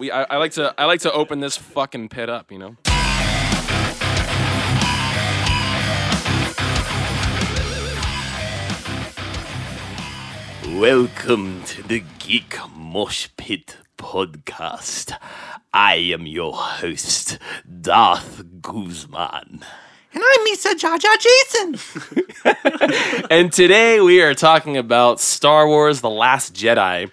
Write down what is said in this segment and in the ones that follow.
we I, I like to I like to open this fucking pit up, you know. Welcome to the Geek Mosh Pit podcast. I am your host, Darth Guzman. And I'm Misa Jaja Jason. And today we are talking about Star Wars: The Last Jedi,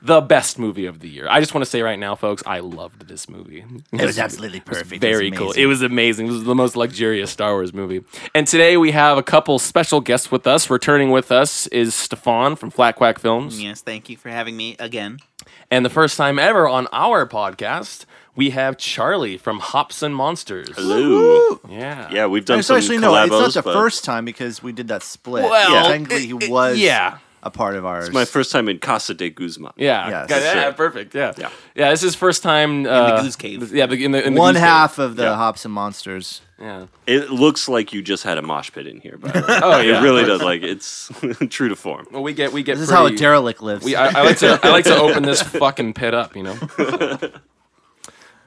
the best movie of the year. I just want to say right now, folks, I loved this movie. It was absolutely perfect. It was Very cool. It was amazing. It was the most luxurious Star Wars movie. And today we have a couple special guests with us. Returning with us is Stefan from Flat Quack Films. Yes, thank you for having me again. And the first time ever on our podcast, we have Charlie from Hops and Monsters. Hello. Yeah. Yeah, we've done It's some actually no, it's not the but first time because we did that split. Well, yeah, technically he it- it- was yeah. A part of ours. It's my first time in Casa de Guzman. Yeah. Yes. yeah, yeah, perfect. Yeah. Yeah. Yeah, this is first time uh, in the Goose Cave. Yeah, in the, in the One Goose half of the Yeah. Hops and Monsters. Yeah. It looks like you just had a mosh pit in here, but Oh yeah. it really does. Like it's true to form. Well, we get we get. This is how a derelict lives. We, I, I like to I like to open this fucking pit up, you know.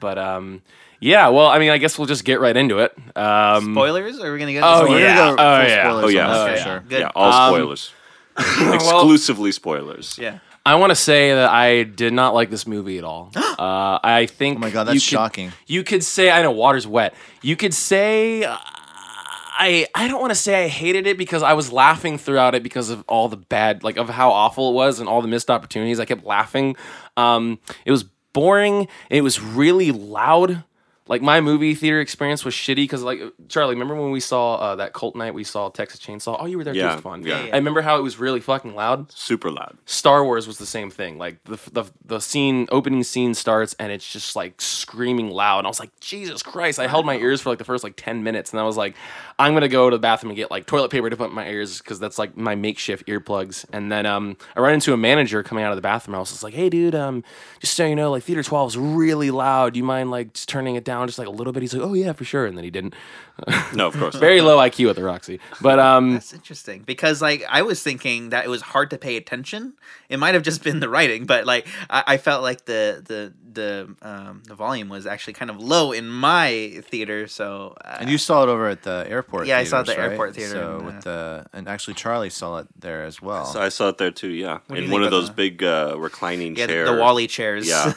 but um, yeah. Well, I mean, I guess we'll just get right into it. Um, Spoilers? Are we gonna get? Oh, yeah. go Oh, yeah. Oh, yeah. Oh, yeah. sure. Good. Yeah, all Um, spoilers. Exclusively spoilers. Yeah. I want to say that I did not like this movie at all. uh, I think. Oh my god, you that's could- shocking. You could say I know water's wet. You could say uh, I I don't want to say I hated it because I was laughing throughout it because of all the bad like of how awful it was and all the missed opportunities. I kept laughing. Um, it was boring. It was really loud. Like my movie theater experience was shitty because like Charlie, remember when we saw uh, that cult night? We saw Texas Chainsaw. Oh, you were there Yeah, too. Fun. yeah. I remember how it was really fucking loud. Super loud. Star Wars was the same thing. Like the the the scene opening scene starts and it's just like screaming loud. And I was like, Jesus Christ! I held my ears for like the first like ten minutes, and I was like, I'm gonna go to the bathroom and get like toilet paper to put in my ears because that's like my makeshift earplugs. And then um, I ran into a manager coming out of the bathroom. I was just like, Hey, dude, um, just so you know, like theater twelve is really loud. Do you mind like just turning it down just like a little bit? He's like, Oh yeah, for sure. And then he didn't. No, of course. Very low IQ at the Roxy, but um. That's interesting because like I was thinking that it was hard to pay attention. It might have just been the writing, but like I, I felt like the the the um, the volume was actually kind of low in my theater. So uh, And you saw it over at the airport. Yeah, I saw it at the right? airport theater So and, with uh, the and actually Charlie saw it there as well. So I saw it there too. Yeah, What in one of those the- big uh, reclining yeah, the, chairs. the Wally chairs. Yeah.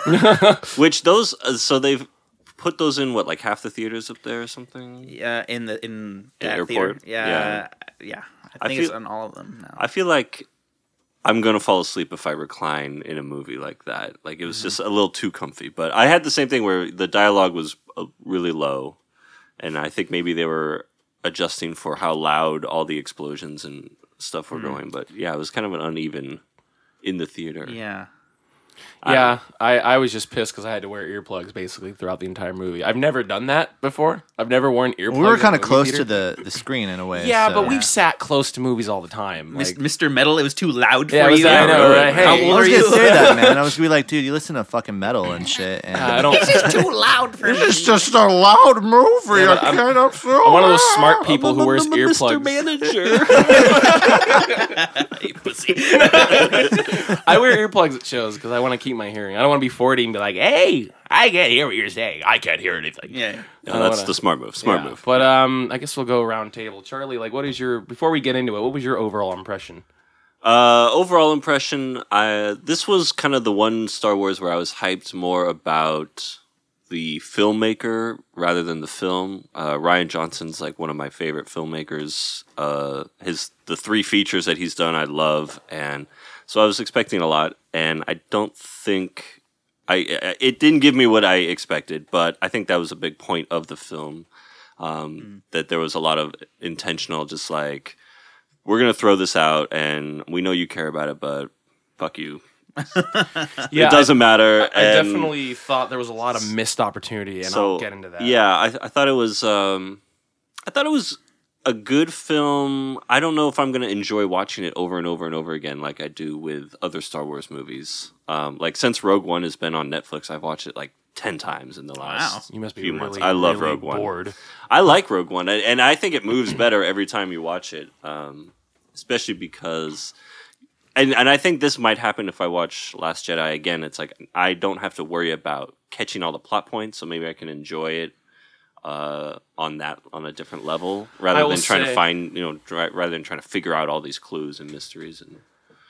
Which those? Uh, so they've put those in what, like half the theaters up there or something. yeah, in the in the airport? theater. Yeah, yeah. I I think it's feel- on all of them now. I feel like I'm gonna fall asleep if I recline in a movie like that. Like it was just a little too comfy. But I had the same thing where the dialogue was uh, really low, and I think maybe they were adjusting for how loud all the explosions and stuff were going. But yeah, it was kind of an uneven in the theater. yeah. Yeah, I, I was just pissed because I had to wear earplugs basically throughout the entire movie. I've never done that before. I've never worn earplugs. we were kind of close theater. to the the screen in a way. Yeah, so- but we've sat close to movies all the time. Mis- Like, Mr. Metal, it was too loud for Yeah, it was- you. I know, really. right? Hey, How I old was are gonna you? say that, man. I was gonna be like, dude, you listen to fucking metal and shit. And I don't. It's just too loud for me. just a loud movie. Yeah, I'm- can't absorb. I'm one of those smart people who wears earplugs. You pussy. I wear earplugs at shows because I want to keep my hearing. I don't want to be 40 and be like, "Hey, I can't hear what you're saying. I can't hear anything." yeah. No, I that's wanna- the smart move. Smart Yeah. move. But um, I guess we'll go around table. Charlie, like, what is your before we get into it? What was your overall impression? Uh, overall impression, I this was kind of the one Star Wars where I was hyped more about the filmmaker rather than the film. Uh, Rian Johnson's like one of my favorite filmmakers. Uh, his the three features that he's done, I love, and so I was expecting a lot, and I don't think I it didn't give me what I expected, but I think that was a big point of the film. Um, That there was a lot of intentional, just like we're gonna throw this out, and we know you care about it, but fuck you. Yeah, it doesn't matter. I, I and definitely thought there was a lot of missed opportunity, and so I'll get into that. Yeah, I, I thought it was. Um, I thought it was a good film. I don't know if I'm gonna enjoy watching it over and over and over again, like I do with other Star Wars movies. Um, like since Rogue One has been on Netflix, I've watched it like ten times in the last you must be few really, months. I love really Rogue One. bored. I like Rogue One, and- and I think it moves better every time you watch it, um, especially because. And, and I think this might happen if I watch Last Jedi again. It's like I don't have to worry about catching all the plot points, so maybe I can enjoy it uh, on that on a different level rather than trying to find you know dri- rather than trying to figure out all these clues and mysteries and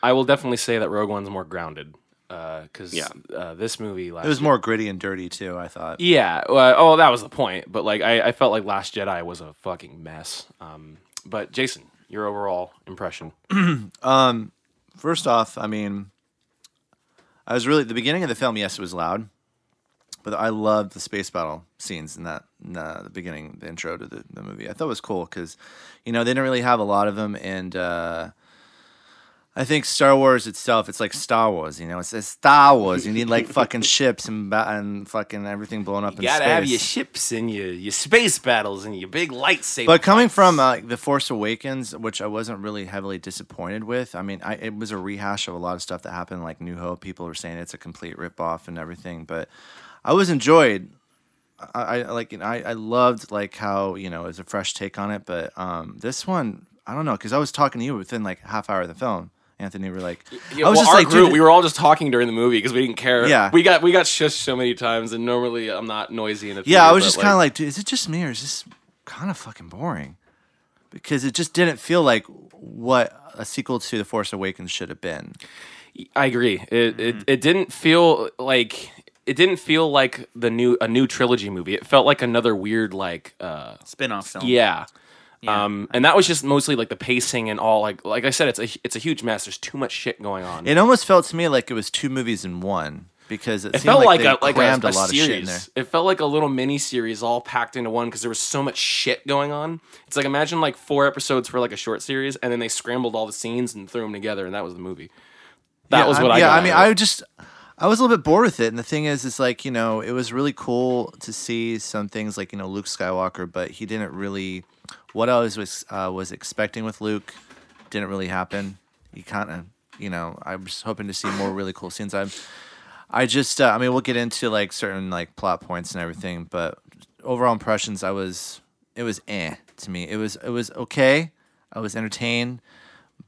I will definitely say that Rogue One's more grounded because Yeah. uh, this movie last It was more gritty and dirty too. I thought. Yeah. Well, oh, that was the point. But like, I, I felt like Last Jedi was a fucking mess. Um, but Jason, your overall impression? First off, I mean, I was really the beginning of the film. Yes, it was loud, but I loved the space battle scenes in that in uh, the beginning, the intro to the, the movie. I thought it was cool because, you know, they didn't really have a lot of them, and uh, I think Star Wars itself, it's like Star Wars. You know, it's, it's Star Wars. You need like fucking ships and ba- and fucking everything blown up in space. Got to have your ships and your your space battles and your big lightsaber. But coming from uh, the Force Awakens, which I wasn't really heavily disappointed with, I mean, I, it was a rehash of a lot of stuff that happened, like New Hope. People were saying it's a complete ripoff and everything, but I was enjoyed. I, I like, you know, I, I loved like how you know it was a fresh take on it, but um, this one, I don't know, because I was talking to you within like a half hour of the film. Anthony, we were like, Yeah, I was well, just like, group, we were all just talking during the movie because we didn't care. Yeah. we got we got shushed so many times, and normally I'm not noisy in a Yeah, I was just kind of like, dude, is it just me or is this kind of fucking boring? Because it just didn't feel like what a sequel to The Force Awakens should have been. I agree. It, it it didn't feel like it didn't feel like the new a new trilogy movie. It felt like another weird like uh Spin-off film. yeah. Yeah. Um, and that was just mostly like the pacing and all. Like, like I said, it's a it's a huge mess. There's too much shit going on. It almost felt to me like it was two movies in one because it, It seemed felt like, they a like a, crammed a a, lot of shit in there. series. It felt like a little mini series all packed into one because there was so much shit going on. It's like imagine like four episodes for like a short series, and then they scrambled all the scenes and threw them together, and that was the movie. That Yeah, was what I, I. yeah. got I mean, out I just I was a little bit bored with it, and the thing is, it's like you know, it was really cool to see some things like you know Luke Skywalker, but he didn't really. What I was was uh, was expecting with Luke didn't really happen. He kind of, you know, I was hoping to see more really cool scenes. I'm, I just, uh, I mean, we'll get into like certain like plot points and everything, but overall impressions, I was, it was eh to me. It was, it was okay. I was entertained,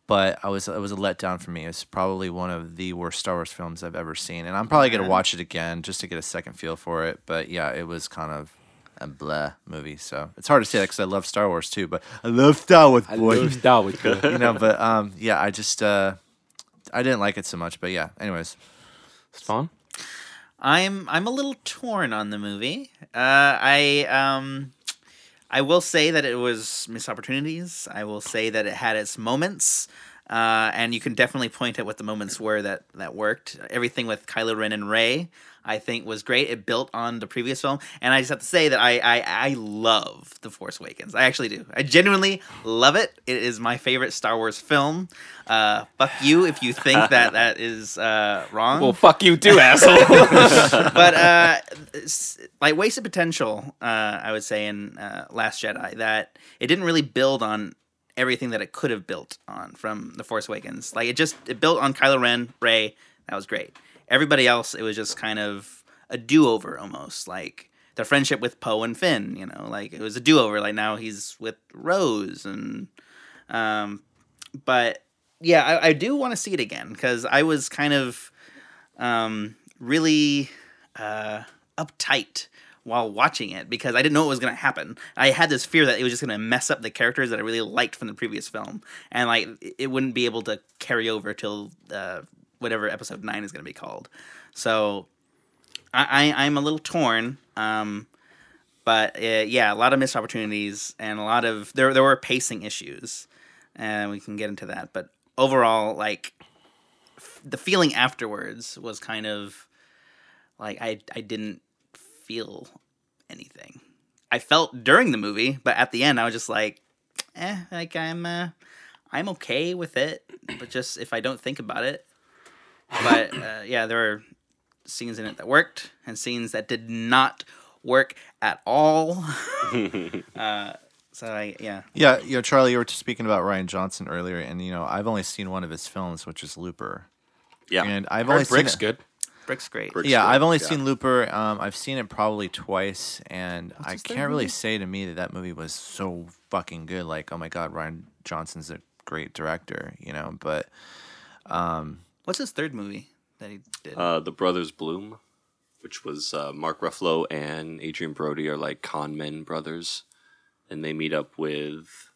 but I was, it was a letdown for me. It's probably one of the worst Star Wars films I've ever seen, and I'm probably gonna watch it again just to get a second feel for it. But yeah, it was kind of. A blah movie, so it's hard to say that because I love Star Wars too. But I love Star Wars, boy. I love Star Wars, you know, but um, yeah, I just uh, I didn't like it so much. But yeah, anyways, It's fun. I'm I'm a little torn on the movie. Uh, I um, I will say that it was missed opportunities. I will say that it had its moments, uh, and you can definitely point at what the moments were that that worked. Everything with Kylo Ren and Rey, I think, was great. It built on the previous film, and I just have to say that I I, I love The Force Awakens. I actually do. I genuinely love it. It is my favorite Star Wars film. Uh, fuck you if you think that that is uh, wrong Well, fuck you too, asshole. but uh, like wasted potential, uh, I would say in uh, Last Jedi that it didn't really build on everything that it could have built on from The Force Awakens. Like it just it built on Kylo Ren, Rey. That was great. Everybody else, it was just kind of a do over almost like. Their friendship with Poe and Finn, you know, like it was a do over. Like now he's with Rose, and um, but yeah, I, I do want to see it again because I was kind of um, really uh, uptight while watching it because I didn't know what was going to happen. I had this fear that it was just going to mess up the characters that I really liked from the previous film, and like it- it wouldn't be able to carry over till uh, whatever episode nine is going to be called. So I, I I'm a little torn. Um, but uh, yeah, a lot of missed opportunities and a lot of there there were pacing issues, and we can get into that. But overall, like f- the feeling afterwards was kind of like I I didn't feel anything. I felt during the movie, but at the end I was just like, eh, like I'm uh, I'm okay with it, but just if I don't think about it. But uh, yeah, there were scenes in it that worked and scenes that did not work at all. uh, so I yeah. yeah, you know, Charlie, you were speaking about Rian Johnson earlier, and you know, I've only seen one of his films, which is Looper, yeah and I've only Heard Brick's seen it- good. Brick's great. Brick's Yeah, good, I've only yeah. seen Looper. Um, I've seen it probably twice, and I can't really movie? say to me that that movie was so fucking good. Like, oh my god, Rian Johnson's a great director, you know. But What's his third movie that he did? uh, the brothers bloom which was uh, Mark Ruffalo and Adrien Brody are like con men brothers, and they meet up with.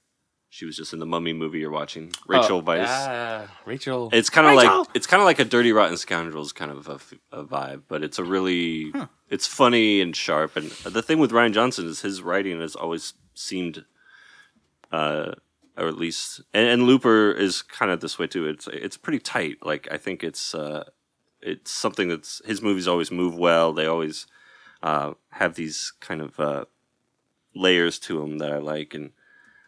She was just in the Mummy movie you're watching, Rachel Oh, Weisz. ah, Rachel. It's kind of like it's kind of like a Dirty Rotten Scoundrels kind of a vibe, but it's a really it's funny and sharp. And the thing with Rian Johnson is his writing has always seemed, uh, or at least, and, and Looper is kind of this way too. It's it's pretty tight. Like I think it's uh, it's something that's his movies always move well. They always uh, have these kind of uh, layers to them that I like, and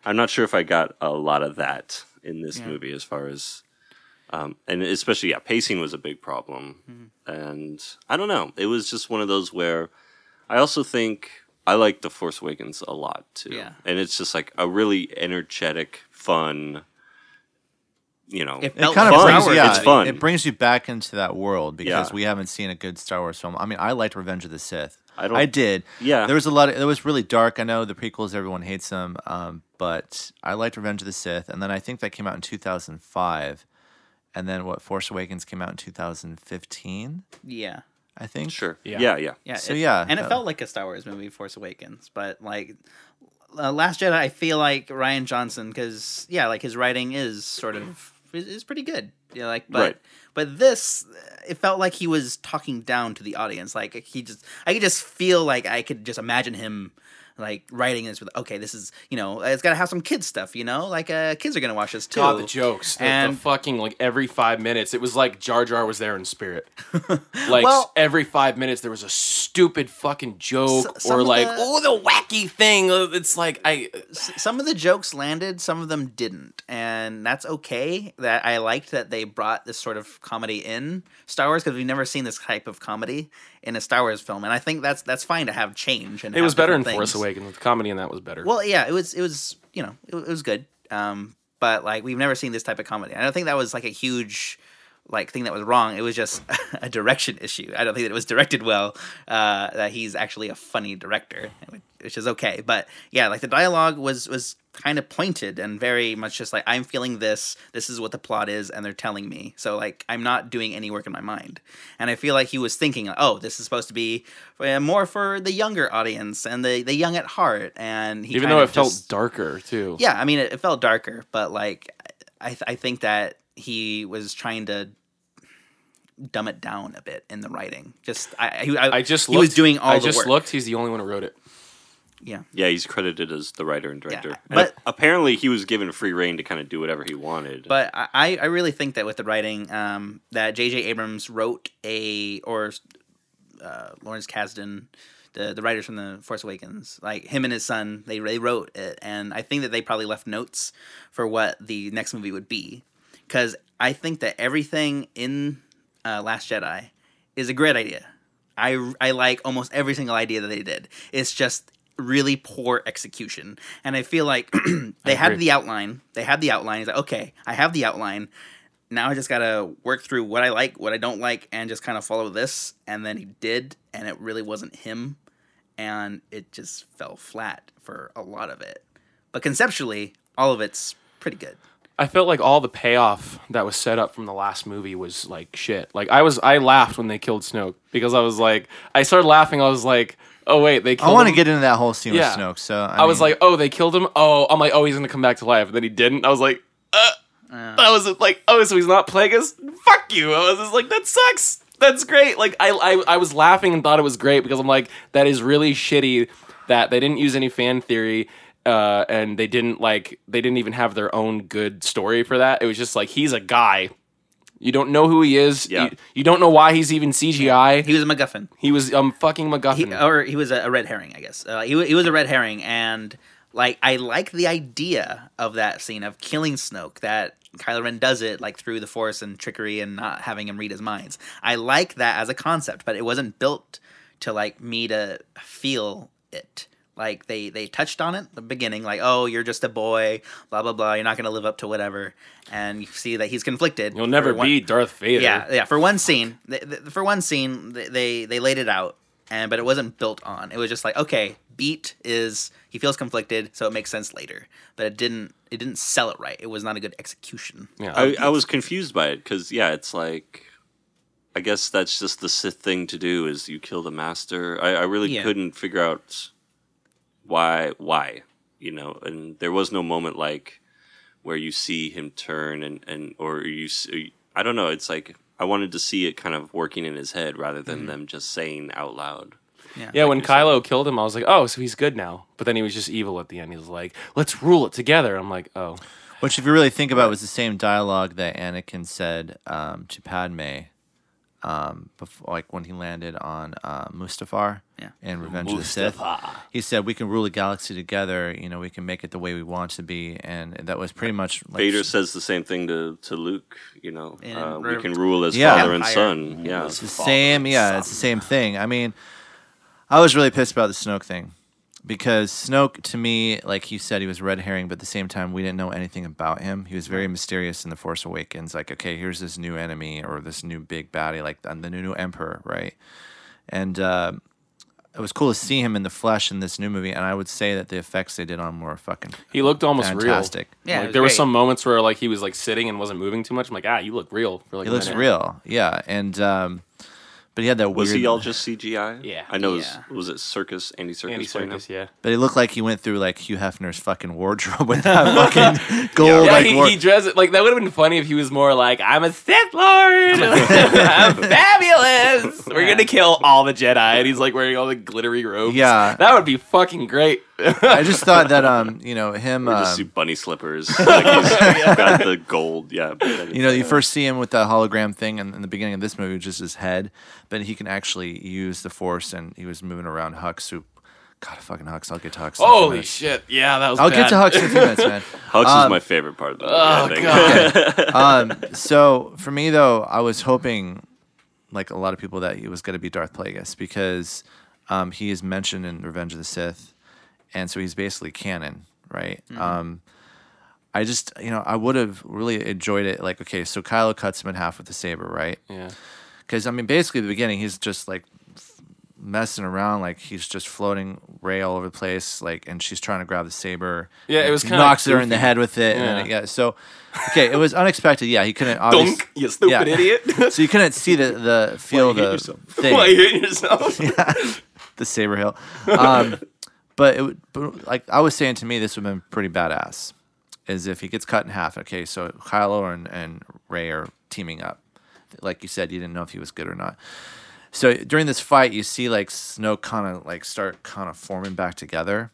I'm not sure if I got a lot of that in this movie as far as um, and especially yeah pacing was a big problem and i don't know it was just one of those where i also think i like the force awakens a lot too Yeah. and it's just like a really energetic fun you know It It felt kind of fun. brings, yeah, It's fun. It brings you back into that world because Yeah. we haven't seen a good Star Wars film. I mean, I liked Revenge of the Sith. I don't- I did. Yeah. There was a lot. Of, it was really dark. I know the prequels. Everyone hates them. Um, but I liked Revenge of the Sith, and then I think that came out in 2005, and then what? Force Awakens came out in 2015. Yeah. I think. sure Yeah. yeah yeah, Yeah. So, it- yeah, and it uh, felt like a Star Wars movie, Force Awakens, but like uh, Last Jedi, I feel like Rian Johnson because yeah, like his writing is sort of is, is pretty good. Yeah, like but Right. but this it felt like he was talking down to the audience. Like he just I could just feel like I could just imagine him like writing this with okay this is you know it's got to have some kids stuff you know like uh kids are gonna watch this too God, the jokes. The, the And- fucking like every five minutes, it was like Jar Jar was there in spirit. like Well- every five minutes, there was a stupid fucking joke S- or like the- oh the wacky thing. Uh, It's like I s- some of the jokes landed, some of them didn't, and that's okay. That I liked that they brought this sort of comedy in Star Wars because we've never seen this type of comedy in a Star Wars film, and I think that's that's fine to have change. And it was better in different Force things. Awakens. The comedy in that was better. Well, yeah, it was it was you know it, it was good, um, but like we've never seen this type of comedy. I don't think that was like a huge like thing that was wrong. It was just a direction issue. I don't think that it was directed well. Uh, that he's actually a funny director, which is okay. But yeah, like the dialogue was was kind of pointed and very much just like I'm feeling this. This is what the plot is, and they're telling me. So like I'm not doing any work in my mind. And I feel like he was thinking, oh, this is supposed to be more for the younger audience and the the young at heart. And he Even though it felt darker too. yeah, I mean, it, it felt darker, but like, I th- I think that he was trying to dumb it down a bit in the writing. Just I I, I, I just he was doing all I the just work. looked. He's the only one who wrote it. Yeah, yeah he's credited as the writer and director Yeah, And but- apparently he was given free reign to kind of do whatever he wanted but I I really think that with the writing, um, that J.J. Abrams wrote a or uh, Lawrence Kasdan. The, the writers from the Force Awakens, like him and his son, they they wrote it, and I think that they probably left notes for what the next movie would be, because I think that everything in uh, Last Jedi is a great idea. I I like almost every single idea that they did. It's just really poor execution, and I feel like they had the outline. They had the outline. It's like okay, I have the outline. Now I just gotta work through what I like, what I don't like, and just kind of follow this. And then he did, and it really wasn't him, and it just fell flat for a lot of it. But conceptually, all of it's pretty good. I felt like all the payoff that was set up from the last movie was like shit. Like I was, I laughed when they killed Snoke because I was like, I started laughing. I was like, oh wait, they. Killed I want to him? get into that whole scene Yeah. with Snoke. So I, I, was mean, like, oh, they killed him. Oh, I'm like, oh, he's gonna come back to life. And then he didn't. I was like, uh, I was like, oh, so he's not playing us? Fuck you. I was just like, that sucks. That's great. Like I, I, I was laughing and thought it was great because I'm like, that is really shitty that they didn't use any fan theory. Uh, and they didn't like they didn't even have their own good story for that. It was just like he's a guy. You don't know who he is. Yeah. You, you don't know why he's even CGI. He was a MacGuffin. He was um fucking he, MacGuffin. or he was a, a red herring, I guess. Uh, he, he was a red herring, and like I like the idea of that scene of killing Snoke. That Kylo Ren does it like through the Force and trickery and not having him read his minds. I like that as a concept, but it wasn't built to like me to feel it. Like they they touched on it at the beginning, like oh you're just a boy, blah blah blah. You're not gonna live up to whatever, and you see that he's conflicted. You'll never one- be Darth Vader. yeah, yeah. For one scene, th- th- for one scene, they, they they laid it out, and but it wasn't built on. It was just like, okay, beat is he feels conflicted, so it makes sense later. But it didn't it didn't sell it right. It was not a good execution. Yeah. I, I was confused by it because yeah, it's like I guess that's just the Sith thing to do is you kill the master. I, I really Yeah. couldn't figure out why why you know, and there was no moment like where you see him turn and and or you see, I don't know. It's like I wanted to see it kind of working in his head rather than them just saying out loud. Yeah, Yeah. when Kylo killed him, I was like, oh, so he's good now. But then he was just evil at the end. He was like, let's rule it together. I'm like, oh. Which, if you really think about, it, was the same dialogue that Anakin said um, to Padme, um, before, like when he landed on uh, Mustafar Yeah. in Revenge of the Sith. He said, "We can rule the galaxy together. You know, we can make it the way we want to be." And that was pretty much like, Vader says the same thing to, to Luke. You know, uh, we can rule as Yeah. father and son. Yeah, It's the same. Yeah, it's the same thing. I mean, I was really pissed about the Snoke thing because Snoke, to me, like he said, he was red herring, but at the same time, we didn't know anything about him. He was very mysterious in the Force Awakens. Like, okay, here's this new enemy or this new big baddie, like the the new, new Emperor, right? And uh, it was cool to see him in the flesh in this new movie. And I would say that the effects they did on him were fucking He looked almost fantastic. Yeah, Like, was there were some moments where like he was like sitting and wasn't moving too much. I'm like, ah, you look real. For, like, He looks minute. real, yeah. And um, but he had that weird. Was he all just CGI? Yeah. I know. Yeah. It was, was it Serkis? Andy Serkis? Andy playing him? Yeah. But it looked like he went through like Hugh Hefner's fucking wardrobe with that fucking gold Yeah, like he, war- he dressed it like that would have been funny if he was more like, "I'm a Sith Lord, I'm fabulous. We're gonna kill all the Jedi," and he's like wearing all the glittery robes. Yeah. that would be fucking great. I just thought that um, you know, him Or just um, do bunny slippers. like he's got the gold. Yeah. you know, you first see him with the hologram thing in, in the beginning of this movie, just his head, but he can actually use the force and he was moving around Hux who God fucking Hux, I'll get to Hux. in a few Holy minutes. shit! Yeah, that was. I'll bad. get to Hux in a few minutes, man. Hux um, is my favorite part of the movie. Oh, I think. God. um, so for me though, I was hoping, like a lot of people, that he was going to be Darth Plagueis because um, he is mentioned in Revenge of the Sith, and so he's basically canon, right? Um, I just, you know, I would have really enjoyed it. Like, okay, so Kylo cuts him in half with the saber, right? Yeah. Because I mean, basically, the beginning, he's just like messing around, like he's just floating Rey all over the place, like, and she's trying to grab the saber. Yeah, it was he kinda knocks her in the head with it, and then it, Yeah. yeah. So, okay, it was unexpected. Yeah, he couldn't. obvious- Dunk, you stupid yeah. idiot. so you couldn't see the the feel you hit the yourself? thing, Why you hitting yourself? the saber hill. Um, but it would, but like I was saying to me, this would have been pretty badass. Is if he gets cut in half. Okay, so Kylo and and Rey are teaming up. Like you said, you didn't know if he was good or not. So during this fight, you see like Snoke kind of like start kind of forming back together.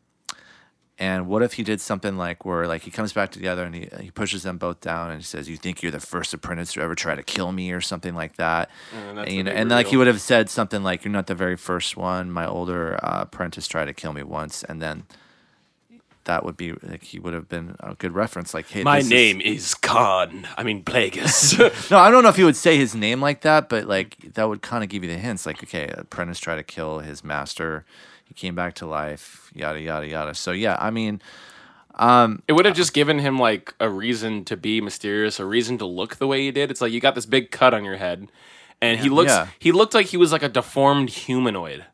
And what if he did something like where like he comes back together and he he pushes them both down and he says, "You think you're the first apprentice to ever try to kill me?" or something like that. And And, you know, and like he would have said something like, "You're not the very first one. My older uh, apprentice tried to kill me once," and then that would be like he would have been a good reference. Like, "Hey, My this is- name is Khan. I mean Plagueis. no, I don't know if he would say his name like that, but like that would kind of give you the hints. Like, okay, apprentice tried to kill his master. He came back to life. Yada yada yada. So yeah, I mean, um, It would have just given him like a reason to be mysterious, a reason to look the way he did. It's like you got this big cut on your head, and he looks Yeah. he looked like he was like a deformed humanoid.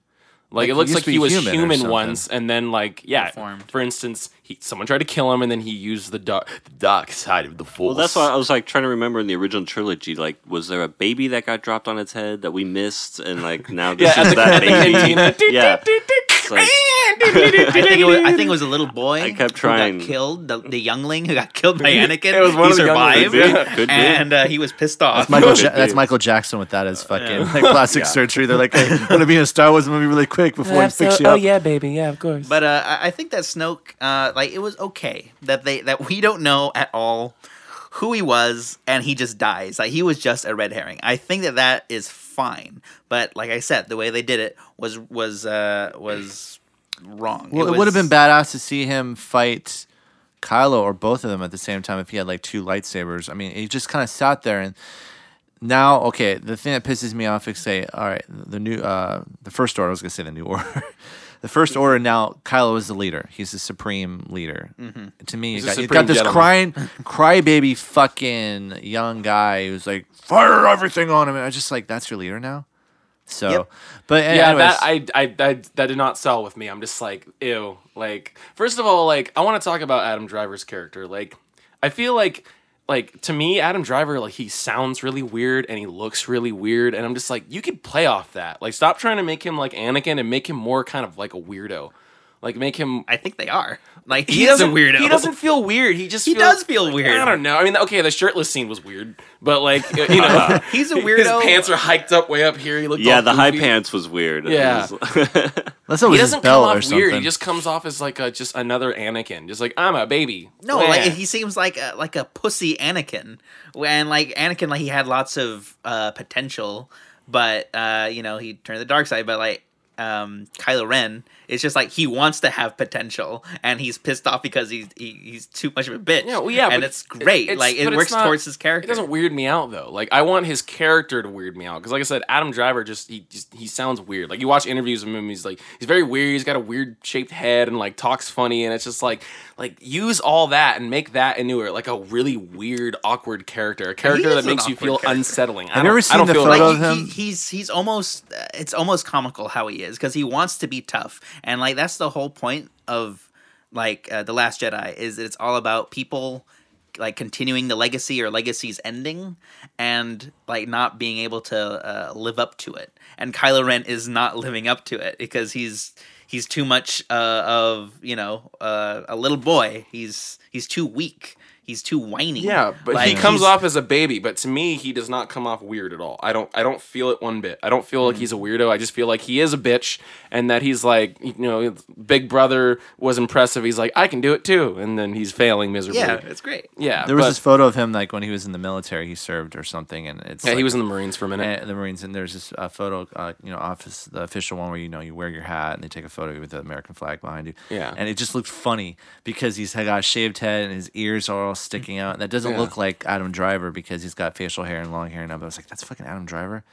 Like, Like, it looks like he was human human, once, and then like yeah, Deformed. for instance, he someone tried to kill him, and then he used the dark the dark side of the force. Well, that's why I was like trying to remember in the original trilogy. Like, was there a baby that got dropped on its head that we missed, and like now this yeah, is the, that at the baby? cantina. yeah, It's like- I think it was. I think it was a little boy. I kept who trying. got killed. The, the youngling who got killed by Anakin. It was one he of the survived, younglings, yeah. Could be. and uh, he was pissed off. Michael ja- that's Michael Jackson with that as fucking like plastic surgery. They're like, hey, want to be in a Star Wars movie really quick before we fix you oh yeah, baby, yeah, of course. But uh, I I think that Snoke, uh, like, it was okay that they that we don't know at all who he was, and he just dies. Like he was just a red herring. I think that that is fine. But like I said, the way they did it was was uh, was wrong. Well, it, would have been badass to see him fight Kylo or both of them at the same time if he had like two lightsabers. I mean, he just kind of sat there and now, okay, the thing that pisses me off is say, all right, the new, uh, the first order. I was gonna say the new order. The first order now. Kylo is the leader. He's the supreme leader. Mm-hmm. To me, you got, you got this gentleman. crying, crybaby fucking young guy who's like fire everything on him. And I was just like, that's your leader now. So, Yep. but yeah, that I, I, I that did not sell with me. I'm just like, ew. Like, first of all, like I want to talk about Adam Driver's character. Like, I feel like like to me, Adam Driver, like he sounds really weird and he looks really weird, and I'm just like, you could play off that. Like, stop trying to make him like Anakin and make him more kind of like a weirdo. Like, make him. I think they are. Like he, is a doesn't- weirdo. He doesn't feel weird. He just He feels- does feel weird. I don't know. I mean, okay, the shirtless scene was weird, but like you know, He's a weirdo. His pants are hiked up way up here. He looked Yeah, all the high pants was weird. Yeah. was- Unless it He was his doesn't come belt or off something. weird. He just comes off as like a just another Anakin. Just like I'm a baby. No, Yeah. like he seems like a, like a pussy Anakin. When like Anakin, like he had lots of uh, potential, but uh, you know he turned to the dark side. But like um, Kylo Ren, it's just like he wants to have potential, and he's pissed off because he's he, he's too much of a bitch. Yeah, well, yeah, and but it's great. it's- like it works not- towards his character. It doesn't weird me out though. Like I want his character to weird me out because, like I said, Adam Driver just he just he sounds weird. Like you watch interviews of him, he's like he's very weird. He's got a weird shaped head and like talks funny, and it's just like like use all that and make that into a, like a really weird, awkward character, a character that makes you feel character. unsettling. I Have you don't- ever I seen don't the feel photo like- of him? he- he's he's almost uh, it's almost comical how he is because he wants to be tough and like that's the whole point of like uh, the last jedi is it's all about people like continuing the legacy or legacy's ending and like not being able to uh, live up to it. And kylo ren is not living up to it because he's he's too much uh, of you know uh, a little boy. He's he's too weak he's too whiny Yeah, but he comes off as a baby. But to me, he does not come off weird at all. I don't. I don't feel it one bit. I don't feel Mm. like he's a weirdo. I just feel like he is a bitch, and that he's like, you know, Big Brother was impressive. He's like, I can do it too, and then he's failing miserably. yeah it's great yeah. There was but- this photo of him like when he was in the military. He served or something, and it's Yeah, like, he was in the Marines for a minute. and the Marines, and there's this uh, photo, uh, you know, office, the official one where you know you wear your hat and they take a photo with the American flag behind you. Yeah. and it just looked funny because he's got a shaved head and his ears are all sticking out, and that doesn't Yeah. look like Adam Driver because he's got facial hair and long hair. And I was like, that's fucking Adam Driver.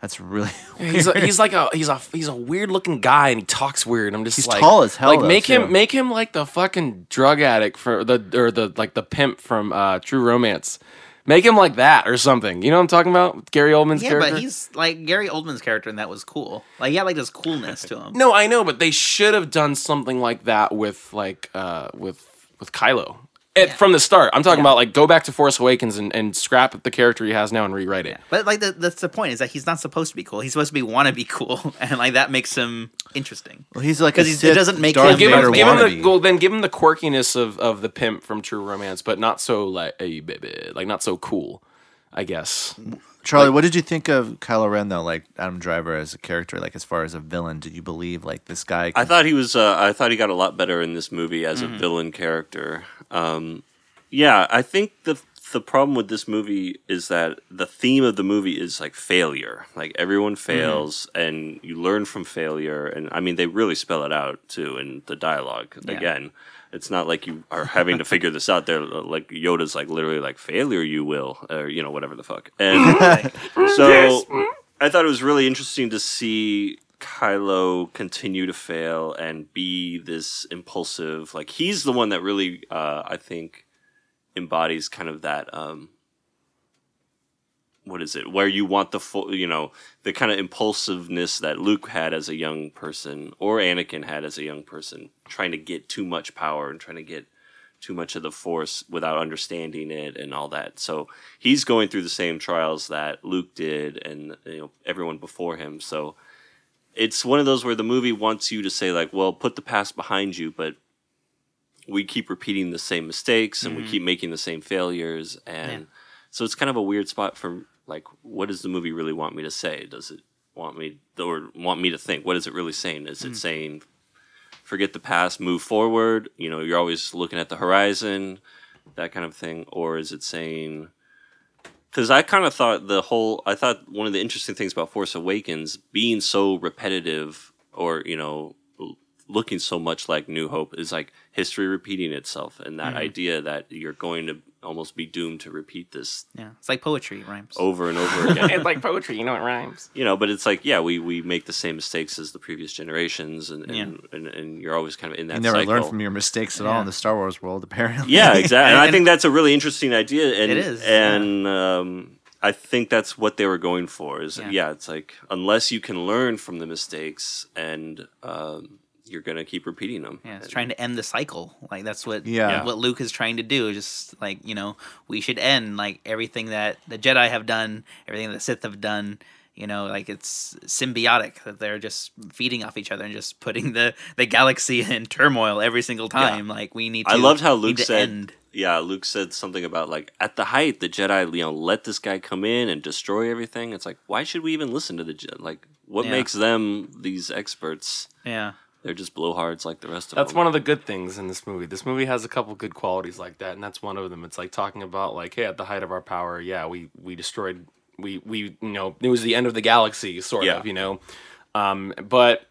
That's really He's a, he's like a he's a he's a weird looking guy and he talks weird. I'm just He's like tall as hell, Like though, make too. him make him like the fucking drug addict for the or the like the pimp from uh, True Romance. Make him like that or something. You know what I'm talking about? Gary Oldman's Yeah, character. but he's like Gary Oldman's character, and that was cool. Like, he had like this coolness to him. No, I know, but they should have done something like that with like uh with with Kylo. It, From the start, I'm talking about like go back to Force Awakens and, and scrap the character he has now and rewrite it. But like the, that's the point is that he's not supposed to be cool. He's supposed to be want to be cool, and like that makes him interesting. well, he's like 'Cause a he's- it doesn't make Darth him- Give him, give him the wannabe. well, then give him the quirkiness of, of the pimp from True Romance, but not so like a baby, like not so cool, I guess. Charlie, what did you think of Kylo Ren though? Like Adam Driver as a character, like as far as a villain, did you believe like this guy? I thought he was. Uh, I thought he got a lot better in this movie as Mm-hmm. a villain character. Um, yeah, I think the the problem with this movie is that the theme of the movie is like failure. Like everyone Mm-hmm. fails, and you learn from failure. And I mean, they really spell it out too in the dialogue. Again, it's not like you are having to figure this out. They're like Yoda's like literally like failure, you will, or you know whatever the fuck. And so I thought it was really interesting to see Kylo continue to fail and be this impulsive. Like he's the one that really, uh, I think, embodies kind of that. Um, what is it? Where you want the full, you know, the kind of impulsiveness that Luke had as a young person, or Anakin had as a young person, trying to get too much power and trying to get too much of the force without understanding it and all that. So he's going through the same trials that Luke did and you know everyone before him. So it's one of those where the movie wants you to say like, well, put the past behind you, but we keep repeating the same mistakes and we mm-hmm. keep making the same failures and so it's kind of a weird spot for like what does the movie really want me to say? Does it want me or want me to think? What is it really saying? Is it mm. saying forget the past, move forward. You know, you're always looking at the horizon, that kind of thing, or is it saying? Because I kind of thought the whole, I thought one of the interesting things about Force Awakens being so repetitive, or you know, looking so much like New Hope is like history repeating itself, and that mm-hmm. idea that you're going to almost be doomed to repeat this Yeah, it's like poetry it rhymes. over and over again it's like poetry, you know, it rhymes. you know, but it's like, yeah, we, we make the same mistakes as the previous generations, and and, and, and you're always kind of in that. you never cycle. learned from your mistakes at all in the Star Wars world, apparently. Yeah, exactly. And I think that's a really interesting idea, and It is, and um, I think that's what they were going for. Is Yeah. yeah. it's like unless you can learn from the mistakes and um, you're gonna keep repeating them. Yeah, it's trying to end the cycle. Like that's what Yeah. what Luke is trying to do. Just like you know, we should end like everything that the Jedi have done, everything that the Sith have done. You know, like it's symbiotic that they're just feeding off each other and just putting the the galaxy in turmoil every single time. Like we need. to I loved how Luke said, end. "Yeah." Luke said something about like at the height, the Jedi, you know, let this guy come in and destroy everything. It's like, why should we even listen to the Jedi? Like, what Yeah. makes them these experts? Yeah. They're just blowhards like the rest of them. That's them. one of the good things in this movie. This movie has a couple good qualities like that, and that's one of them. It's like talking about like, hey, at the height of our power, yeah, we we destroyed, we we you know, it was the end of the galaxy, sort Yeah. of, you know. Um, but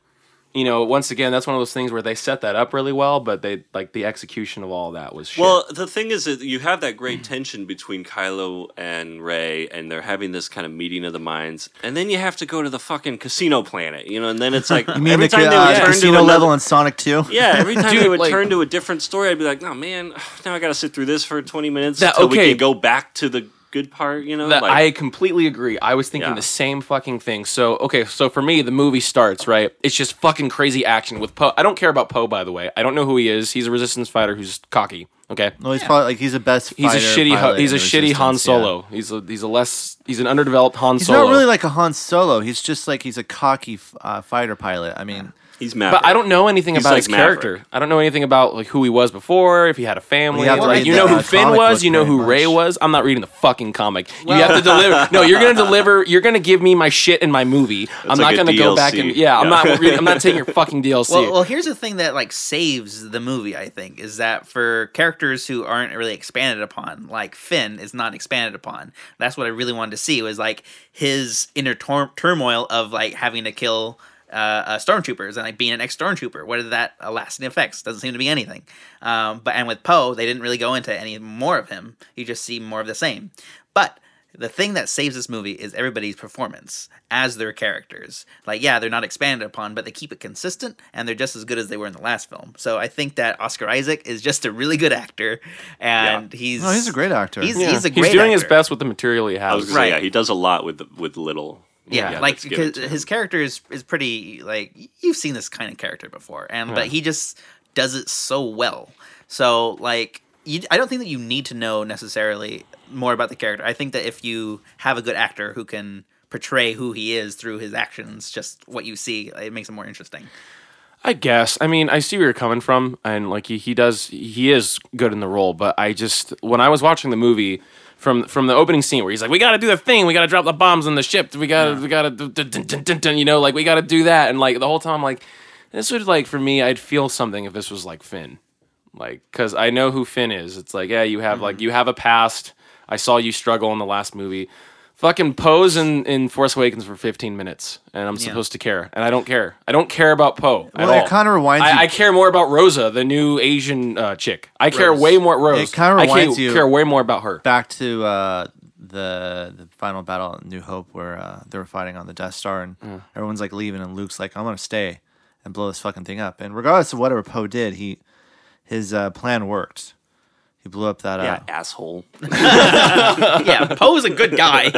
you know, once again, that's one of those things where they set that up really well, but they like the execution of all that was shit. Well, the thing is that you have that great tension between Kylo and Rey, and they're having this kind of meeting of the minds, and then you have to go to the fucking casino planet, you know, and then it's like You mean every the time they uh, would turn casino to another, level in Sonic 2? Yeah, every time they would like- turn to a different story, I'd be like, "Oh man, now I got to sit through this for twenty minutes That- until we can go back to the good part." You know, That like, I completely agree. I was thinking Yeah. the same fucking thing. So okay, so for me, the movie starts right. It's just fucking crazy action with Poe. I don't care about Poe, by the way. I don't know who he is. He's a resistance fighter who's cocky. Okay, No, he's probably like he's the best. he's a shitty. pilot He's a shitty Han Resistance, yeah. Solo. He's a he's a less. He's an underdeveloped Han He's Solo. He's not really like a Han Solo. He's just like he's a cocky uh, fighter pilot. I mean, he's mad. but I don't know anything He's about like his Maverick. character. I don't know anything about like who he was before. If he had a family, We have to like read you know the, who uh, Finn comic was, book you know very who Rey much. was. I'm not reading the fucking comic. you have to deliver. No, you're gonna deliver. You're gonna give me my shit in my movie. I'm like not a gonna go back DLC. and yeah. I'm Yeah. not. Reading, I'm not taking your fucking DLC. Well, well, here's the thing that like saves the movie. I think is that for characters who aren't really expanded upon, like Finn is not expanded upon. That's what I really wanted to see was like his inner tor- turmoil of like having to kill uh, uh, stormtroopers and like being an ex stormtrooper. What are that uh, lasting effects? Doesn't seem to be anything. Um, but and with Poe, they didn't really go into any more of him. You just see more of the same. But the thing that saves this movie is everybody's performance as their characters. Like, yeah, they're not expanded upon, but they keep it consistent and they're just as good as they were in the last film. So I think that Oscar Isaac is just a really good actor, and he's no, he's a great actor. He's, Yeah. he's a great. He's doing his best with the material he has. gonna say, Right. yeah, he does a lot with with little. Yeah, like give it because his character is is pretty like you've seen this kind of character before, and but he just does it so well. So like, you, I don't think that you need to know necessarily more about the character. I think that if you have a good actor who can portray who he is through his actions, just what you see, it makes it more interesting. I guess. I mean, I see where you're coming from, and like he, he does, he is good in the role. But I just, when I was watching the movie, from from the opening scene where he's like, "We got to do the thing, we got to drop the bombs on the ship, we got to, we got to, you know, like we got to do that," and like the whole time, I'm like, this would like for me, I'd feel something if this was like Finn, like because I know who Finn is. It's like, yeah, you have like mm-hmm. you have a past. I saw you struggle in the last movie. Fucking Poe's in, in Force Awakens for 15 minutes, and I'm supposed to care, and I don't care. I don't care about Poe at Well, it all. kinda reminds you- I, I care more about Rosa, the new Asian uh, chick. I care way more Rose. It kinda reminds care, you- care way more about her. back to uh, the the final battle at New Hope where uh, they were fighting on the Death Star and everyone's like leaving and Luke's like, I'm gonna stay and blow this fucking thing up. And regardless of whatever Poe did, he his uh, plan worked. He blew up that. yeah, Uh, asshole. yeah, Poe's a good guy.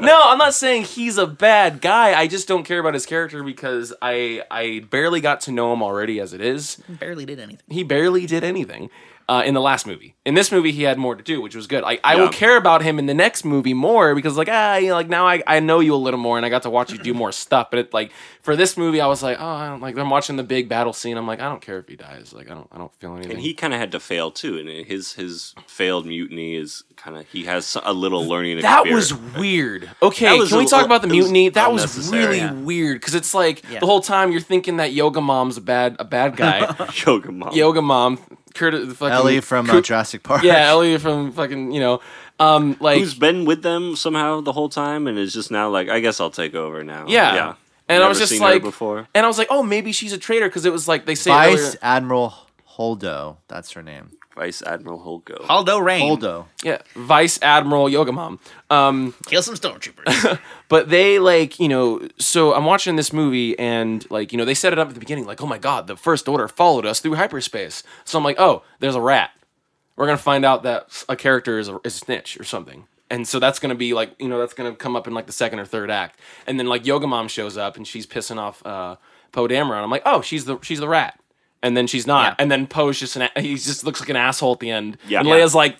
No, I'm not saying he's a bad guy. I just don't care about his character because I I barely got to know him already as it is. Barely did anything. He barely did anything. Uh, in the last movie, in this movie, he had more to do, which was good. Like I will care about him in the next movie more because, like, ah, you know, like now I, I know you a little more, and I got to watch you do more stuff. But it, like for this movie, I was like, oh, I don't, like I'm watching the big battle scene. I'm like, I don't care if he dies. Like I don't I don't feel anything. And he kind of had to fail too, and his his failed mutiny is kind of he has a little learning. That experience. was weird. Okay, was can we a- talk about the it was mutiny? That was really Yeah. weird because it's like Yeah. the whole time you're thinking that Yoga Mom's a bad a bad guy. Yoga Mom. Yoga Mom, Curtis, fucking Ellie from uh, Cur- Jurassic Park. yeah, Ellie from fucking you know, um, like who's been with them somehow the whole time, and is just now like, I guess I'll take over now. yeah, yeah. And I was just seen her like, before. and I was like, oh, maybe she's a traitor because it was like they say Vice earlier, Admiral Holdo. That's her name. Vice Admiral Holgo. Aldo Rain. Holdo. yeah, Vice Admiral Yoga Mom. Um, Kill some stormtroopers. But they like, you know, so I'm watching this movie and like, you know, they set it up at the beginning like, oh my god, the first order followed us through hyperspace. So I'm like, oh, there's a rat. We're gonna find out that a character is a, is a snitch or something. And so that's gonna be like, you know, that's gonna come up in like the second or third act. And then like Yoga Mom shows up and she's pissing off uh, Poe Dameron. I'm like, oh, she's the she's the rat. And then she's not, Yeah. and then Poe's just an he just looks like an asshole at the end. Yeah. and Yeah. Leia's like,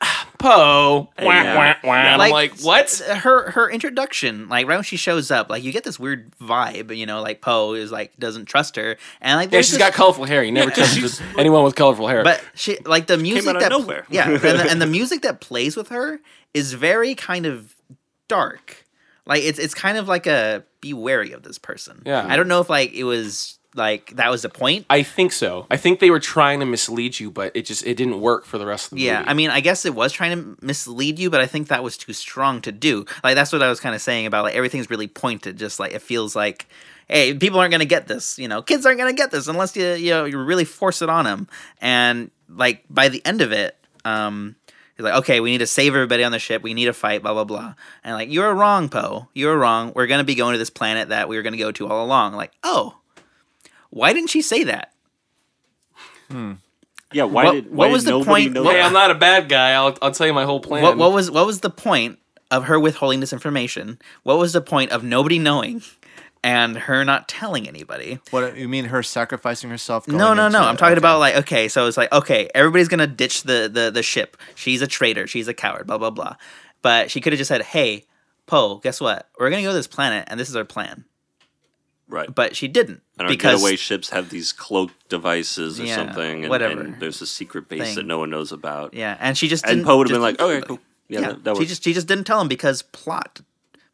"Ah, Poe, wah, Yeah. wah, wah. And I'm like, what? Her her introduction, like right when she shows up, like you get this weird vibe, you know, like Poe is like doesn't trust her, and like Yeah, there's she's this- got colorful hair. You never trusted anyone with colorful hair. But she like the music out of that nowhere. yeah, and the, and the music that plays with her is very kind of dark. Like it's it's kind of like a be wary of this person. Yeah. I don't know if like it was like that was the point. I think so. I think they were trying to mislead you, but it just it didn't work for the rest of the Yeah, movie. Yeah, I mean, I guess it was trying to mislead you, but I think that was too strong to do. Like that's what I was kind of saying about like everything's really pointed. Just like it feels like, hey, people aren't gonna get this. You know, kids aren't gonna get this unless you you know you really force it on them. And like by the end of it, um, he's like, okay, we need to save everybody on the ship. We need to fight. Blah blah blah. And like, you're wrong, Poe. You're wrong. We're gonna be going to this planet that we were gonna go to all along. Like, oh, why didn't she say that? Hmm. Yeah, why What- did what was did the point- know hey. I'm not a bad guy. I'll I'll tell you my whole plan. What, what was what was the point of her withholding this information? What was the point of nobody knowing and her not telling anybody? What you mean? Her sacrificing herself? going No, no, into no. I'm talking Okay. about like okay, so it's like okay, everybody's gonna ditch the the the ship. She's a traitor. She's a coward. Blah blah blah. But she could have just said, "Hey, Poe, guess what? We're gonna go to this planet, and this is our plan." Right. But she didn't And our because getaway ships have these cloak devices or Yeah, something, and, whatever and there's a secret base thing. that no one knows about. yeah, and she just and didn't, Poe would have been like, "Okay, cool, yeah, Yeah, that, that she just she just didn't tell him because plot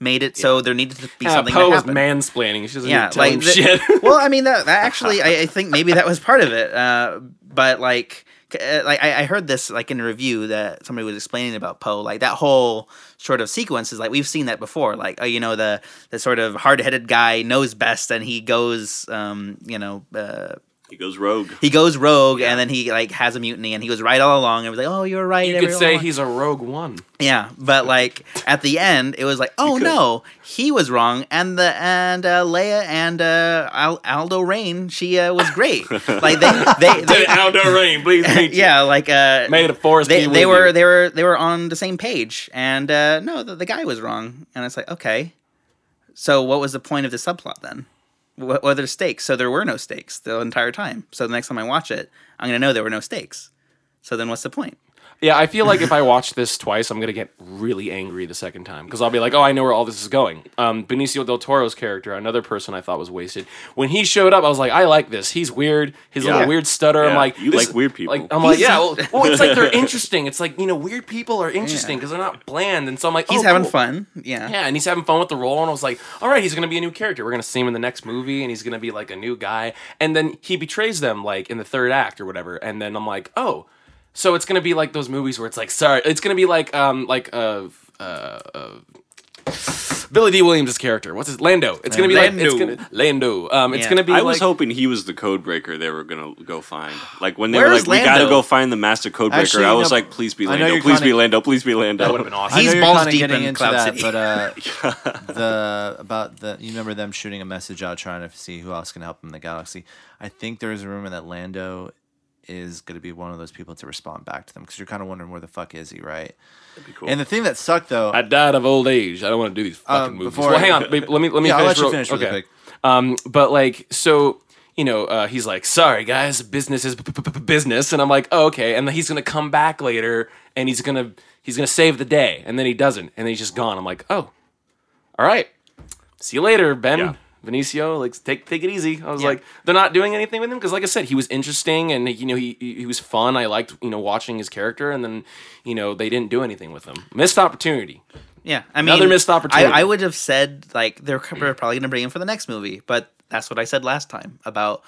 made it so there needed to be yeah, something. Poe that was mansplaining. She doesn't yeah, even tell like him the- shit. well, I mean that, that actually, I, I think maybe that was part of it. Uh, but like, uh, like I, I heard this like in a review that somebody was explaining about Poe. Like that whole sort of sequence is like we've seen that before. Like, oh, you know, the the sort of hard headed guy knows best, and he goes, um, you know. Uh, he goes rogue. he goes rogue, and then he like has a mutiny, and he was right all along. And was like, "Oh, you were right." you could say along." he's a rogue one. Yeah, but like at the end, it was like, oh could. no, he was wrong, and the and uh, Leia and uh, Al- Aldo Rain, she uh, was great. like they they, they Aldo Rain, please meet you. yeah, like uh, May a force they they were you. they were they were on the same page, and uh, no, the, the guy was wrong, and it's like okay, so what was the point of the subplot then? What the stakes? So there were no stakes the entire time. So the next time I watch it, I'm gonna know there were no stakes. So then what's the point? Yeah, I feel like if I watch this twice, I'm gonna get really angry the second time because I'll be like, "Oh, I know where all this is going." Um, Benicio del Toro's character, another person I thought was wasted. When he showed up, I was like, "I like this. He's weird. His Yeah. little weird stutter." I'm like, you like weird people. Like, I'm like, yeah. Well, well, it's like they're interesting. It's like you know, weird people are interesting Yeah. because they're not bland. And so I'm like, He's oh, having cool. fun. Yeah. Yeah, and he's having fun with the role, and I was like, all right, he's gonna be a new character. We're gonna see him in the next movie, and he's gonna be like a new guy. And then he betrays them like in the third act or whatever. And then I'm like, oh, so it's gonna be like those movies where it's like, sorry, it's gonna be like um like uh uh. uh Billy Dee Williams' character. What's his Lando? It's gonna be like it's Lando. gonna Lando. Um, it's Yeah. gonna be. I was like, hoping he was the code breaker they were gonna go find. Like when they were is like, "We gotta go find the master code breaker," Actually, I was no, like, "Please be Lando, please be kinda- Lando, please be Lando." That would have been awesome. He's balls deep getting in into Cloud that, City. but uh, the about the you remember them shooting a message out trying to see who else can help them in the galaxy. I think there is a rumor that Lando is going to be one of those people to respond back to them because you're kind of wondering where the fuck is he, right? That'd be cool. And the thing that sucked though, I died of old age. I don't want to do these fucking Um, movies. before- Well, hang on. Let me let me Yeah, I'll finish. let you real- finish really okay. quick. Um, but like, so you know, uh, he's like, "Sorry, guys, business is b- b- b- business," and I'm like, oh, "Okay." And then he's gonna come back later, and he's gonna he's gonna save the day, and then he doesn't, and then he's just gone. I'm like, "Oh, all right, see you later, Ben." Yeah. Benicio, like take take it easy. I was Yeah. like, they're not doing anything with him because, like I said, he was interesting and you know he he was fun. I liked you know watching his character, and then you know they didn't do anything with him. Missed opportunity. Yeah, I mean, Another missed opportunity. I, I would have said like they're probably gonna bring him for the next movie, but that's what I said last time about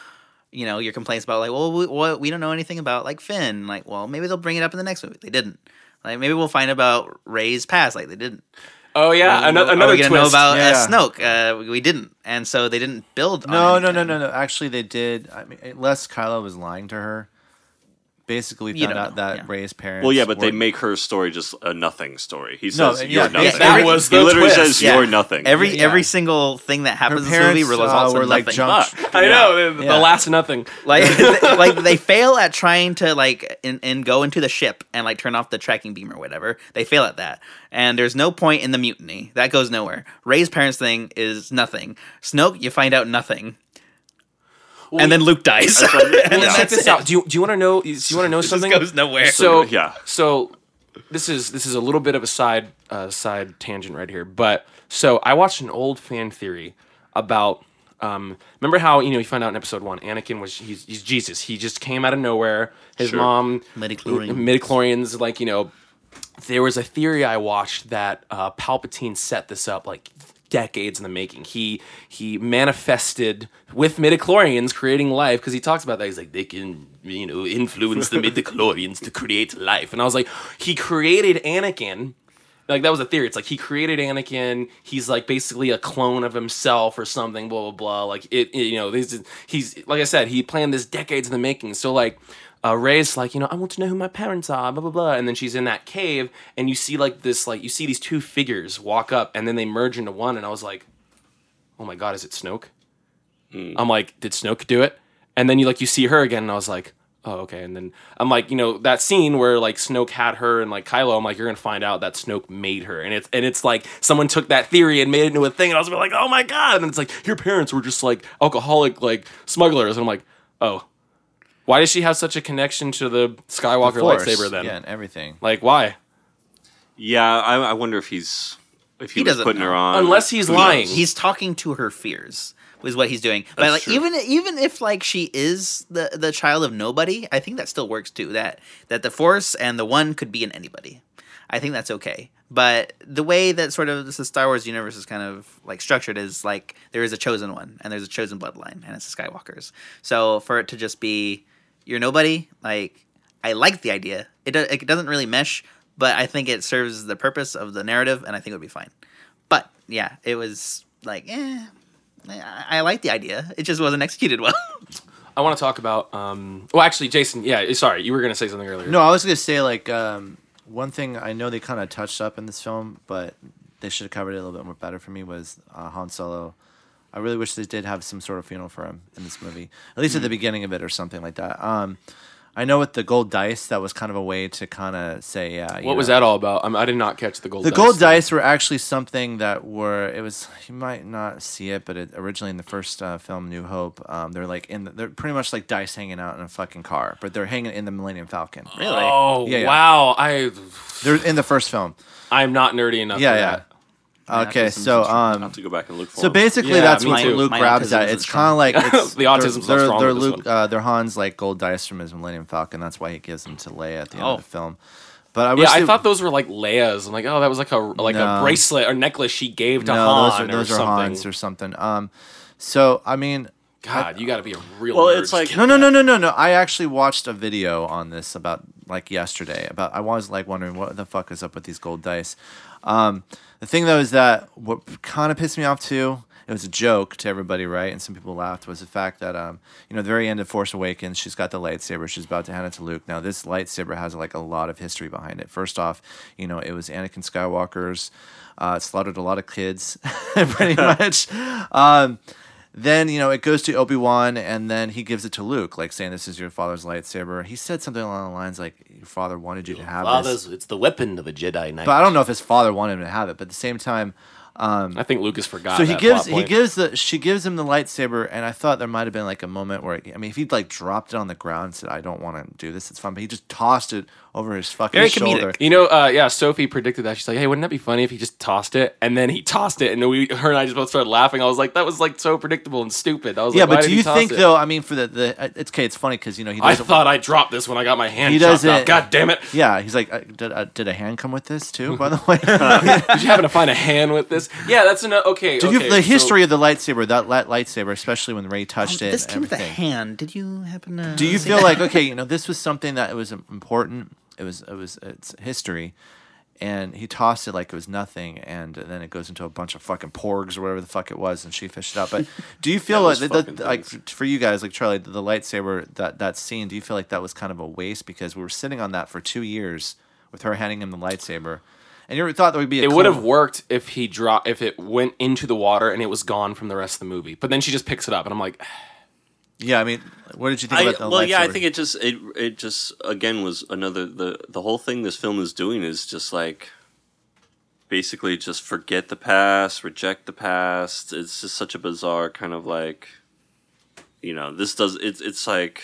you know your complaints about like well we, well, we don't know anything about like Finn. Like well maybe they'll bring it up in the next movie. They didn't. Like maybe we'll find about Rey's past. Like they didn't. Oh yeah, ano- Are another we twist. know about Yeah. uh, Snoke? Uh, we- we didn't, and so they didn't build. on no, no, no, no, no. Actually, they did. I mean, unless Kylo was lying to her. Basically, You found don't out know, that yeah. Rey's parents. well, yeah, but they make her story just a nothing story. He says, yeah, "You're nothing." yeah, that was he literally twist. says, Yeah. "You're nothing." Every Yeah. every single thing that her happens in this movie parents results uh, in were like nothing. jumped. I know the, Yeah. the last nothing. like like they fail at trying to like and, and go into the ship and like turn off the tracking beam or whatever they fail at that and there's no point in the mutiny that goes nowhere rey's parents thing is nothing snoke you find out nothing and then Luke dies. That's what- and yeah. then check this it. out. Do you do you want to know? Do you want to know It just something? goes nowhere. So Yeah. So this is this is a little bit of a side uh, side tangent right here, but so I watched an old fan theory about. Um, remember how you know you find out in episode one, Anakin was he's, he's Jesus. He just came out of nowhere. His Sure. mom Midichlorians. midichlorians, like you know, there was a theory I watched that uh, Palpatine set this up like decades in the making. He he manifested with midichlorians creating life because he talks about that. He's like they can you know influence the midichlorians to create life, and I was like he created Anakin. Like that was a theory. It's like he created Anakin. He's like basically a clone of himself or something. Blah blah blah. Like it, it- you know, this he's like I said, he planned this decades in the making. So like, uh, Rey's like, you know, I want to know who my parents are. Blah blah blah. And then she's in that cave, and you see like this, like you see these two figures walk up, and then they merge into one. And I was like, oh my god, is it Snoke? I'm like, did Snoke do it? And then you like you see her again, and I was like, oh okay. And then I'm like, you know, that scene where like Snoke had her and like Kylo, I'm like, you're gonna find out that Snoke made her, and it's and it's like someone took that theory and made it into a thing, and I was like, oh my god. And it's like your parents were just like alcoholic like smugglers, and I'm like, oh, why does she have such a connection to the Skywalker Force, lightsaber then? Yeah, and everything. Like why? Yeah, I, I wonder if he's if he, He was doesn't putting her on. Unless he's Who lying. knows? He's talking to her fears. Is what he's doing. But That's like true. even even if like she is the the child of nobody, I think that still works too. That that the force and the one could be in anybody. I think that's okay. But the way that sort of the Star Wars universe is kind of like structured is like there is a chosen one and there's a chosen bloodline and it's the Skywalkers. So for it to just be you're nobody, like I like the idea. It do, it doesn't really mesh, but I think it serves the purpose of the narrative and I think it would be fine. But yeah, it was like eh. I, I like the idea. It just wasn't executed well. I want to talk about. um Well, actually, Jason, yeah, sorry, you were gonna say something earlier. No, I was gonna say like um, one thing I know they kind of touched up in this film, but they should have covered it a little bit more better for me was uh, Han Solo. I really wish they did have some sort of funeral for him in this movie, at least at the beginning of it or something like that. Um, I know with the gold dice, that was kind of a way to kind of say, yeah. What was that all about? I, mean, I did not catch the gold. Dice. The dice gold thing. dice were actually something that were it was you might not see it, but it, originally in the first uh, film New Hope, um, they're like in the, they're pretty much like dice hanging out in a fucking car, but they're hanging in the Millennium Falcon. really? Oh Yeah, yeah. wow! I They're in the first film. I'm not nerdy enough. Yeah, for yeah. that. Okay, so instrument. I'll um, have to go back and look for so him. basically Yeah, that's me what too. Luke My grabs autism at. It's kind of like it's, The autism's they're, not strong they're, with this Luke, one. uh, they're Han's like gold dice from his Millennium Falcon. That's why he gives them to Leia at the end Oh. of the film. But I Yeah, wish I they- thought those were like Leia's. I'm like, oh, that was like a like No. a bracelet or necklace she gave to no, Han those are those or are something. Han's or something. Um, so I mean, God, you got to be a real. Well, nerd it's like- get No, no, no, no, no, no. I actually watched a video on this about like yesterday. About I was like wondering what the fuck is up with these gold dice. Um, the thing though is that what kind of pissed me off too. It was a joke to everybody, right? And some people laughed. Was the fact that um, you know, the very end of Force Awakens, she's got the lightsaber. She's about to hand it to Luke. Now, this lightsaber has like a lot of history behind it. First off, you know, it was Anakin Skywalker's. Uh, slaughtered a lot of kids, pretty much. Um, then you know it goes to Obi Wan, and then he gives it to Luke, like saying, "This is your father's lightsaber." He said something along the lines like, "Your father wanted you to have this," it's the weapon of a Jedi Knight. but I don't know if his father wanted him to have it. But at the same time, um, I think Lucas forgot. so he that gives plot he gives the she gives him the lightsaber, and I thought there might have been like a moment where I mean, if he'd like dropped it on the ground and said, "I don't want to do this," it's fine. But he just tossed it over his fucking Very shoulder. comedic. You know, uh, yeah, Sophie predicted that. She's like, "Hey, wouldn't that be funny if he just tossed it?" And then he tossed it, and we, her and I just both started laughing. I was like, "That was like so predictable and stupid." I was Yeah, like, but do you think it?" though? I mean, for the the uh, it's okay. It's funny because you know he I doesn't. thought I dropped this when I got my hand He chopped doesn't- off. God damn it! yeah, he's like, uh, did uh, did a hand come with this too? By the way, Did you happen to find a hand with this? Yeah, that's an okay. Did okay, you the so- history of the lightsaber? That light lightsaber, especially when Rey Um, touched it. this and came with a everything. hand. Did you happen to? Do you see feel that? like okay? You know, this was something that it was important. It was it was it's history, and he tossed it like it was nothing, and then it goes into a bunch of fucking porgs or whatever the fuck it was, and she fished it out. But do you feel like those the, the, like for you guys, like Charlie, the, the lightsaber that that scene? Do you feel like that was kind of a waste because we were sitting on that for two years with her handing him the lightsaber, and you thought that would be a It would have worked if he dropped if it went into the water and it was gone from the rest of the movie. But then she just picks it up, and I'm like, Yeah, I mean, what did you think I, about the well, yeah, I think it just it it just again was another the the whole thing this film is doing is just like basically just forget the past, reject the past. It's just such a bizarre kind of like you know, this does it's it's like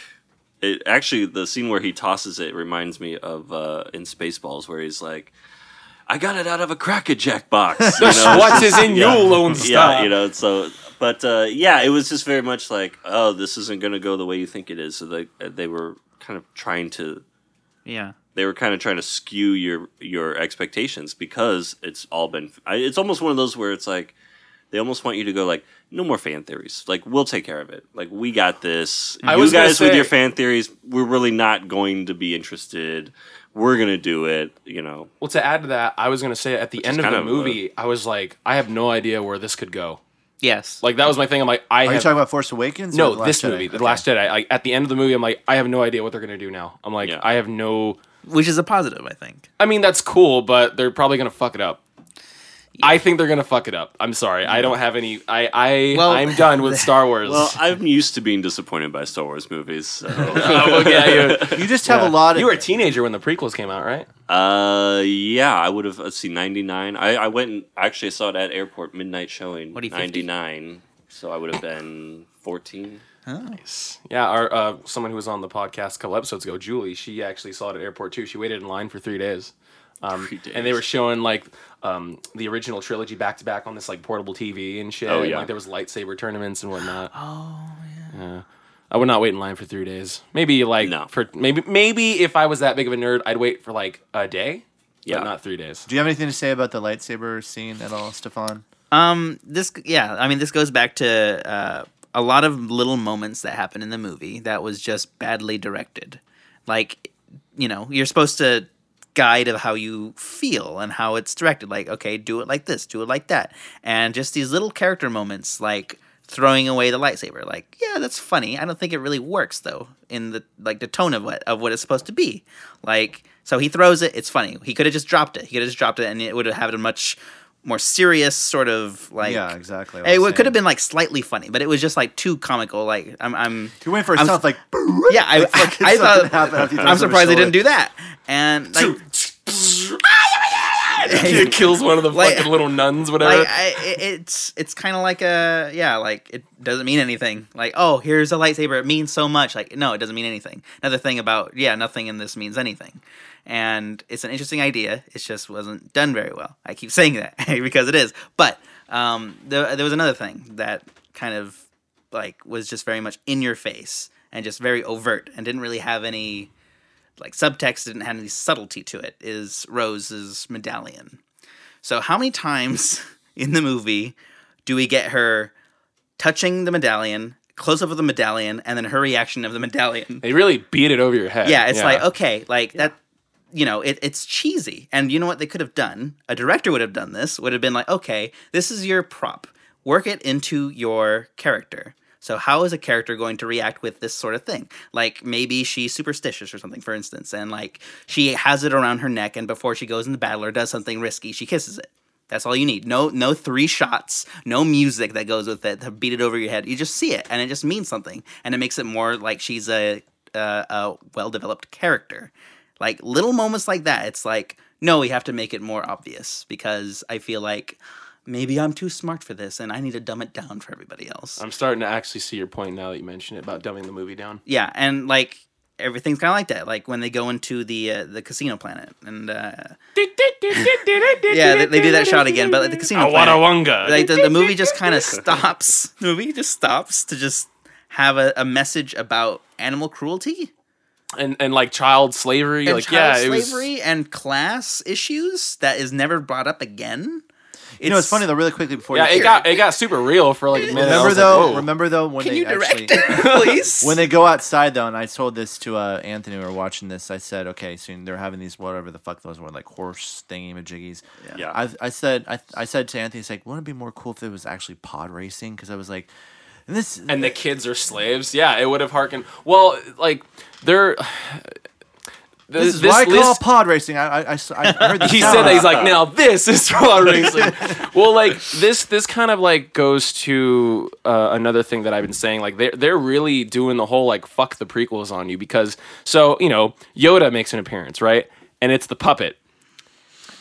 it actually the scene where he tosses it reminds me of uh, in Spaceballs where he's like, "I got it out of a crackerjack box." You know? what is in you, Lone Star? yeah, you know. So, but uh, yeah, it was just very much like, oh, this isn't going to go the way you think it is. So they they were kind of trying to Yeah. they were kind of trying to skew your your expectations because it's all been. It's almost one of those where it's like they almost want you to go like, no more fan theories. Like we'll take care of it. Like we got this. I you was gonna guys with your fan theories, we're really not going to be interested. We're gonna do it. You know. Well, to add to that, I was gonna say at the end of kind the of, uh, movie, I was like, I have no idea where this could go. Yes. Like that was my thing. I'm like, I Are you talking about Force Awakens? no The this Jedi? movie, The Okay. Last Jedi. Like at the end of the movie, I'm like, I have no idea what they're gonna do now. I'm like, Yeah. I have no. Which is a positive, I think. I mean, that's cool, but they're probably gonna fuck it up. I think they're gonna fuck it up. I'm sorry. I don't have any. I I Well, I'm done with Star Wars. Well, I'm used to being disappointed by Star Wars movies. So. Oh, look at you. You just have a lot of. You were a teenager when the prequels came out, right? Uh, yeah, I would have. Let's see, ninety nine. I I went and actually saw it at airport midnight showing. What are you, 50? ninety nine? So I would have been fourteen. Nice. Yeah, our uh, someone who was on the podcast a couple episodes ago, Julie, she actually saw it at airport too. She waited in line for three days. Um, and they were showing like um, the original trilogy back to back on this like portable TV and shit. Oh, and, yeah. like there was lightsaber tournaments and whatnot. Oh yeah. I would not wait in line for three days. Maybe like No. for maybe maybe if I was that big of a nerd, I'd wait for like a day. Yeah. but not three days. Do you have anything to say about the lightsaber scene at all, Stefan? Um, this yeah, I mean, this goes back to uh, a lot of little moments that happen in the movie that was just badly directed. Like, you know, you're supposed to guide of how you feel and how it's directed. Like, okay, do it like this, do it like that, and just these little character moments, like throwing away the lightsaber. Like, yeah, that's funny. I don't think it really works though in the like the tone of what of what it's supposed to be. Like, so he throws it. It's funny. He could have just dropped it. He could have just dropped it, and it would have had a much more serious sort of like yeah, exactly. what it I'm could have been like slightly funny, but it was just like too comical. Like I'm, I'm You're waiting for it to sound like. yeah, I, Like fucking I, thought. happened after he throws I'm surprised they didn't do that. And like, it kills one of the Like- fucking little nuns, whatever. like I, it- it's it's kind of like a yeah, like it doesn't mean anything. Like oh, here's a lightsaber. It means so much. Like no, it doesn't mean anything. Another thing about yeah, nothing in this means anything. And it's an interesting idea. It just wasn't done very well. I keep saying that because it is. But um, there, there was another thing that kind of like was just very much in your face and just very overt and didn't really have any like subtext didn't have any subtlety to it is Rose's medallion. So how many times in the movie do we get her touching the medallion, close up of the medallion, and then her reaction of the medallion? they really beat it over your head. Yeah, it's like okay, like that. You know, it, it's cheesy, and you know what they could have done? A director would have done this. Would have been like, okay, this is your prop. Work it into your character. So how is a character going to react with this sort of thing? Like maybe she's superstitious or something, for instance, and like she has it around her neck, and before she goes into battle or does something risky, she kisses it. That's all you need. No, no three shots, no music that goes with it to beat it over your head. You just see it, and it just means something, and it makes it more like she's a a, a well developed character. Like little moments like that, it's like no, we have to make it more obvious because I feel like maybe I'm too smart for this, and I need to dumb it down for everybody else. I'm starting to actually see your point now that you mention it about dumbing the movie down. yeah, and like everything's kind of like that. Like when they go into the uh, the casino planet, and uh, yeah, they, they do that shot again, but like the casino planet, Awadawanga. like the, the movie just kind of stops. The movie just stops to just have a, a message about animal cruelty and and like child slavery. and like child yeah, it was. slavery and class issues that is never brought up again. You know, it's funny though. Really quickly before Yeah, you it got it got super real for like a minute. Remember was like, though. remember though when Can they you actually direct it, please? when they go outside though, and I told this to uh, Anthony. We were watching this. I said, okay, so they're having these whatever the fuck those were like horse thingy majiggies. Yeah. I, I said I, I said to Anthony, it's like, wouldn't it be more cool if it was actually pod racing? Because I was like, and this and the kids are slaves. Yeah, it would have harkened. Well, like they're. this is why I call pod racing. I I, I, I heard the he said that he's like now this is pod racing well like this this kind of like goes to uh, another thing that i've been saying like they're, they're really doing the whole like fuck the prequels on you because so you know yoda makes an appearance right and it's the puppet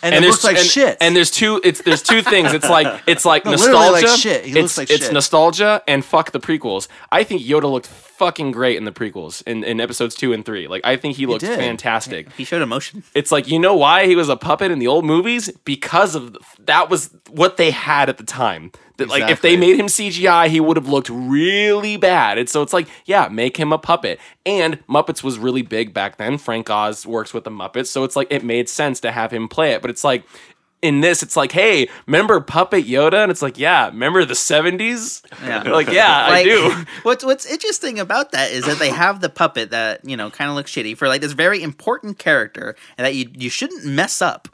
And it looks like and, shit. And there's two. It's there's two things. It's like it's like No, nostalgia. like shit. He it's, looks like it's shit. nostalgia and fuck the prequels. I think Yoda looked fucking great in the prequels in, in episodes two and three. Like I think he looked did. fantastic. He showed emotion. It's like you know why he was a puppet in the old movies because of that was what they had at the time. That like if they made him CGI, he would have looked really bad. And so it's like yeah, make him a puppet. And Muppets was really big back then. Frank Oz works with the Muppets, so it's like it made sense to have him play it. But it's like in this, it's like, hey, remember Puppet Yoda? And it's like, yeah, remember the 70s? Yeah. like, yeah, I do. What's what's interesting about that is that they have the puppet that you know kind of looks shitty for like this very important character and that you you shouldn't mess up.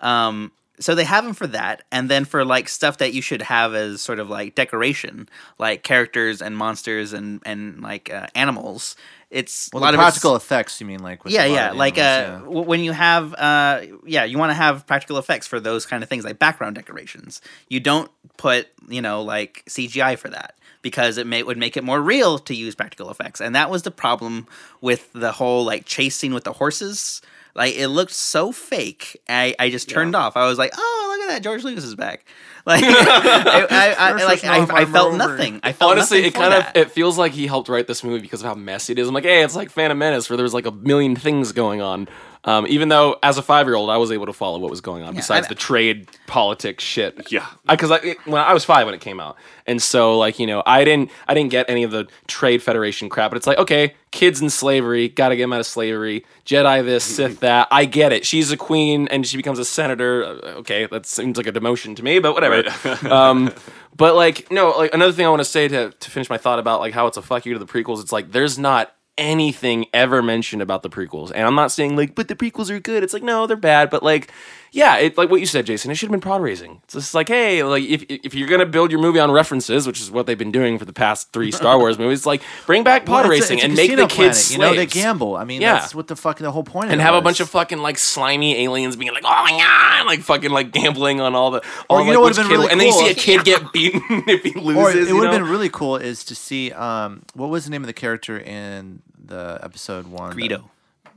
Um, so they have them for that, and then for like stuff that you should have as sort of like decoration, like characters and monsters and and like uh, animals. It's Well, a lot of practical effects, you mean, like with yeah, yeah. Like uh, animals, w- when you have, uh, yeah, you want to have practical effects for those kind of things, like background decorations. You don't put, you know, like CGI for that because it may would make it more real to use practical effects, and that was the problem with the whole like chase scene with the horses. Like it looked so fake. I, I just turned off. I was like, oh, look at that, George Lucas is back. Like I, I, I, like I, I felt over. nothing. I felt Honestly, it kind that. of it feels like he helped write this movie because of how messy it is. I'm like, hey, it's like Phantom Menace, where there's like a million things going on. Um, even though as a five year old, I was able to follow what was going on besides I- the trade politics shit. Yeah. because I, it- when I was five when it came out, and so like you know, I didn't I didn't get any of the trade federation crap. But it's like okay, kids in slavery, got to get them out of slavery. Jedi this, Sith that. I get it. She's a queen and she becomes a senator. Uh, Okay, that seems like a demotion to me, but whatever. um, but like no, like another thing I want to say to to finish my thought about like how it's a fuck you to the prequels. It's like there's not anything ever mentioned about the prequels, and I'm not saying like, but the prequels are good. It's like no, they're bad, but like. Yeah, it, like what you said, Jason. It should have been pod racing. It's just like, hey, like if if you're gonna build your movie on references, which is what they've been doing for the past three Star Wars movies, like bring back pod Well, racing a and make the kids planet, You know, they gamble. I mean, Yeah. that's what the fuck the whole point. and of it have a bunch of fucking like slimy aliens being like, oh my god, like fucking like gambling on all the. All you like, know what'd have been really and then you see a kid get beaten if he loses. Or it would have been really cool is to see um what was the name of the character in the episode one? Greedo.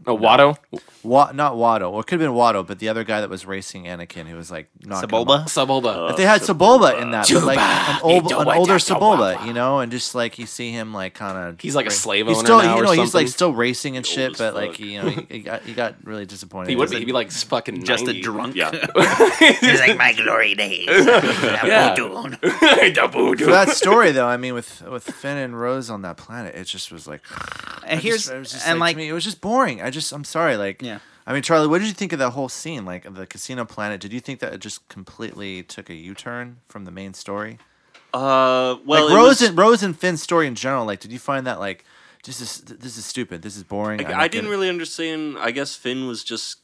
Oh, Watto, Wa- not Watto. Or it could have been Watto, but the other guy that was racing Anakin who was like knocking him Sebulba? off. If they had Sebulba in that, but like an, old, an older Watata Sebulba, you know, and just like you see him like kind of He's like a slave he's owner still now you or know he's like still racing and shit, as but like fuck. you know he, he got he got really disappointed. he would It be. He'd be like fucking Just 90. a drunk. Yeah. He's like my glory days. Yeah. For that story though, I mean, with with Finn and Rose on that planet, it just was like, And I here's just, it was just and like, like to me, it was just boring. I just, I'm sorry, like, Yeah. I mean, Charlie, what did you think of that whole scene, like the casino planet? Did you think that it just completely took a U-turn from the main story? Uh, well, like Rose was- and Rose and Finn's story in general, like, did you find that like, this is this is stupid, this is boring? I, don't I didn't really understand. I guess Finn was just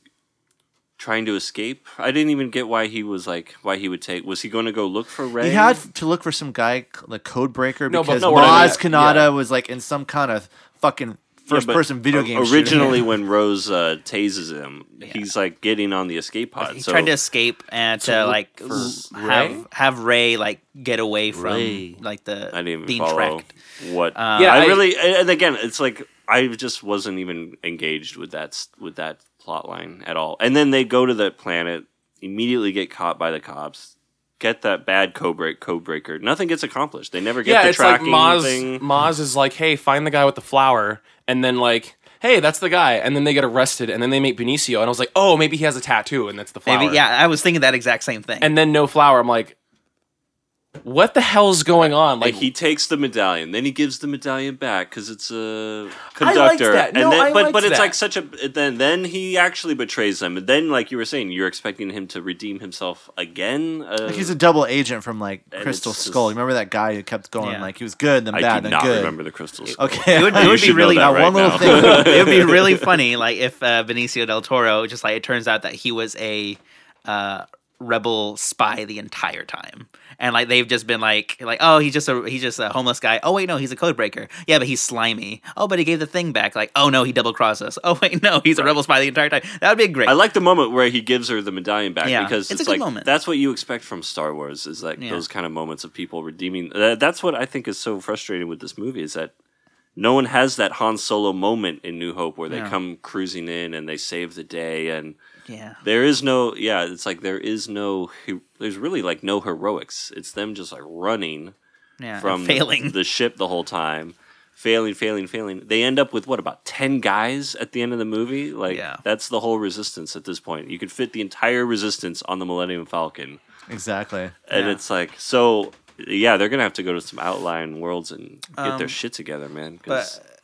trying to escape. I didn't even get why he was like why he would take. Was he going to go look for Rey? He had to look for some guy, like code breaker, No, because no, what I Maz mean- Kanata yeah. was like in some kind of fucking Yeah, first but person video o- game. shooter. Originally, when Rose uh, tases him, he's like getting on the escape pod. he so tried to escape and to look like for s- Rey? have have Rey like get away from Rey. like the I didn't even being follow tracked. what. Uh, Yeah, I, I- really and again, it's like I just wasn't even engaged with that with that plot line at all. And then they go to the planet, immediately get caught by the cops, get that bad code break code breaker. Nothing gets accomplished. They never get yeah, the it's like tracking Maz. thing. Maz is like, hey, find the guy with the flower, and then like. Hey, that's the guy, and then they get arrested, and then they meet Benicio, and I was like, "Oh, maybe he has a tattoo, and that's the flower." Maybe yeah, I was thinking that exact same thing. and then no flower. I'm like, what the hell's going on? Like Like he takes the medallion, then he gives the medallion back because it's a I liked conductor. that. No, and then, I but liked but it's that. like such a then then he actually betrays them, and then like you were saying, you're expecting him to redeem himself again. Uh, Like he's a double agent from like Crystal Skull. just- You remember that guy who kept going Yeah. like he was good, and then I bad, do then not good. remember the crystals. Okay, it would, it would be really that right one little thing. it would be really funny like if uh, Benicio del Toro just like it turns out that he was a uh, rebel spy the entire time. And like they've just been like like oh he's just a he's just a homeless guy. Oh wait no he's a code breaker. Yeah but he's slimy. Oh but he gave the thing back. Like oh no he double crossed us. Oh wait no he's a rebel spy the entire time. That would be great. I like the moment where he gives her the medallion back Yeah, because it's it's, a good like moment. that's what you expect from Star Wars is like Yeah. those kind of moments of people redeeming. Uh, that's what I think is so frustrating with this movie is that no one has that Han Solo moment in New Hope where they Yeah. come cruising in and they save the day and Yeah. there is no yeah it's like there is no there's really like no heroics it's them just like running Yeah. from failing. the ship the whole time failing failing failing they end up with what about 10 guys at the end of the movie like Yeah. that's the whole resistance at this point you could fit the entire resistance on the millennium falcon Exactly. and Yeah. it's like so yeah they're gonna have to go to some outlying worlds and get their Um, shit together man 'cause but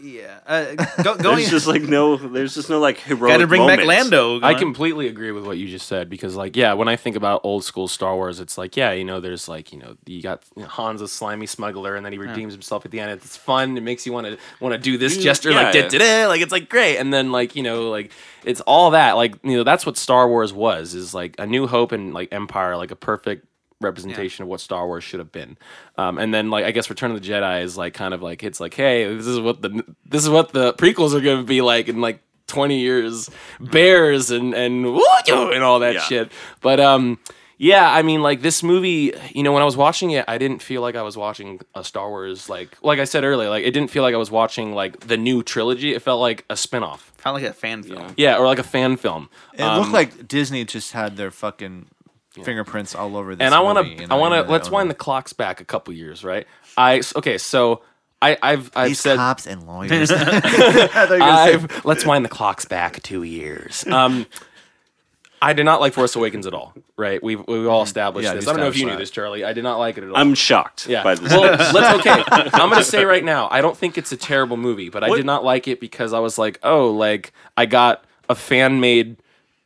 yeah. Uh, go, going. there's just like no there's just no like heroic Got to bring back. Lando. I completely agree with what you just said because, like, yeah, when I think about old school Star Wars, it's like, yeah, you know, there's like, you know, you got you know, Han's a slimy smuggler, and then he redeems himself at the end. It's fun. It makes you want to want to do this gesture, like, da, da, da, like it's like great. And then like, you know, like it's all that, like, you know, that's what Star Wars was, is like a New Hope and like Empire, like a perfect representation of what Star Wars should have been. Um, and then like I guess Return of the Jedi is like kind of like it's like, hey, this is what the this is what the prequels are going to be like in like 20 years, bears and and and all that Yeah. shit. But um yeah, I mean like this movie, you know, when I was watching it, I didn't feel like I was watching a Star Wars like like I said earlier, like it didn't feel like I was watching like the new trilogy. It felt like a spin-off. Felt like a fan film. Yeah, or like a fan film. It Um, looked like Disney just had their fucking fingerprints all over this. and I want to, you I want to. Let's wind it. the clocks back a couple years, right? I okay, so I, I've I've These said cops and lawyers. I thought you were gonna say- I've let's wind the clocks back two years. Um, I did not like Force Awakens at all. Right? We've we've all established Yeah, this. we I don't know if you knew established this, Charlie. I did not like it at all. i'm shocked yeah. by this Well, let's okay. I'm gonna say right now, I don't think it's a terrible movie, but I did not like it because I was like, oh, like I got a fan made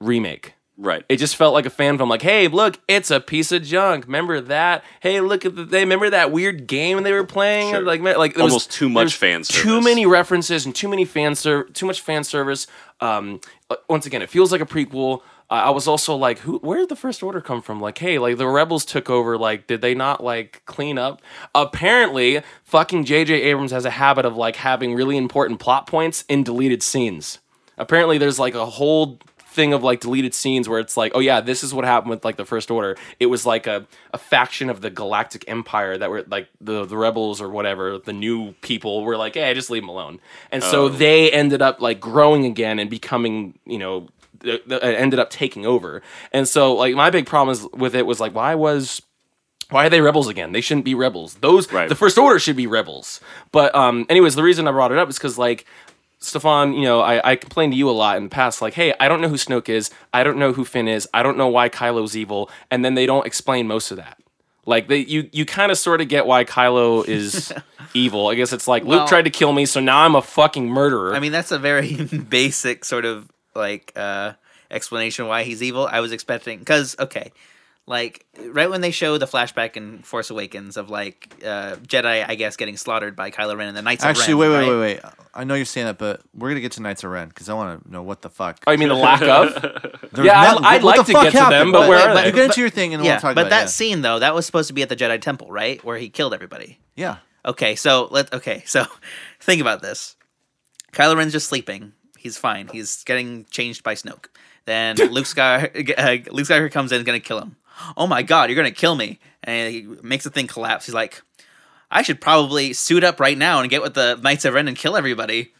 remake. Right It just felt like a fan film. Like, hey, look, it's a piece of junk. Remember that? Hey, look at the. They remember that weird game they were playing. Sure. Like, like there was- Almost too much fan Too many references and too many fan ser- Too much fan service. Um, uh, once again, it feels like a prequel. I I was also like, who? Where did the First Order come from? Like, hey, like the rebels took over. Like, did they not like clean up? Apparently, fucking J.J. Abrams has a habit of like having really important plot points in deleted scenes. Apparently, there's like a whole thing of like deleted scenes where it's like, oh yeah, this is what happened with like the First Order. It was like a, a faction of the Galactic Empire that were like the the rebels or whatever, the new people were like, hey, just leave them alone. And so they ended up like growing again and becoming, you know, th- th- ended up taking over. And so like my big problem is with it was like, why was why are they rebels again? They shouldn't be rebels. Those Right. the first order should be rebels. But um anyways, the reason I brought it up is because like Stefan, you know, I, I complained to you a lot in the past, like, hey, I don't know who Snoke is, I don't know who Finn is, I don't know why Kylo's evil, and then they don't explain most of that. Like they you you kind of sort of get why Kylo is evil. I guess it's like Well- Luke tried to kill me, so now I'm a fucking murderer. I mean, that's a very basic sort of like uh, explanation why he's evil. I was expecting because okay, like right when they show the flashback in Force Awakens of like uh, Jedi, I guess getting slaughtered by Kylo Ren and the Knights Actually, of wait, wait, right? wait, wait. I know you're saying that, but we're gonna get to Knights of Ren because I want to know what the fuck. I mean the lack of. There's yeah, I'd- not- I'd what like to fuck get to them, happened? but where are but they? You get into your thing, and Yeah, we'll talk but about that yeah. scene though, that was supposed to be at the Jedi Temple, right, where he killed everybody. Yeah. Okay, so let okay, so think about this. Kylo Ren's just sleeping. He's fine. He's getting changed by Snoke. Then Luke Skywalker, uh, Luke Skywalker comes in and is gonna kill him. Oh my God, you're gonna kill me! And he makes the thing collapse. He's like, I should probably suit up right now and get with the Knights of Ren and kill everybody.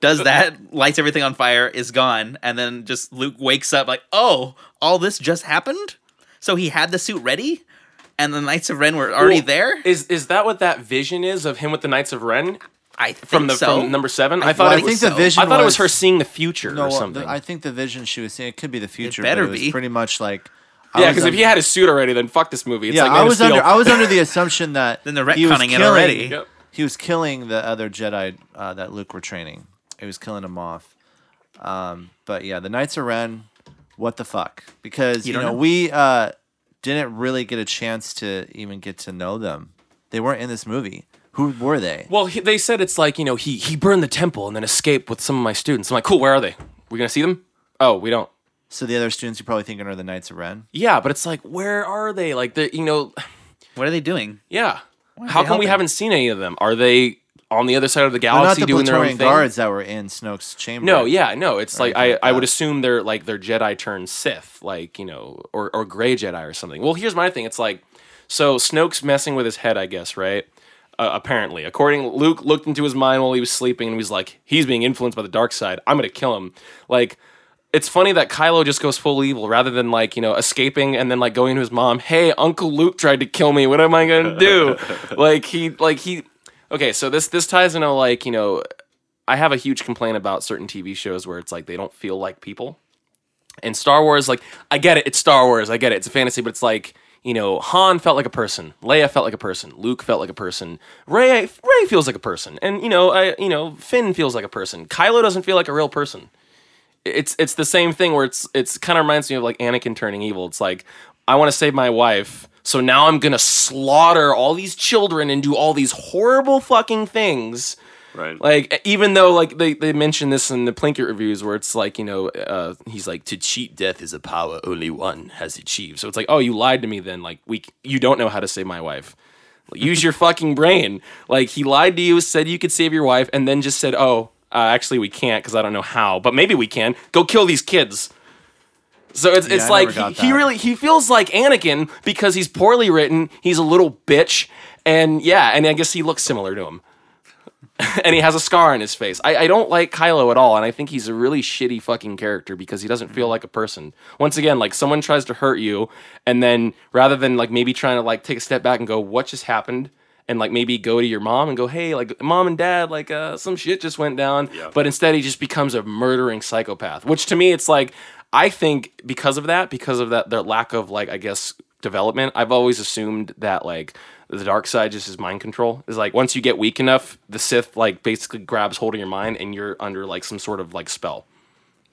Does that, lights everything on fire, is gone, and then just Luke wakes up like, oh, all this just happened. So he had the suit ready, and the Knights of Ren were already Well, there. Is is that what that vision is of him with the Knights of Ren I think from the so. from number seven? I, I- thought well, it I was. think the vision. I thought it was her seeing the future No, or something. the- I think the vision she was seeing it could be the future. better but it was be. pretty much like. I yeah, because if he had his suit already, then fuck this movie. It's yeah, like I of was Steel. under I was under the assumption that Then they're he was retconning it killing- already. Yep. He was killing the other Jedi uh, that Luke were training. He was killing them off. Um, but yeah, the Knights of Ren, what the fuck? Because you, don't know, know? we uh, didn't really get a chance to even get to know them. They weren't in this movie. Who were they? Well, he, they said it's like you know he he burned the temple and then escaped with some of my students. I'm like, cool. Where are they? We gonna see them? Oh, we don't. So the other students you're probably thinking are the Knights of Ren. Yeah, but it's like, where are they? Like the you know, What are they doing? yeah. are How they come we helping? haven't seen any of them? Are they on the other side of the They're not galaxy the doing their own Praetorian thing? guards that were in Snoke's chamber. No, yeah, no. It's like I, like I would assume they're like they're Jedi turned Sith, like you know, or or gray Jedi or something. Well, here's my thing. It's like so Snoke's messing with his head, I guess, right? Uh, apparently, according Luke looked into his mind while he was sleeping and he was like, he's being influenced by the dark side. I'm gonna kill him. Like it's funny that Kylo just goes full evil rather than like, you know, escaping and then like going to his mom, "Hey, Uncle Luke tried to kill me. What am I going to do?" like he like he Okay, so this this ties into like, you know, I have a huge complaint about certain TV shows where it's like they don't feel like people. And Star Wars like I get it, it's Star Wars. I get it. It's a fantasy, but it's like you know, Han felt like a person. Leia felt like a person. Luke felt like a person. Rey Rey feels like a person, and you know, I you know, Finn feels like a person. Kylo doesn't feel like a real person it's it's the same thing where it's it's kind of reminds me of like Anakin turning evil. It's like I want to save my wife, so now I'm gonna slaughter all these children and do all these horrible fucking things. Right. Like even though like they they mention this in the Plinkett reviews where it's like you know uh, he's like to cheat death is a power only one has achieved. So it's like oh you lied to me then like we you don't know how to save my wife. Use your fucking brain. Like he lied to you, said you could save your wife, and then just said oh uh, actually we can't because I don't know how, but maybe we can. Go kill these kids. So it's, Yeah, it's I like he, he really he feels like Anakin because he's poorly written. He's a little bitch, and yeah, and I guess he looks similar to him. and he has a scar on his face. I, I don't like Kylo at all, and I think he's a really shitty fucking character because he doesn't feel like a person. Once again, like someone tries to hurt you, and then rather than like maybe trying to like take a step back and go, what just happened? And like maybe go to your mom and go, hey, like mom and dad, like uh, some shit just went down. Yeah. But instead, he just becomes a murdering psychopath. Which to me, it's like I think because of that, because of that, their lack of like I guess development, I've always assumed that like the dark side just is mind control. Is like once you get weak enough, the Sith like basically grabs hold of your mind and you're under like some sort of like spell.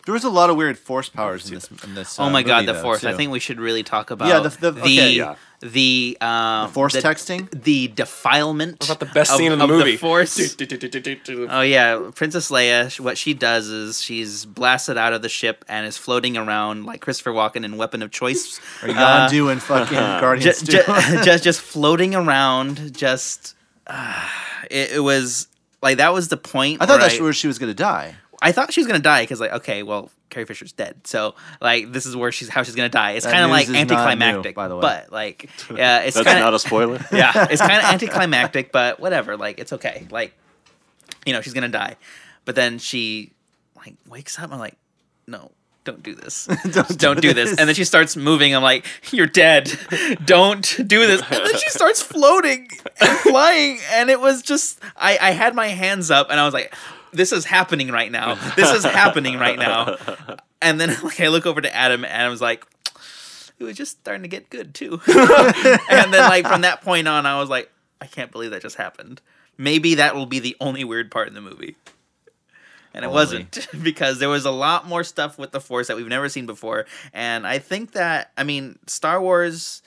There was a lot of weird force powers in this. In this Oh uh, my god, the though, force! I think we should really talk about Yeah, the- the- the okay, yeah. the um, force the, texting? the defilement. What about the best of- scene in the of movie? force. Oh, Oh yeah, Princess Leia. What she does is she's blasted out of the ship and is floating around like Christopher Walken in Weapon of Choice. Or Yondu Uh, and fucking Guardians just, too. just just floating around. Just uh, it, it was like that was the point. I thought where that's where she was gonna die. I thought she was gonna die because like okay, well Carrie Fisher's dead, so like this is where she's how she's gonna die. It's kind of like anticlimactic, new, by the way. but like yeah, it's That's kind not of a spoiler. yeah, it's kind of anticlimactic, but whatever. Like it's okay. Like you know she's gonna die, but then she like wakes up. I'm like, no. Don't do this. Don't Don't, do do this. this. And then she starts moving. I'm like, you're dead. Don't do this. And then she starts floating and flying. And it was just, I, I had my hands up and I was like, this is happening right now. This is happening right now. And then like I look over to Adam and Adam's like, it was just starting to get good too. and then like from that point on, I was like, I can't believe that just happened. Maybe that will be the only weird part in the movie. And it Only. wasn't because there was a lot more stuff with the Force that we've never seen before. And I think that I mean Star Wars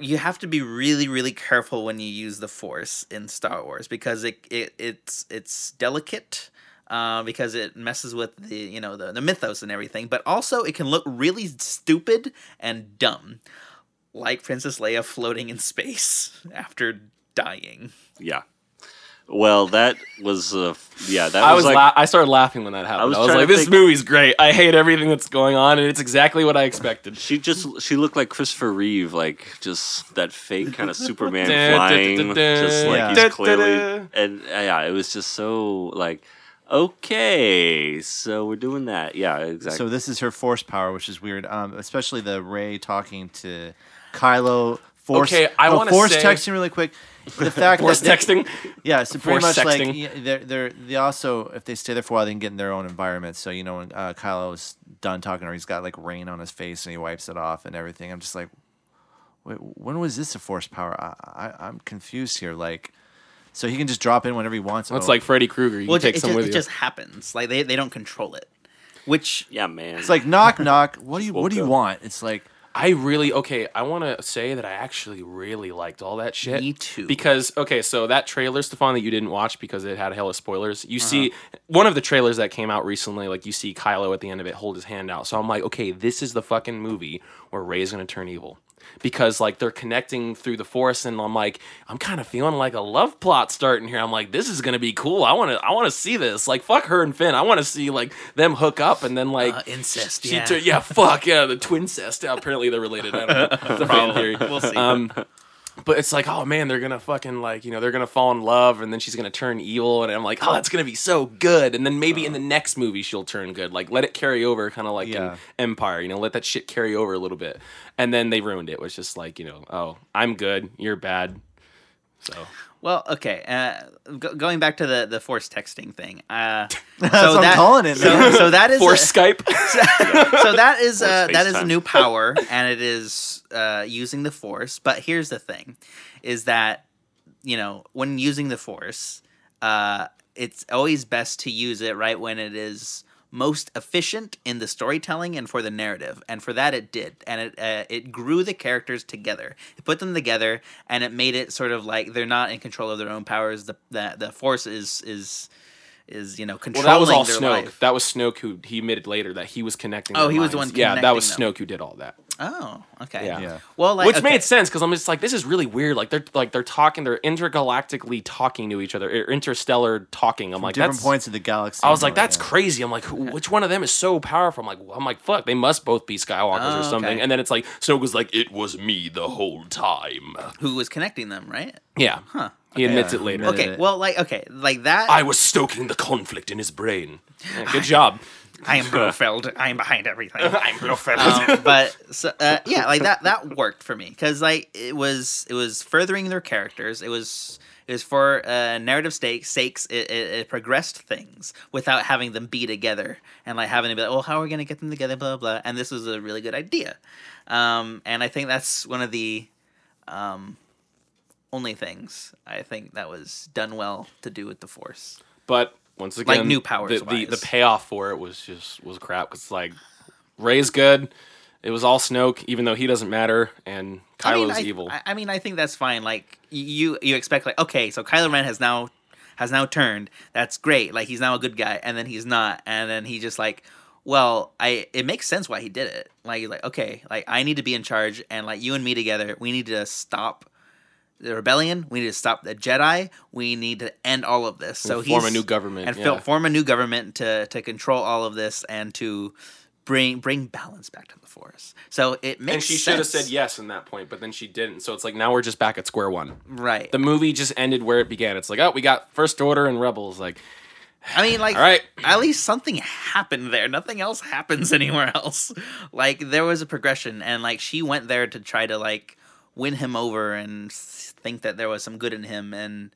you have to be really really careful when you use the Force in Star Wars because it, it it's it's delicate. Uh, because it messes with the you know the, the mythos and everything, but also it can look really stupid and dumb, like Princess Leia floating in space after dying. Yeah. Well, that was uh, yeah. That I was, was like la- I started laughing when that happened. I was was, like, this think- movie's great. I hate everything that's going on, and it's exactly what I expected. she just she looked like Christopher Reeve, like just that fake kind of Superman Dun, dun, flying, dun, dun, just like Yeah. he's Dun, dun, clearly and uh, yeah, it was just so like okay, so we're doing that. Yeah, exactly. So this is her force power, which is weird. Um, especially the Rey talking to Kylo. Force, Okay, I oh, wanna force say- texting really quick. The fact Force that texting. Yeah, so pretty Force much like sexting. yeah, they're they're they also if they stay there for a while they can get in their own environment. So you know when uh, Kylo's done talking or he's got like rain on his face and he wipes it off and everything. I'm just like, wait, when was this a force power? I, I I'm confused here. Like, so he can just drop in whenever he wants. It's Oh, like Freddy Krueger. You Well, can it, take ju- some it, with ju- you. it just happens. Like they, they don't control it, which yeah, man. it's like knock knock. What do you what do you want? It's like I really okay. I want to say that I actually really liked all that shit. Me too. Because okay, so that trailer, Stefan, that you didn't watch because it had hella spoilers. You see Uh-huh. one of the trailers that came out recently, like you see Kylo at the end of it hold his hand out. So I'm like, okay, this is the fucking movie where Rey's gonna turn evil. Because like they're connecting through the force, and I'm like, I'm kind of feeling like a love plot starting here. I'm like, this is gonna be cool. I want to, I want to see this. Like, fuck her and Finn. I want to see like them hook up, and then like uh, incest. she Yeah, tur- yeah, fuck yeah, the twin cest. Apparently they're related. I don't know. It's a fan theory. We'll see. Um, but it's like, oh man, they're gonna fucking like, you know, they're gonna fall in love, and then she's gonna turn evil, and I'm like, oh, that's gonna be so good. And then maybe in the uh-huh. next movie she'll turn good. Like, let it carry over, kind of like Yeah. Empire, you know, let that shit carry over a little bit. And then they ruined it. It was just like, you know, oh, I'm good, you're bad. So Well, okay. Uh, go- going back to the the force texting thing. Uh, That's what I'm calling it, So, so that is for a- Skype, so that is uh, that is a new power, and it is uh, using the force. But here's the thing: is that you know when using the force, uh, it's always best to use it right when it is most efficient in the storytelling and for the narrative. And for that, it did, and it uh, it grew the characters together. It put them together, and it made it sort of like they're not in control of their own powers. The the, the force is is is you know well, controlling that was all Snoke. life. That was Snoke who he admitted later that he was connecting. Oh, he was the one Yeah, that was them. Snoke who did all that. Oh, okay. Yeah. Yeah. Well, like, Which okay. made sense because I'm just like, this is really weird. Like they're like they're talking, they're intergalactically talking to each other, or interstellar talking. I'm like, different that's. points of the galaxy. I was like, that's all that, crazy. I'm like, who, which one of them is so powerful? I'm like, I'm like, fuck, they must both be Skywalkers Oh, or something. okay. And then it's like, Snoke was like, it was me the whole time. who was connecting them, right? Yeah, Huh. he admits Yeah, it later. Okay. Well, like, okay, like that. I was stoking the conflict in his brain. Yeah, good job. I am Blofeld. I am behind everything. I'm Blofeld. um, but so, uh, yeah, like that that worked for me because like it was it was furthering their characters. It was it was for uh, narrative stakes sakes. It, it, it progressed things without having them be together and like having to be like, well, how are we gonna get them together? Blah blah. And this was a really good idea. Um, and I think that's one of the um, only things I think that was done well to do with the Force. But once again, like new powers the, the, the payoff for it was just was crap. Cause like Rey's good. It was all Snoke, even though he doesn't matter, and I mean, I, evil. I, I mean, I think that's fine. Like you, you expect like okay, so Kylo Ren has now has now turned. That's great. Like he's now a good guy, and then he's not, and then he just like, well, I it makes sense why he did it. Like he's like okay, like I need to be in charge, and like you and me together, we need to stop the rebellion. We need to stop the Jedi. We need to end all of this. So he form a new government, and yeah. form a new government to to control all of this and to bring bring balance back to the Force. So it makes and she should have said yes in that point, but then she didn't. So it's like now we're just back at square one. right. The movie just ended where it began. It's like, oh, we got First Order and Rebels. Like, I mean, like, all right, at least something happened there. Nothing else happens anywhere else. Like, there was a progression, and like, she went there to try to like win him over and think that there was some good in him. And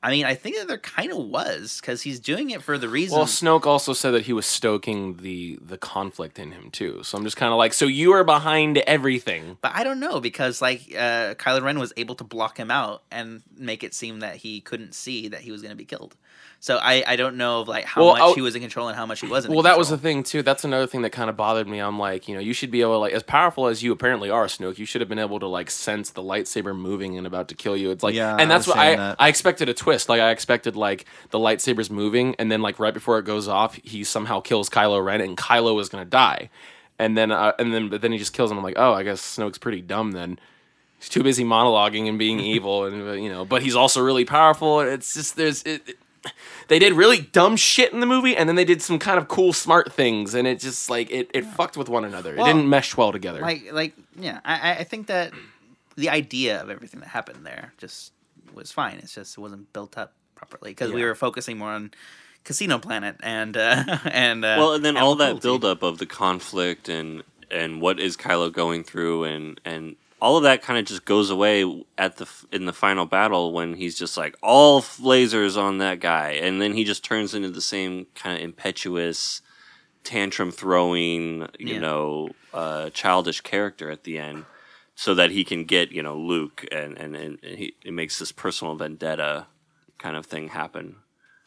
I mean, I think that there kind of was because he's doing it for the reason. Well, Snoke also said that he was stoking the the conflict in him too. So I'm just kind of like, so you are behind everything. but I don't know because like uh, Kylo Ren was able to block him out and make it seem that he couldn't see that he was going to be killed. So I, I don't know of like how Well, much I'll- he was in control and how much he wasn't. in Well, that was the thing too. That's another thing that kind of bothered me. I'm like, you know, you should be able to like, as powerful as you apparently are, Snoke. You should have been able to like sense the lightsaber moving and about to kill you. It's like, Yeah, and that's was what I that. I expected a twist. Like I expected like the lightsabers moving, and then like right before it goes off, he somehow kills Kylo Ren, and Kylo is gonna die. And then uh, and then but then he just kills him. I'm like, oh, I guess Snoke's pretty dumb then. He's too busy monologuing and being evil, and uh, you know, but he's also really powerful. It's just there's it, it- they did really dumb shit in the movie, and then they did some kind of cool, smart things, and it just like it, it fucked with one another. Well, it didn't mesh well together. like like yeah I, I- I think that the idea of everything that happened there just was fine it's just it wasn't built up properly because we were focusing more on casino planet and uh and uh well, and then all that cruelty. buildup of the conflict and and what is Kylo going through and and all of that kind of just goes away at the in the final battle when he's just like all lasers on that guy, and then he just turns into the same kind of impetuous, tantrum throwing, you Yeah. know, uh, childish character at the end, so that he can get you know Luke, and and, and he it makes this personal vendetta kind of thing happen.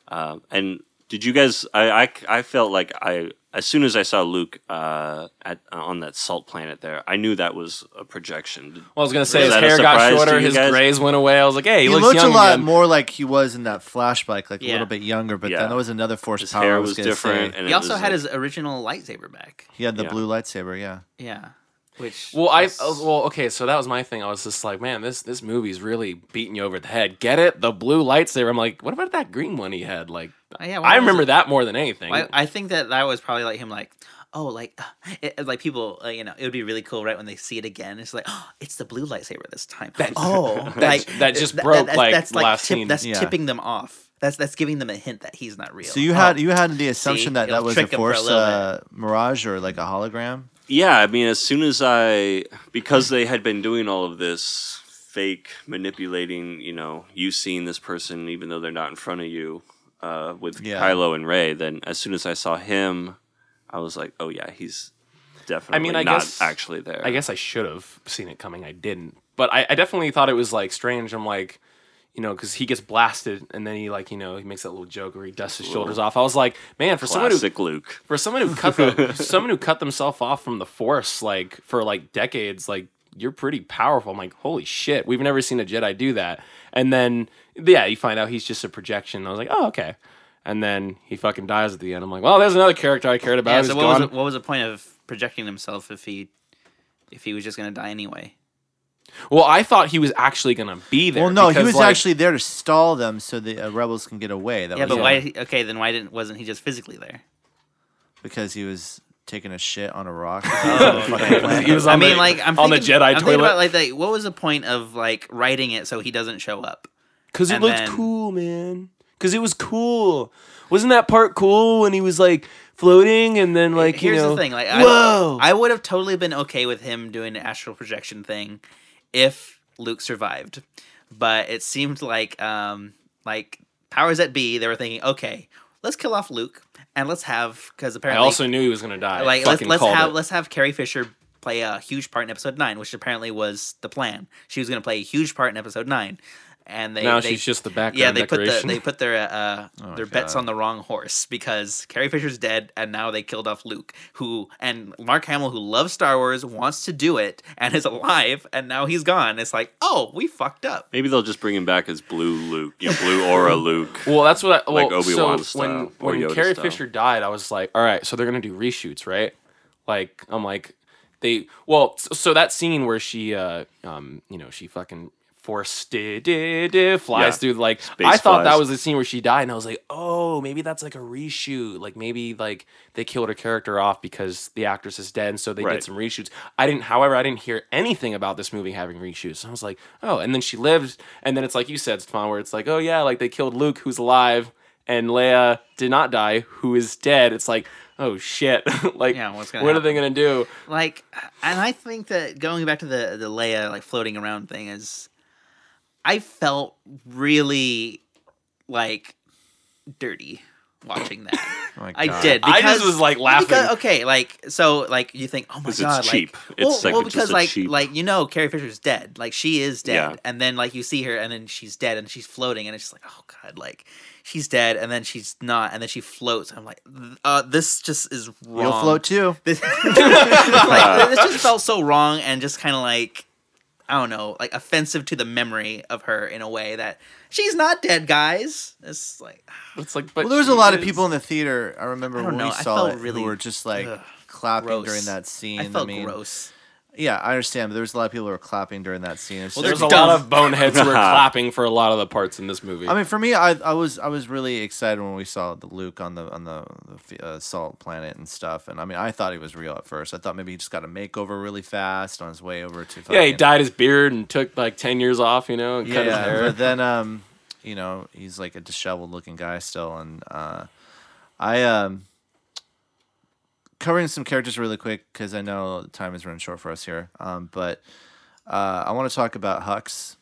Uh, and did you guys? I, I I felt like I as soon as I saw Luke uh, at on that salt planet there, I knew that was a projection. well, I was gonna say Was his hair got shorter, his guys? grays went away. I was like, hey, he, He looks looked a lot again. more like he was in that flashback, like a little bit younger. But Yeah. then there was another force His power. hair I was different, and he also was had like- his original lightsaber back He had the Yeah. blue lightsaber. Yeah. yeah which Well, I was- uh, well okay, so that was my thing. I was just like, man, this this movie's really beating you over the head. Get it? The blue lightsaber. I'm like, what about that green one he had? Like, Oh, yeah, I remember it? that more than anything. I, I think that that was probably like him like oh, like, uh, it, like people, uh, you know, it would be really cool, right, when they see it again. It's like, oh, it's the blue lightsaber this time. oh, like that just broke, like, that's last tip- scene. That's Yeah. tipping them off. That's that's giving them a hint that he's not real. So you Oh, had you had the assumption that that was a trick 'em for a force uh, mirage or like a hologram. Yeah, I mean, as soon as I, because they had been doing all of this fake manipulating, you know, you seeing this person even though they're not in front of you, uh, with Yeah. Kylo and Rey, then as soon as I saw him, I was like, oh yeah, he's definitely I mean, not guess- actually there. I guess I should have seen it coming. I didn't, but I, I definitely thought it was like strange. I'm like, you know, because he gets blasted and then he like, you know, he makes that little joke where he dusts his shoulders off. I was like, man, for someone who Luke. for someone who cut the someone who cut themselves off from the force like for like decades like you're pretty powerful i'm like holy shit we've never seen a jedi do that and then yeah you find out he's just a projection i was like oh okay and then he fucking dies at the end i'm like well there's another character i cared about Yeah, so what was, the, what was the point of projecting himself if he if he was just gonna die anyway? well i thought he was actually gonna be there Well, no, he was like, actually there to stall them so the uh, rebels can get away. That Yeah, was but why? Okay, then why didn't wasn't he just physically there? Because he was taking a shit on a rock. Oh, okay. he was I on mean, the, like I'm on the jedi I'm toilet about like, like what was the point of like writing it so he doesn't show up? Because it looked then- cool, man. Because it was cool. Wasn't that part cool when he was like floating and then like Here's you know? the thing, like whoa. I, I would have totally been okay with him doing the astral projection thing if Luke survived, but it seemed like um like powers that be they were thinking, okay, let's kill off Luke and let's have because apparently I also knew he was gonna die. like let's let's have it. let's have Carrie Fisher play a huge part in episode nine, which apparently was the plan. She was going to play a huge part in episode nine, and they now they, she's just the background yeah they put the they put their uh, Oh their my bets on the wrong horse because Carrie Fisher's dead, and now they killed off Luke, who and Mark Hamill, who loves Star Wars, wants to do it and is alive, and now he's gone. It's like, oh, we fucked up. Maybe they'll just bring him back as Blue Luke, you know, Blue Aura Luke. Well, that's what I Like Obi-Wan so style when when Carrie style. Fisher died, I was like, all right, so they're gonna do reshoots, right? Like I'm like they well, so, so that scene where she uh um you know she fucking force di- di- di- flies Yeah. through like Space I thought that was the scene where she died, and I was like, oh, maybe that's like a reshoot. Like maybe like they killed her character off because the actress is dead, and so they Right. did some reshoots. I didn't, however, I didn't hear anything about this movie having reshoots. So I was like, oh, and then she lived, and then it's like you said, Stefan, where it's like, oh yeah, like they killed Luke, who's alive, and Leia did not die, who is dead. It's like, oh shit, like Yeah, what's gonna what are they gonna do? like and i think that going back to the the leia like floating around thing is i felt really like dirty watching that Oh i God. did I just was, like, laughing. because- okay like so like you think oh my 'Cause it's god cheap. like It's well, like well because a like cheap- like you know carrie fisher's dead like she is dead Yeah. and then like you see her and then she's dead and she's floating and it's just like oh god like she's dead and then she's not and then she floats i'm like uh this just is wrong You'll float too. this, like, this just felt so wrong and just kind of like I don't know, like offensive to the memory of her in a way that she's not dead, guys. It's like It's like, but Well, there was a she lot of people in the theater. I remember I when know, we I saw felt it really- who were just like ugh, clapping gross. during that scene. I felt mean, gross. Yeah, I understand, but there was a lot of people who were clapping during that scene. It's Well, just- There's a They're lot of boneheads who were clapping for a lot of the parts in this movie. I mean, for me, I, I was I was really excited when we saw the Luke on the on the, the uh, salt planet and stuff. And I mean, I thought he was real at first. I thought maybe he just got a makeover really fast on his way over to. yeah, he fucking- dyed his beard and took like ten years off, you know, and cut his hair. but then um, you know, he's like a disheveled looking guy still, and uh, I um, covering some characters really quick because I know time is running short for us here. Um, but uh, I want to talk about Hux.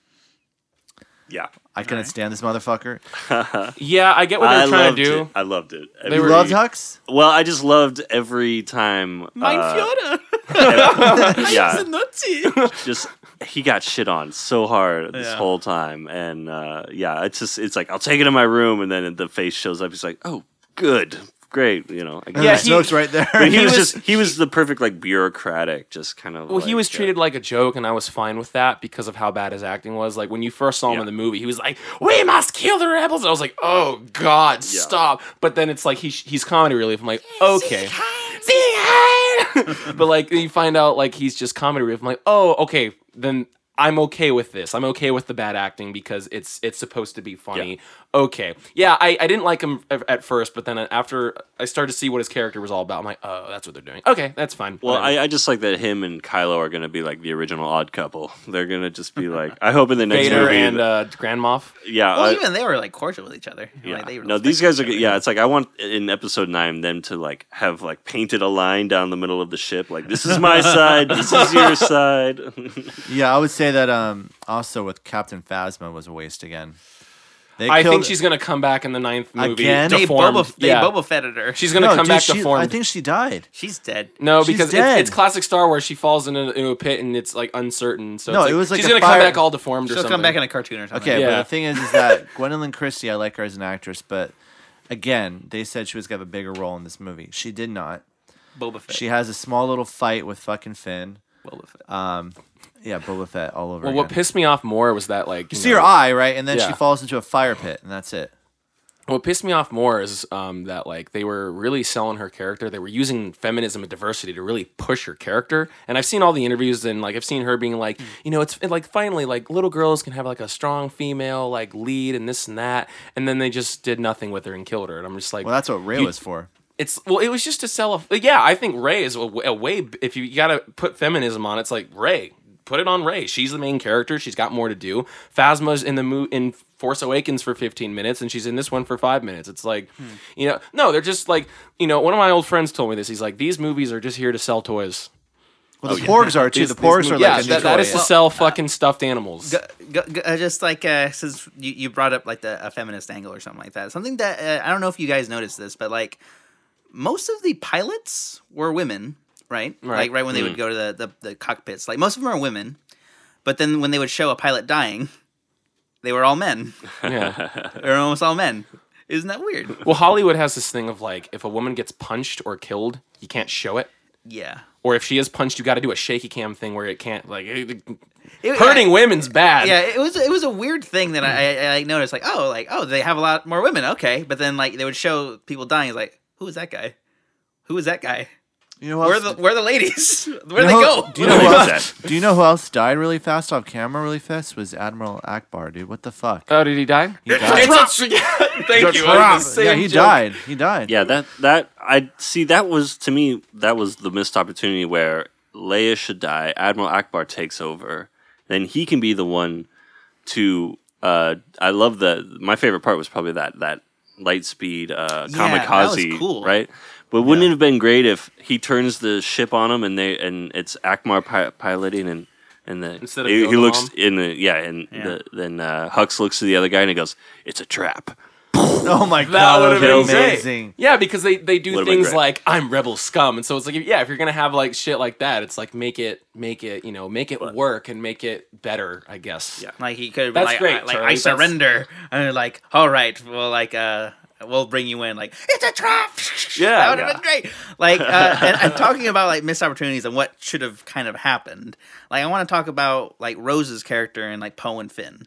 Yeah. I couldn't stand this motherfucker. Yeah, I get what they're trying to do. it. I loved it. They You were- loved Hux? Well, I just loved every time. Mein uh, Führer. yeah, Nazi. just he got shit on so hard this Yeah. whole time, and uh, yeah, it's just it's like I'll take it in my room, and then the face shows up. He's like, "Oh, good, great," you know. I Yeah, guess. he- Snoke's right there. But he, he was, was- just he was the perfect like bureaucratic, just kind of. Well, he like, was uh, treated like a joke, and I was fine with that because of how bad his acting was. Like when you first saw him Yeah. in the movie, he was like, "We must kill the rebels." I was like, "Oh God, stop!" But then it's like he's he's comedy relief. I'm like, okay, but like you find out like he's just comedy relief. I'm like, oh, okay. Then I'm okay with this. I'm okay with the bad acting because it's it's supposed to be funny. Okay, yeah, I, I didn't like him at at first, but then after I started to see what his character was all about, I'm like, oh, that's what they're doing. Okay, that's fine. Well, I, I just like that him and Kylo are going to be like the original odd couple. They're going to just be like, I hope in the next Vader movie. and uh, Grand Moff. yeah. Well, uh, even they were like cordial with each other. yeah. Like, they no, these guys are. good. Yeah, it's like I want in episode nine them to like have like painted a line down the middle of the ship, like this is my side, this is your side. Yeah, I would say that um also with Captain Phasma was a waste again. They I think she's gonna come back in the ninth movie. Again? They deformed. Boba, they yeah. Boba Fetted her. She's gonna No, come dude, back she- deformed. I think she died. She's dead. No, She's because dead. it's, it's classic Star Wars. She falls into, into a pit and it's like uncertain. So No, it's it was like she's a gonna fire- come back all deformed or She'll something. come back in a cartoon or something. Okay, but Yeah. the thing is, is that Gwendoline Christie, I like her as an actress, but again, they said she was gonna have a bigger role in this movie. She did not. Boba Fett. She has a small little fight with fucking Finn. Boba Fett. Um, yeah, Boba Fett all over. Well, what again. pissed me off more was that like you you see know, her eye right, and then Yeah. she falls into a fire pit, and that's it. What pissed me off more is um, that like they were really selling her character. They were using feminism and diversity to really push her character. And I've seen all the interviews and like I've seen her being like, you know, it's it, like finally like little girls can have like a strong female like lead and this and that. And then they just did nothing with her and killed her. And I'm just like, Well, that's what Rey was for. it's well, it was just to sell a. Yeah, I think Rey is a way. If you got to put feminism on, it, it's like Rey. Put it on Rey. She's the main character. She's got more to do. Phasma's in the mo- in Force Awakens for 15 minutes, and she's in this one for five minutes. It's like, you know, no, they're just like, you know, one of my old friends told me this. He's like, these movies are just here to sell toys. Well, the Porgs are too. These- the these Porgs are movies- like yeah, a that, that toy. is to sell fucking stuffed animals. Go, go, go, uh, just like uh, since you, you brought up like the a feminist angle or something like that, something that uh, I don't know if you guys noticed this, but like most of the pilots were women, right? Right. Like right when they would hmm. go to the, the the cockpits, like most of them are women, but then when they would show a pilot dying, they were all men. yeah. they were almost all men. Isn't that weird? Well, Hollywood has this thing of like, if a woman gets punched or killed, you can't show it. Yeah. Or if she is punched, you got to do a shaky cam thing where it can't like it- It- hurting women's bad. Yeah, it was it was a weird thing that I, I, I noticed. Like, oh, like oh, they have a lot more women. Okay, but then like they would show people dying. It's like, who is that guy? Who is that guy? You know who Where else- the where the ladies? Where you they know go? Do you know who else? Do you know who else died really fast off camera really fast? Was Admiral Ackbar, dude. What the fuck? Oh, did he die? He died. It's a- Thank you. I was the yeah, he joke. died. He died. Yeah, that that I see. That was to me that was the missed opportunity where Leia should die. Admiral Ackbar takes over, then he can be the one to. Uh, I love the. My favorite part was probably that that light speed uh, Yeah, that was kamikaze, cool. right? But wouldn't it have been great if he turns the ship on him and they and it's Ackbar pi- piloting and and the Instead of he, he Yoda looks in the yeah and The, then uh, Hux looks to the other guy and he goes, "It's a trap." Oh my god That god, would that have would been be great. amazing. Yeah, because they, they do Would've been things great. like I'm rebel scum, and so it's like yeah, if you're gonna have like shit like that, it's like make it make it you know make it work and make it better, I guess. Yeah. Like he could have been That's like, great, I, like Charlie. I That's- surrender, and they're like, all right, well, like uh, we'll bring you in. Like it's a trap. Yeah, that would have yeah. been great. Like uh, and, and talking about like missed opportunities and what should have kind of happened. Like I want to talk about like Rose's character and like Poe and Finn.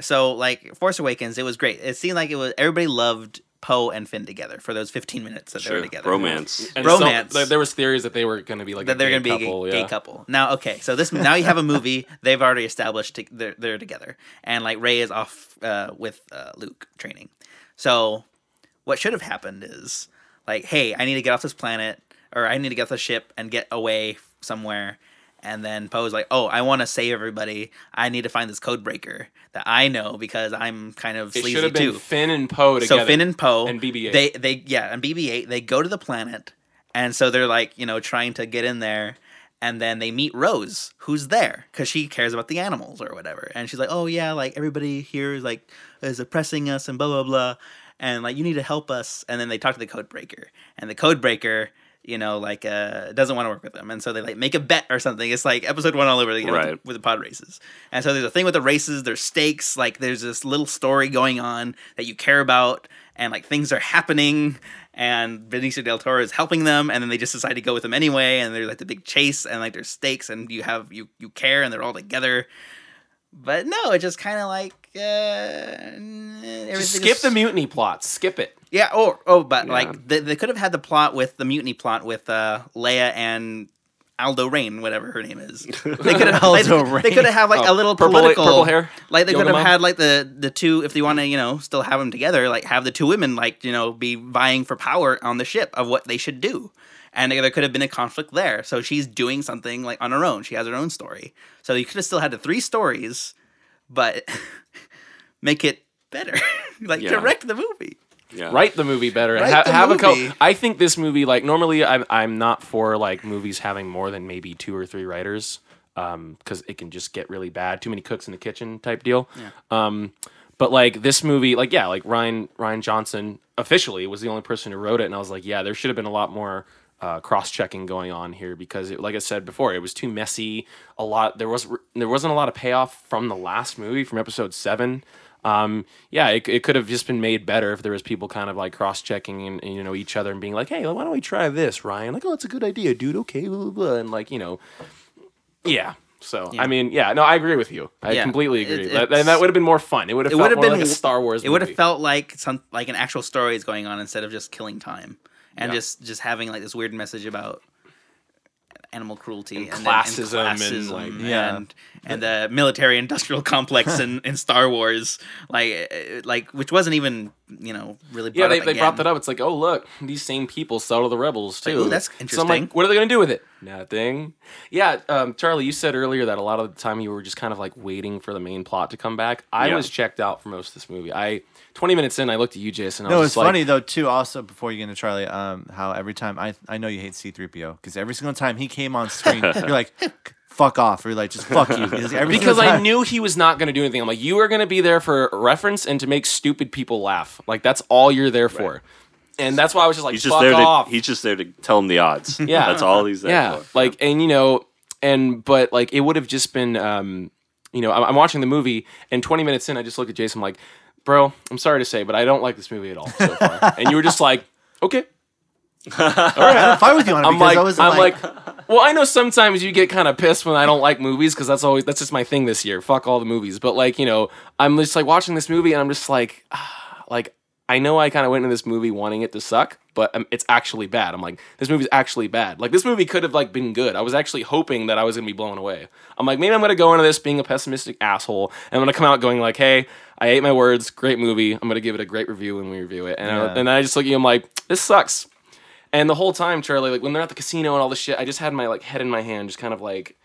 So like Force Awakens, it was great. It seemed like it was everybody loved Poe and Finn together for those 15 minutes that they were together. romance. And Romance. So, there- there was theories that they were gonna be like that a they're going to be couple, a gay, yeah. gay couple. Now, okay, so this now you have a movie. They've already established to, they're they're together, and like Rey is off uh, with uh, Luke training. So what should have happened is like, hey, I need to get off this planet, or I need to get off the ship and get away somewhere. And then Poe's like, "Oh, I want to save everybody. I need to find this code breaker that I know because I'm kind of It sleazy should have been too." Finn and Poe together. So Finn and Poe and BB-8. They they yeah, and BB-8 they go to the planet, and so they're like you know trying to get in there, and then they meet Rose, who's there because she cares about the animals or whatever, and she's like, oh yeah, like everybody here is like is oppressing us and blah blah blah, and like you need to help us, and then they talk to the code breaker, and the code breaker. You know, like uh, doesn't want to work with them, and so they like make a bet or something. It's like episode one all over again with, the, with the pod races. And so there's a thing with the races. There's stakes. Like there's this little story going on that you care about, and like things are happening. And Benicio del Toro is helping them, and then they just decide to go with them anyway. And there's like the big chase, and like there's stakes, and you have you you care, and they're all together. But no, it just kind of like uh. Just skip the mutiny plot. Skip it. Yeah. Oh, oh, but Yeah. like they, they could have had the plot with the mutiny plot with uh, Leia and Aldo Rain, whatever her name is. They could have Aldo like, they could have had like Oh, a little purple- political purple hair? Like they could have had like the the two if they want to you know still have them together. Like have the two women like you know be vying for power on the ship of what they should do. And there could have been a conflict there. So she's doing something like on her own. She has her own story. So you could have still had the three stories, but make it better. like Yeah. direct the movie. Yeah. write the movie better Write ha- the have a movie. co- I think this movie like normally I'm I'm not for like movies having more than maybe two or three writers um cuz it can just get really bad too many cooks in the kitchen type deal. Yeah. Um but like this movie like yeah like Rian Rian Johnson officially was the only person who wrote it and I was like yeah there should have been a lot more uh, cross-checking going on here because it, like I said before, it was too messy. A lot there was there wasn't a lot of payoff from the last movie from episode seven um, yeah, it, it could have just been made better if there was people kind of like cross checking and, and, you know each other and being like, hey, why don't we try this, Rian? Like, oh, it's a good idea, dude. Okay, blah, blah, blah. and like you know, yeah. So I mean, yeah, no, I agree with you. I Yeah. completely agree. it's- that, and that would have been more fun. It would have It felt would have been like a Star Wars. It would have felt like some like an actual story is going on instead of just killing time and Yeah. just just having like this weird message about animal cruelty And and, classism and, classism like- Yeah. and and the military industrial complex in, in Star Wars like uh, like which wasn't even you know really Yeah, they, up they brought that up. It's like, oh look, these same people sell to the rebels like, too. ooh, that's So I'm like, what are they gonna do with it? Nothing. Yeah, um, Charlie, you said earlier that a lot of the time you were just kind of like waiting for the main plot to come back. I Yeah. was checked out for most of this movie. I 20 minutes in, I looked at you, Jason. I No, was it's just like, funny though too. Also, before you get into Charlie, um, how every time I I know you hate C three PO because every single time he came on screen, you're like, fuck off, or you're like, just fuck you. Because, because I knew he was not going to do anything. I'm like, you are going to be there for reference and to make stupid people laugh. Like that's all you're there for. And that's why I was just like, He's just fuck there to off. he's just there to tell him the odds. Yeah. That's all he's there yeah for. like and you know and but like it would have just been um you know I'm, I'm watching the movie and 20 minutes in i just look at jason I'm like bro i'm sorry to say but i don't like this movie at all so far and you were just like okay I don't fight with you on it i'm because like I was i'm like, like well i know sometimes you get kind of pissed when i don't like movies because that's always that's just my thing this year. Fuck all the movies. But like you know i'm just like watching this movie and i'm just like ah, like i know i kind of went into this movie wanting it to suck but um, it's actually bad. I'm like this movie's actually bad. Like this movie could have like been good. I was actually hoping that i was gonna be blown away. I'm like maybe i'm gonna go into this being a pessimistic asshole and i'm gonna come out going like hey i ate my words. Great movie. I'm gonna give it a great review when we review it. And, I, Yeah. and i just look at you i'm like this sucks and the whole time, Charlie, like when they're at the casino and all this shit, I just had my like head in my hand, just kind of like,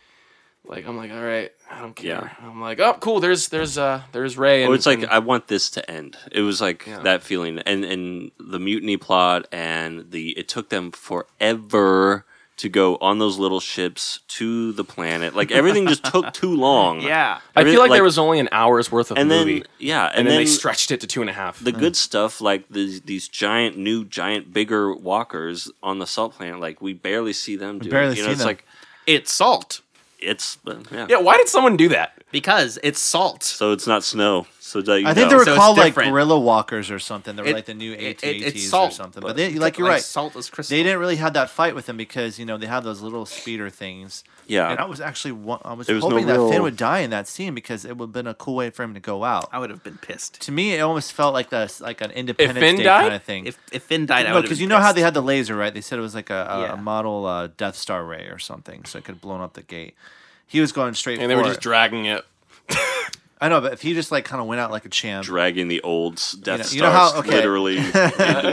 like I'm like, all right, I don't care. I'm like, oh, cool. There's there's uh there's Rey. And, Oh, it's like and- I want this to end. It was like Yeah. that feeling, and and the mutiny plot, and the it took them forever to go on those little ships to the planet. Like everything just took too long. yeah I feel like, like- there was only an hour's worth of and then movie, yeah, and, and, then, then, they stretched it to two and a half. the hmm. good stuff, like these these giant new giant bigger walkers on the salt planet. Like we barely see them. Do barely it. You know, see it's them. like it's salt it's yeah. yeah, why did someone do that? because it's salt So it's not snow. So that you I think know. they were So called like gorilla walkers or something. They were It- like the new it- AT-ATs it- it's or something. but But they, like you're like right, salt is crystal they didn't really have that fight with them because you know they have those little speeder things. yeah. And I was actually I was There was no hoping that real- Finn would die in that scene because it would have been a cool way for him to go out. I would have been pissed To me, it almost felt like a like an Independence Finn Day died? kind of thing. if if Finn died I no, would because you know how they had the laser, right? They said it was like a, a, Yeah. a model uh, Death Star ray or something, so it could have blown up the gate. He was going straight And they for were just it. dragging it. I know, but if he just like kind of went out like a champ, dragging the old s- Death know- Stars you know how- okay. literally into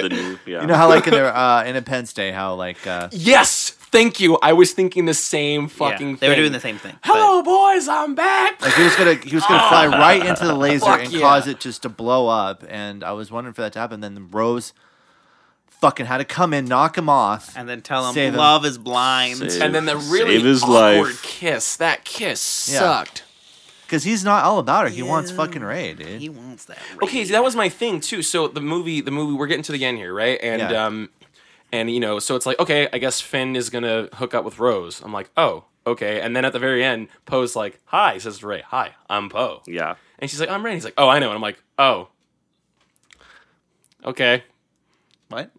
the new. Yeah. you know how like in their uh, Independence Day, how like uh, Yes, thank you. I was thinking the same fucking. yeah, they were thing. doing the same thing Hello, boys, I'm back. Like he was gonna he was gonna fly right into the laser Fuck and yeah. cause it just to blow up. And I was wondering for that to happen. Then Rose fucking had to come in, knock him off. and then tell him Save him. love is blind Save- and then the really Save his awkward life. kiss. That kiss Yeah. sucked. Because he's not all about her. He wants fucking Rey, dude. he wants that Okay, raid. that was my thing too. So the movie, the movie, we're getting to the end here, right? And Yeah. um, and you know, so it's like, okay, I guess Finn is gonna hook up with Rose. I'm like, oh, okay. And then at the very end, Poe's like, hi, says to Rey, hi, I'm Poe. yeah. And she's like, I'm Rey. And he's like, oh, I know. And I'm like, oh, okay. what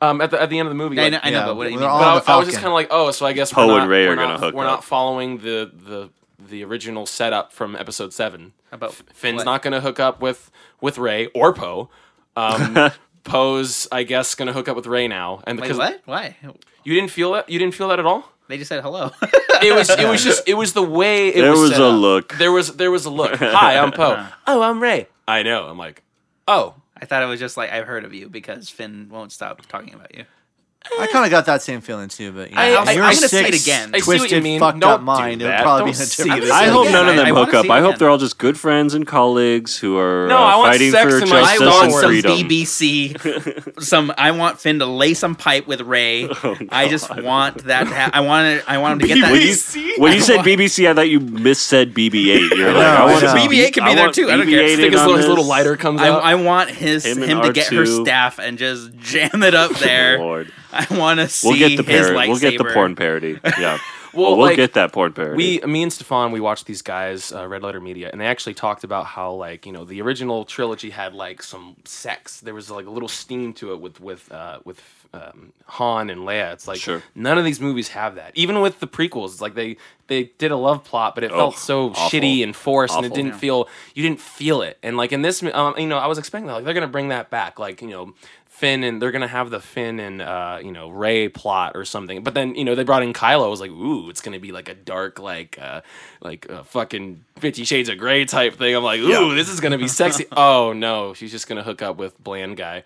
Um, at the at the end of the movie, I like- know, I know Yeah, but what do you we're mean all- but on I, the I was just Falcon. kind of like, oh, so I guess Poe we're and not, Rey are we're gonna not, hook We're up. not following the the the original setup from episode seven. about Finn's what? not going to hook up with with Rey or Poe. Um, Poe's, I guess, going to hook up with Rey now. And wait because what why you didn't feel that, you didn't feel that at all. They just said hello. It was it was just it was the way it There was. was set a up. look. There was there was a look. Hi, I'm Poe. Oh, I'm Rey. I know. I'm like, oh, I thought it was just like I've heard of you because Finn won't stop talking about you. I kind of got that same feeling too, but you know, I- I- your I'm gonna say it sick, again. I see what you twisted, mean. fucked Don't up do mind. It would that. probably Don't be a see different. this. I hope none of them I hook wanna up. see it I hope again. they're all just good friends and colleagues who are No, uh, I want fighting sex for in my justice Star and Wars. some freedom. BBC. some I want Finn to lay some pipe with Rey. Oh, I just want that. To ha- I want to. I want him to get that. When you, when you said BBC, I thought you missaid BB-8. You're like, know, I I want know. some BB-8 can be I there want too. I don't care. BB-8 Think in his on little, his little lighter comes I, out. I want his Him him, and to get her R2. staff and just jam it up there. Lord. I want to see We'll get the his parody. We'll get the porn parody. Yeah. Well, well, we'll like, get that porn parody. We, me and Stefan, we watched these guys, uh, Red Letter Media, and they actually talked about how, like, you know, the original trilogy had like some sex. There was like a little steam to it with with uh, with um, Han and Leia. It's like Sure. none of these movies have that. Even with the prequels, it's like they they did a love plot, but it Oh, felt so awful. shitty and forced, and it didn't Yeah. feel you didn't feel it. And like in this, um, you know, I was expecting that like they're gonna bring that back, like you know. Finn and they're gonna have the Finn and uh, you know Rey plot or something, but then you know they brought in Kylo. I was like, ooh, it's gonna be like a dark like uh, like a fucking Fifty Shades of Grey type thing. I'm like, ooh, this is gonna be sexy. oh no, she's just gonna hook up with bland guy.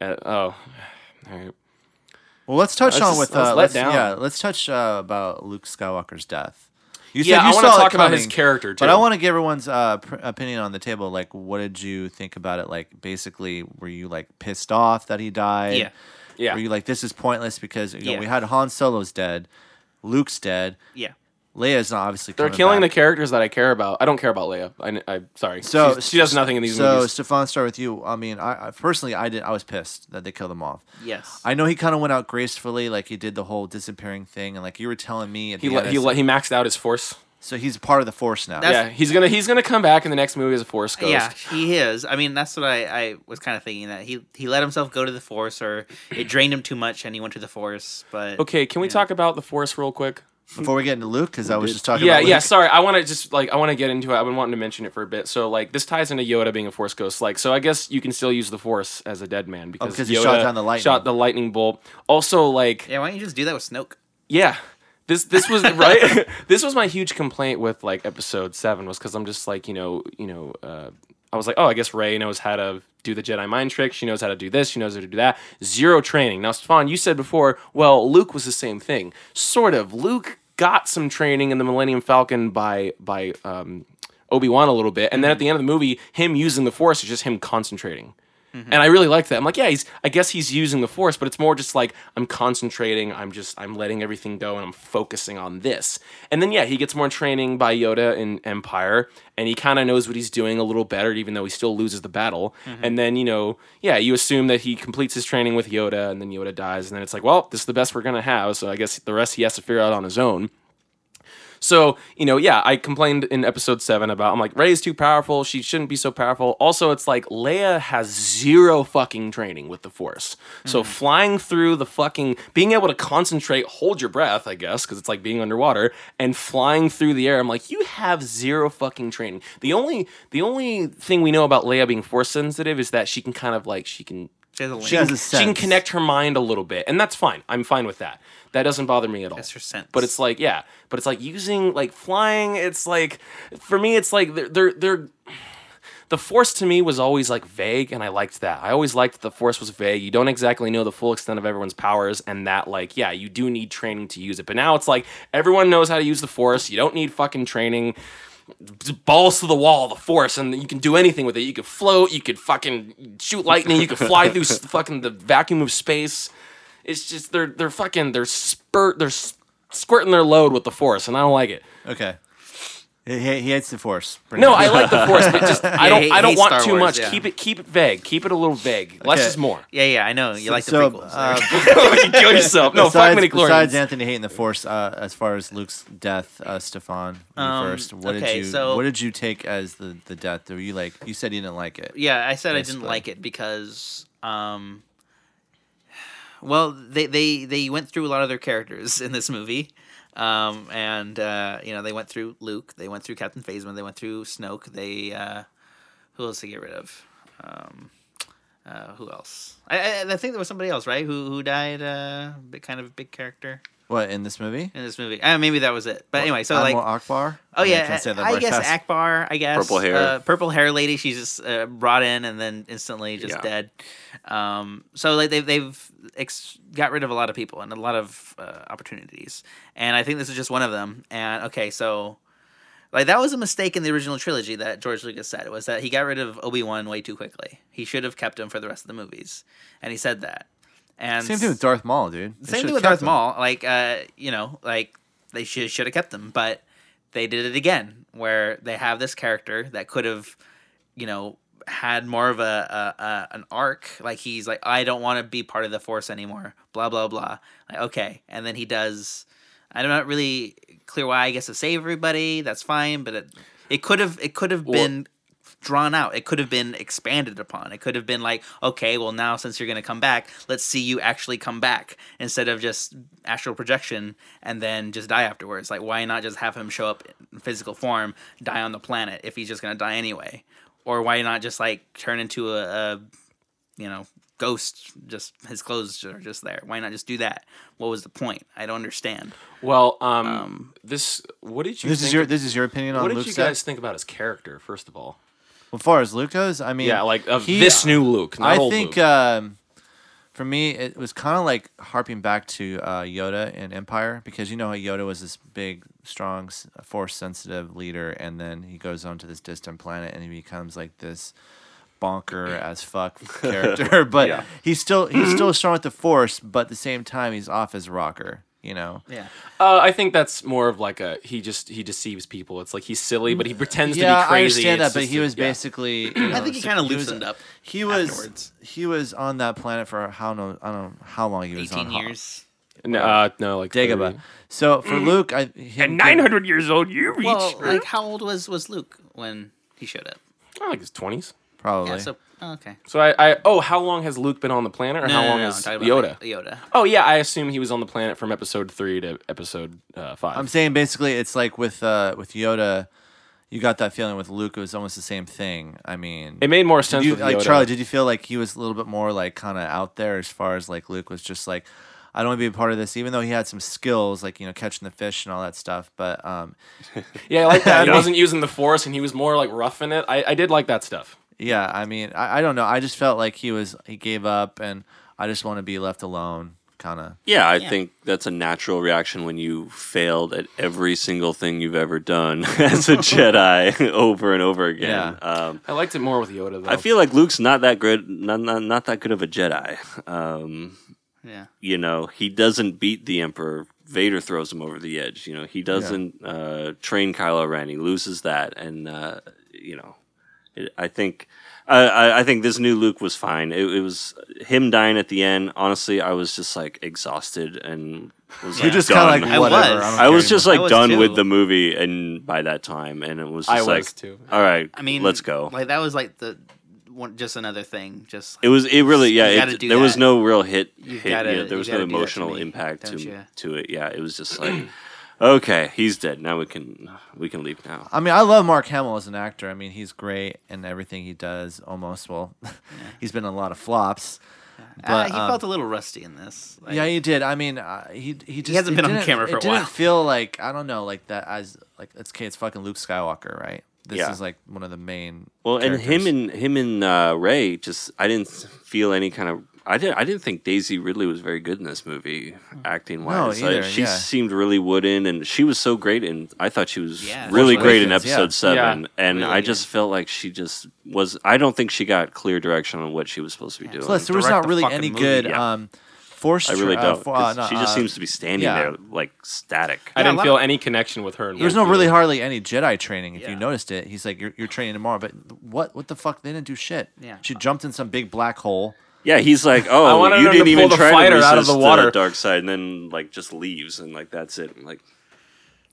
Uh, oh, all right. Well, let's touch on just- with uh, let let's, down. yeah, let's touch uh, about Luke Skywalker's death. You Yeah, I you wanna saw it talk about his coming, character, but. I want to get everyone's uh, pr- opinion on the table. Like, what did you think about it? Like, basically, were you like pissed off that he died? Yeah. Yeah. Were you like, this is pointless because you know Yeah. we had Han Solo's dead, Luke's dead, Yeah. Leia's not obviously. They're coming killing the characters that I care about. I don't care about Leia. I, I sorry. So She's- she does nothing in these so, movies. So Stefan, start with you. I mean, I, I personally, I did. I was pissed that they killed him off. Yes. I know he kind of went out gracefully, like he did the whole disappearing thing, and like you were telling me at He the le- end, he it's- le- he maxed out his force. so he's part of the Force now. That's- yeah, he's gonna he's gonna come back in the next movie as a force ghost. Yeah, he is. I mean, that's what I, I was kind of thinking that he he let himself go to the force, or it drained him too much, and he went to the force. But Okay, can we talk about the force real quick? Before we get into Luke, because I was just talking yeah, about yeah. Luke. Sorry, I want to just like I want to get into it. I've been wanting to mention it for a bit. So like this ties into Yoda being a Force ghost. Like so, I guess you can still use the Force as a dead man because, because he Yoda shot down the lightning. Shot the lightning bolt. Also, like yeah, why don't you just do that with Snoke? yeah. This this was right. this was my huge complaint with like episode seven was because I'm just like you know you know uh, I was like oh I guess Rey knows how to do the Jedi mind trick. She knows how to do this. She knows how to do that. Zero training. Now Stefan, you said before. Well, Luke was the same thing. Sort of. Luke got some training in the Millennium Falcon by by um, Obi Wan a little bit, and then at the end of the movie, him using the Force is just him concentrating. And I really like that. I'm like, yeah, he's. I guess he's using the force, but it's more just like I'm concentrating. I'm just. I'm letting everything go, and I'm focusing on this. And then yeah, he gets more training by Yoda in Empire, and he kind of knows what he's doing a little better, even though he still loses the battle. Mm-hmm. And then you know, yeah, you assume that he completes his training with Yoda, and then Yoda dies, and then it's like, well, this is the best we're gonna have. So I guess the rest he has to figure out on his own. So, you know, yeah, I complained in episode seven about, I'm like, Rey's too powerful. She shouldn't be so powerful. Also, it's like Leia has zero fucking training with the Force. So, hmm. flying through the fucking, being able to concentrate, hold your breath, I guess, because it's like being underwater, and flying through the air, I'm like, you have zero fucking training. The only, the only thing we know about Leia being Force sensitive is that she can kind of like, she can She has a. She has a she can connect her mind a little bit, and that's fine. I'm fine with that. That doesn't bother me at all. That's her sense. But it's like, yeah, but it's like using like flying. It's like for me, it's like they're they're. they're the force to me was always like vague, and I liked that. I always liked that the force was vague. You don't exactly know the full extent of everyone's powers, and that like, yeah, you do need training to use it. But now it's like everyone knows how to use the force. You don't need fucking training balls to the wall, the force, and you can do anything with it. You could float, you could fucking shoot lightning, you could fly through fucking the vacuum of space. It's just they're they're fucking they're spurt they're squirting their load with the force, and I don't like it. Okay. He, he he hates the Force. No, much. I like the force, but just I don't he I don't want Star too Wars, much. yeah. Keep it keep it vague. Keep it a little vague. Less is more. yeah, yeah, I know. You like the so, prequels. uh, Kill yourself. No, fuck besides, many besides. Anthony hating the Force, uh, as far as Luke's death, uh, Stefan, you Um, first. What did you so- What did you take as the the death? Were you like you said you didn't like it? yeah, I said I didn't like it because, um, well, they they they went through a lot of their characters in this movie, um, and uh, you know they went through Luke, they went through Captain Phasma, they went through Snoke. They uh, who else to get rid of? Um, uh, who else? I, I I think there was somebody else, right? Who who died? Uh, kind of a big character. What in this movie? in this movie. Uh, maybe that was it. But anyway, so Admiral like Ackbar. Oh I mean, I yeah, say I guess fast. Ackbar. I guess Purple hair. uh, purple hair lady. She's just uh, brought in and then instantly just Yeah. dead. Um, so like they've they've ex- got rid of a lot of people and a lot of uh, opportunities, and I think this is just one of them. And okay, so like that was a mistake in the original trilogy that George Lucas said was that he got rid of Obi Wan way too quickly. He should have kept him for the rest of the movies, and he said that. And Same thing with Darth Maul, dude. They same thing with Darth him. Maul. Like, uh, you know, like they should should have kept them, but they did it again, where they have this character that could have, you know, had more of a, a, a an arc. Like he's like, I don't want to be part of the Force anymore. Blah blah blah. Like, okay, and then he does. I'm not really clear why. I guess to save everybody, that's fine, but it it could have it could have Well- been drawn out. It could have been expanded upon. It could have been like, okay, well now since you're gonna come back, let's see you actually come back instead of just astral projection and then just die afterwards. Like why not just have him show up in physical form, die on the planet if he's just gonna die anyway? Or why not just like turn into a, a you know, ghost just his clothes are just there. Why not just do that? What was the point? I don't understand. Well, um, Um, this. What did you? This think is your this is your opinion on What did Luke's you death? guys think about his character? First of all, As far as Luke goes, I mean, yeah, like of he- this new Luke. Not I old think Luke. um, for me it was kind of like harping back to uh, Yoda in Empire because you know how Yoda was this big, strong, force sensitive leader, and then he goes on to this distant planet and he becomes like this bonker as fuck character. but Yeah. he's still he's still strong with the force, but at the same time he's off his rocker. You know. Yeah. Uh, I think that's more of like a he just he deceives people. It's like he's silly, but he pretends yeah, to be crazy. I understand It's that, but just he a- was yeah. basically. You know, I think he kind of loosened up. He was afterwards. he was on that planet for how no I don't know how long he was on. Eighteen Ho- years. No, uh, no, like Dagobah. 30. So for Luke, I him, years old, you reach. Well, like how old was was Luke when he showed up? I like his twenties. Probably. Yeah, so oh, okay. So I, I, oh, how long has Luke been on the planet, or No, how no, long no, has I'm talking about, Yoda? like, Yoda. Oh yeah, I assume he was on the planet from episode three to episode uh, 5 I'm saying basically it's like with uh with Yoda, you got that feeling with Luke. It was almost the same thing. I mean, it made more sense you, with like Yoda. Charlie, did you feel like he was a little bit more like kind of out there as far as like Luke was just like. I don't want to be a part of this, even though he had some skills like you know catching the fish and all that stuff. But um, yeah, I like that. he wasn't using the force, and he was more like roughing it. I, I did like that stuff. Yeah, I mean, I, I don't know. I just felt like he was he gave up, and I just want to be left alone, kind of. Yeah, I Yeah. think that's a natural reaction when you failed at every single thing you've ever done as a Jedi over and over again. Yeah. Um, I liked it more with Yoda though. I feel like Luke's not that good, not, not not that good of a Jedi. Um, Yeah. you know, he doesn't beat the Emperor. Vader throws him over the edge. You know, he doesn't uh, train Kylo Ren. He loses that, and uh, you know, it, I think. I I, I think this new Luke was fine. It, it was him dying at the end. Honestly, I was just like exhausted and was You're like, just kind of done. like I whatever. was. I was just like was done too. with the movie, and by that time, and it was just I like, was too. all right, I mean, let's go. Like that was like the one, just another thing. Just It was. It really. Yeah. It, do there was no real hit. Hit gotta- yeah, there was no gotta do that to emotional me, impact to you? to it. Yeah. It was just like, okay, he's dead. Now we can we can leave now. I mean, I love Mark Hamill as an actor. I mean, he's great in everything he does. Almost well, he's been in a lot of flops. uh, But, he um, felt a little rusty in this. Like, yeah, he did. I mean, uh, he he just he hasn't been on didn't- camera for it a while. didn't feel like I don't know, like that as like it's okay. It's fucking Luke Skywalker, right? This Yeah. is like one of the main. Well, and him and him and uh, Rey just I didn't feel any kind of. I didn't. I didn't think Daisy Ridley was very good in this movie, acting wise. No, either, she yeah. seemed really wooden, and she was so great. And I thought she was Yeah. really great in Awakens, yeah. episode seven. Yeah, and really I good. just felt like she just was. I don't think she got clear direction on what she was supposed to be doing. Plus, there was direct not really any movie, good yeah. um, force. I really tra- don't. uh, fo- 'cause uh, no, she just uh, seems to be standing yeah. there like static. I Yeah, a didn't feel of- any connection with her. in There was no really hardly any Jedi training. If you noticed it, he's like, "You're, you're training tomorrow," but what what the fuck? They didn't do shit. Yeah. she jumped in some big black hole. Yeah, he's like, oh, wanted you didn't even try to fighter out of the resist water." dark side, and then like just leaves, and like that's it. And, like,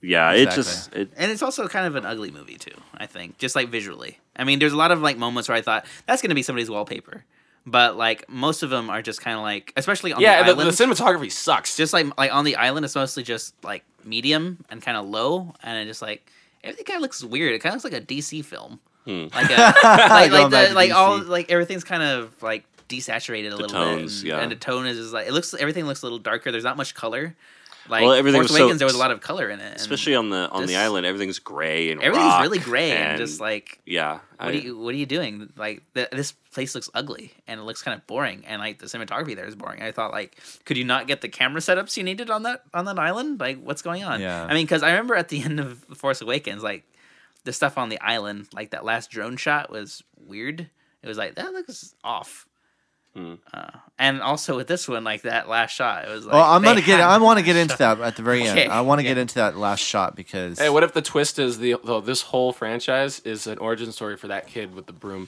yeah, it just it. And it's also kind of an ugly movie too. I think, just like visually. I mean, there's a lot of like moments where I thought that's going to be somebody's wallpaper, but like most of them are just kind of like, especially on Yeah, the the, island. the cinematography sucks. just like like on the island, it's mostly just like medium and kind of low, and it just like everything kind of looks weird. It kind of looks like a DC film, Hmm. like a, like, Going like, back the, to like all DC. like everything's kind of like desaturated a little tones, bit, and, yeah. and the tone is just like it looks everything looks a little darker. There's not much color. Like Well, everything Force was so- Awakens, there was a lot of color in it, Especially on the on this- the island, everything's gray and everything's rock really gray and, just like yeah. what I- are you what are you doing? Like th- this place looks ugly and it looks kind of boring, and like the cinematography there is boring. I thought like, could you not get the camera setups you needed on that on that island? Like, what's going on? Yeah. I mean, because I remember at the end of Force Awakens, like the stuff on the island, like that last drone shot was weird. It was like that looks off. Uh, and also with this one, like that last shot, it was like. well, I'm gonna get. I want to get into that at the very Okay, end. I want to yeah. get into that last shot because. Hey, what if the twist is the, the this whole franchise is an origin story for that kid with the broom?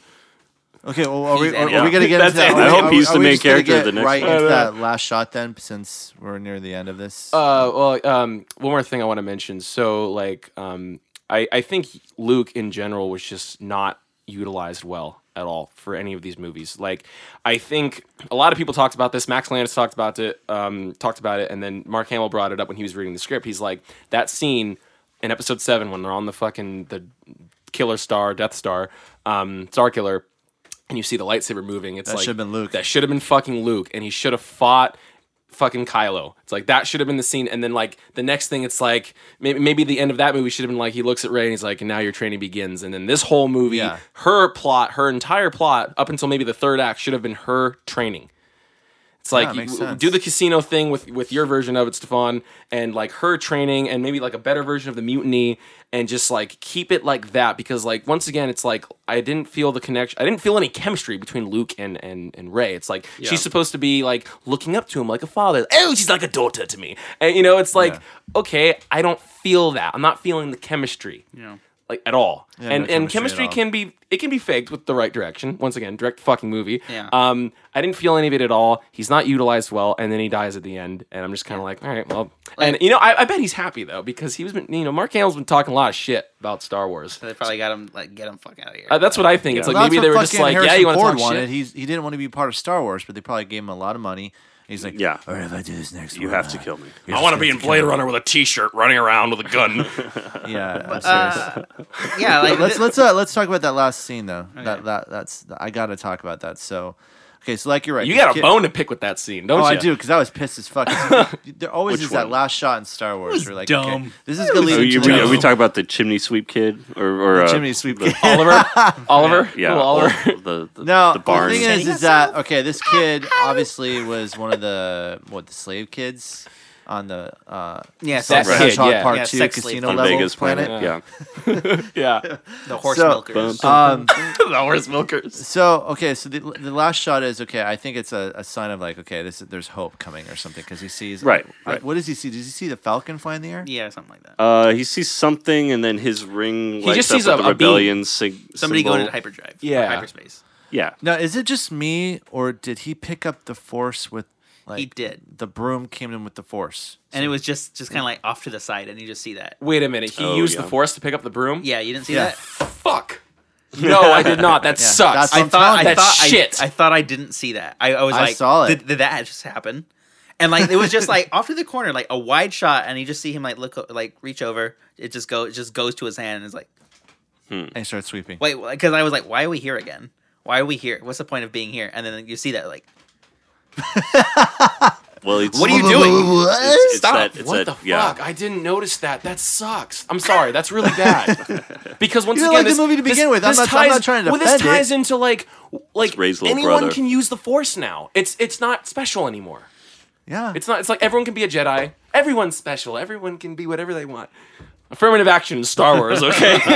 Okay, well, are we, are, are we gonna get into that? I hope are he's the are we main character of the next right one. into Uh, that last shot then, since we're near the end of this. Uh, well, um, one more thing I want to mention. So, like, um, I I think Luke in general was just not utilized well at all for any of these movies. Like, I think a lot of people talked about this. Max Landis talked about it. Um, talked about it, and then Mark Hamill brought it up when he was reading the script. He's like, that scene in Episode Seven when they're on the fucking the Killer Star, Death Star, um, Star Killer. And you see the lightsaber moving. It's That like should've been Luke. That should have been fucking Luke, and he should have fought fucking Kylo. It's like that should have been the scene, and then like the next thing, it's like maybe maybe the end of that movie should have been like he looks at Rey and he's like, and now your training begins, and then this whole movie, Yeah. her plot, her entire plot up until maybe the third act should have been her training. It's like makes you- do the casino thing with with your version of it, Stefan, and like her training, and maybe like a better version of the mutiny, and just like keep it like that because like once again, it's like I didn't feel the connection. I didn't feel any chemistry between Luke and and and Rey. It's like she's supposed to be like looking up to him like a father. Oh, she's like a daughter to me, and you know, it's like Yeah. okay, I don't feel that. I'm not feeling the chemistry Yeah. Like at all. Yeah, and no and chemistry chemistry can be it can be faked with the right direction. Once again, direct fucking movie. Yeah. Um, I didn't feel any of it at all. He's not utilized well, and then he dies at the end, and I'm just kind of like, all right, well. and you know, I, I bet he's happy though because he was, been, you know, Mark Hamill's been talking a lot of shit about Star Wars. So they probably got him like get him fuck out of here. Uh, that's what I think. It's Well, like maybe they were just fucking like, yeah, you want to Ford talk wanted. shit. He's, he didn't want to be part of Star Wars, but they probably gave him a lot of money. He's like, Yeah. all right, if I do this next You one, have to uh, kill me. I want to be in Blade. Runner with a T-shirt, running around with a gun. Yeah, I'm serious. uh, yeah, like let's let's uh, let's talk about that last scene though. That that that's I gotta talk about that. So, okay, so like you're right. you got a kid- bone to pick with that scene, don't you? Oh, you? I do because I was pissed as fuck. there always Which is that one? last shot in Star Wars. Where like, dumb. okay, this is gonna lead Are, you, the are we talking about the chimney sweep kid or, or uh, chimney sweep. kid. Oliver, Oliver, Yeah, Little Oliver. the, the, No, the the, thing is, is that okay? This kid obviously was one of the what the slave kids on the uh, yeah, Sex sex, Right. Hedgehog yeah. Part Yeah, Two sex Casino level Vegas planet. planet. Yeah. yeah, the horse So- milkers. Um, the horse milkers. so okay, so the, the last shot is okay. I think it's a, a sign of like okay, this there's hope coming or something because he sees Right, I- right. what does he see? Does he see the falcon fly in the air? yeah, something like that. Uh, he sees something, and then his ring He just sees with a- the a beam. rebellion sig- Somebody symbol. going into hyperdrive. or Yeah. hyperspace. Yeah, Now, is it just me or did he pick up the force with like He did. the broom came in with the force? And it was just just kind of like off to the side, and you just see that. Wait a minute. He Oh, used yeah. the force to pick up the broom. Yeah, you didn't see Yeah. that. Fuck. No, I did not. That Yeah, sucks. that's I thought I thought That's I, shit. I thought I didn't see that. I, I was I like, saw it. Did, did that just happen? And like it was just like off to the corner, like a wide shot, and you just see him like look, like reach over. It just go, it just goes to his hand, and it's like, hmm. And he starts sweeping. wait, because I was like, why are we here again? Why are we here? What's the point of being here? And then you see that like, well, it's, what are you doing? It's, it's Stop. that. It's what that. the yeah. fuck? I didn't notice that. That sucks. I'm sorry. That's really bad. because once You didn't again, like the this, movie to this- begin with. I'm this not- I'm ties, not trying to Well, this defend it. ties into like, like anyone brother. can use the force now. It's it's not special anymore. Yeah. It's not. It's like everyone can be a Jedi. Everyone's special. Everyone can be whatever they want. Affirmative action in Star Wars, okay? like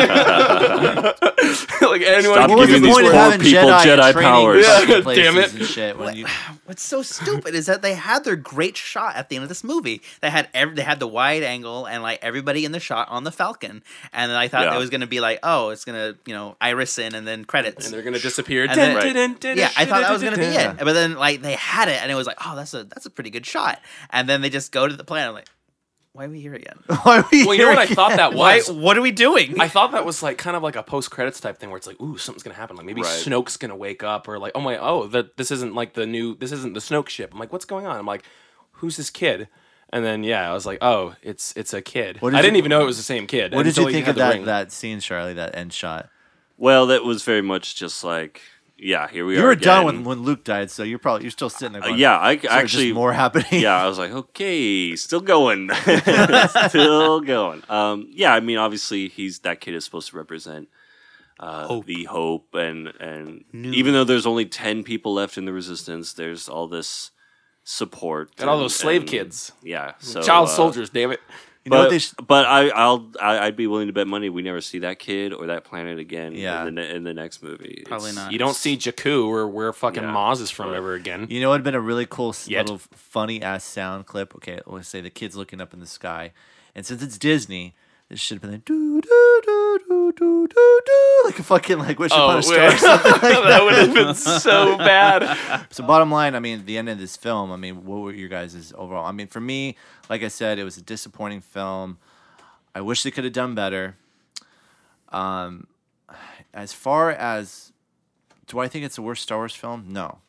anyone. Stop what was giving the these point of poor having people Jedi, Jedi training powers. fucking Yeah, places damn it. And shit when you, What's so stupid is that they had their great shot at the end of this movie. They had every, they had the wide angle and like everybody in the shot on the Falcon, and then I thought Yeah. it was gonna be like, oh, it's gonna you know iris in and then credits. and they're gonna disappear. And then- yeah, I thought that was gonna be it, but then like they had it, and it was like, oh, that's a that's a pretty good shot. And then they just go to the planet. I'm like, why are we here again? why are we Well, you know here what I thought that Why? was. What are we doing? I thought that was like kind of like a post credits type thing where it's like, ooh, something's gonna happen. Like maybe Right. Snoke's gonna wake up, or like, oh my, oh, that this isn't like the new, this isn't the Snoke ship. I'm like, what's going on? I'm like, who's this kid? And then yeah, I was like, oh, it's it's a kid. What did I didn't you- even know it was the same kid. What did until you he think had of the that ring. that scene, Charlie? That end shot. Well, that was very much just like yeah, here we You are. You were done when, when Luke died, so you're probably you're still sitting there. Uh, yeah, I actually just more happening. yeah, I was like, okay, still going, still going. Um, yeah, I mean, obviously, he's that kid is supposed to represent uh, the hope, and and even though there's only ten people left in the resistance, there's all this support And all those slave and- kids. Yeah, so Child uh, soldiers, damn it. You know but what they sh- but I, I'll I, I'd be willing to bet money we never see that kid or that planet again. Yeah. in the, ne- in the next movie. Probably not. You don't see Jakku or where fucking Yeah. Maz is from ever again. You know what would have been a really cool s- Yet. little funny ass sound clip? Okay, let's say the kid's looking up in the sky. And since it's Disney, this should have been like doo doo doo doo doo doo doo like a fucking like wish upon a star. or something like that would have been so bad. So bottom line, I mean, the end of this film, I mean, what were your guys' overall? I mean, for me, like I said, it was a disappointing film. I wish they could have done better. Um, as far as do I think it's the worst Star Wars film? No,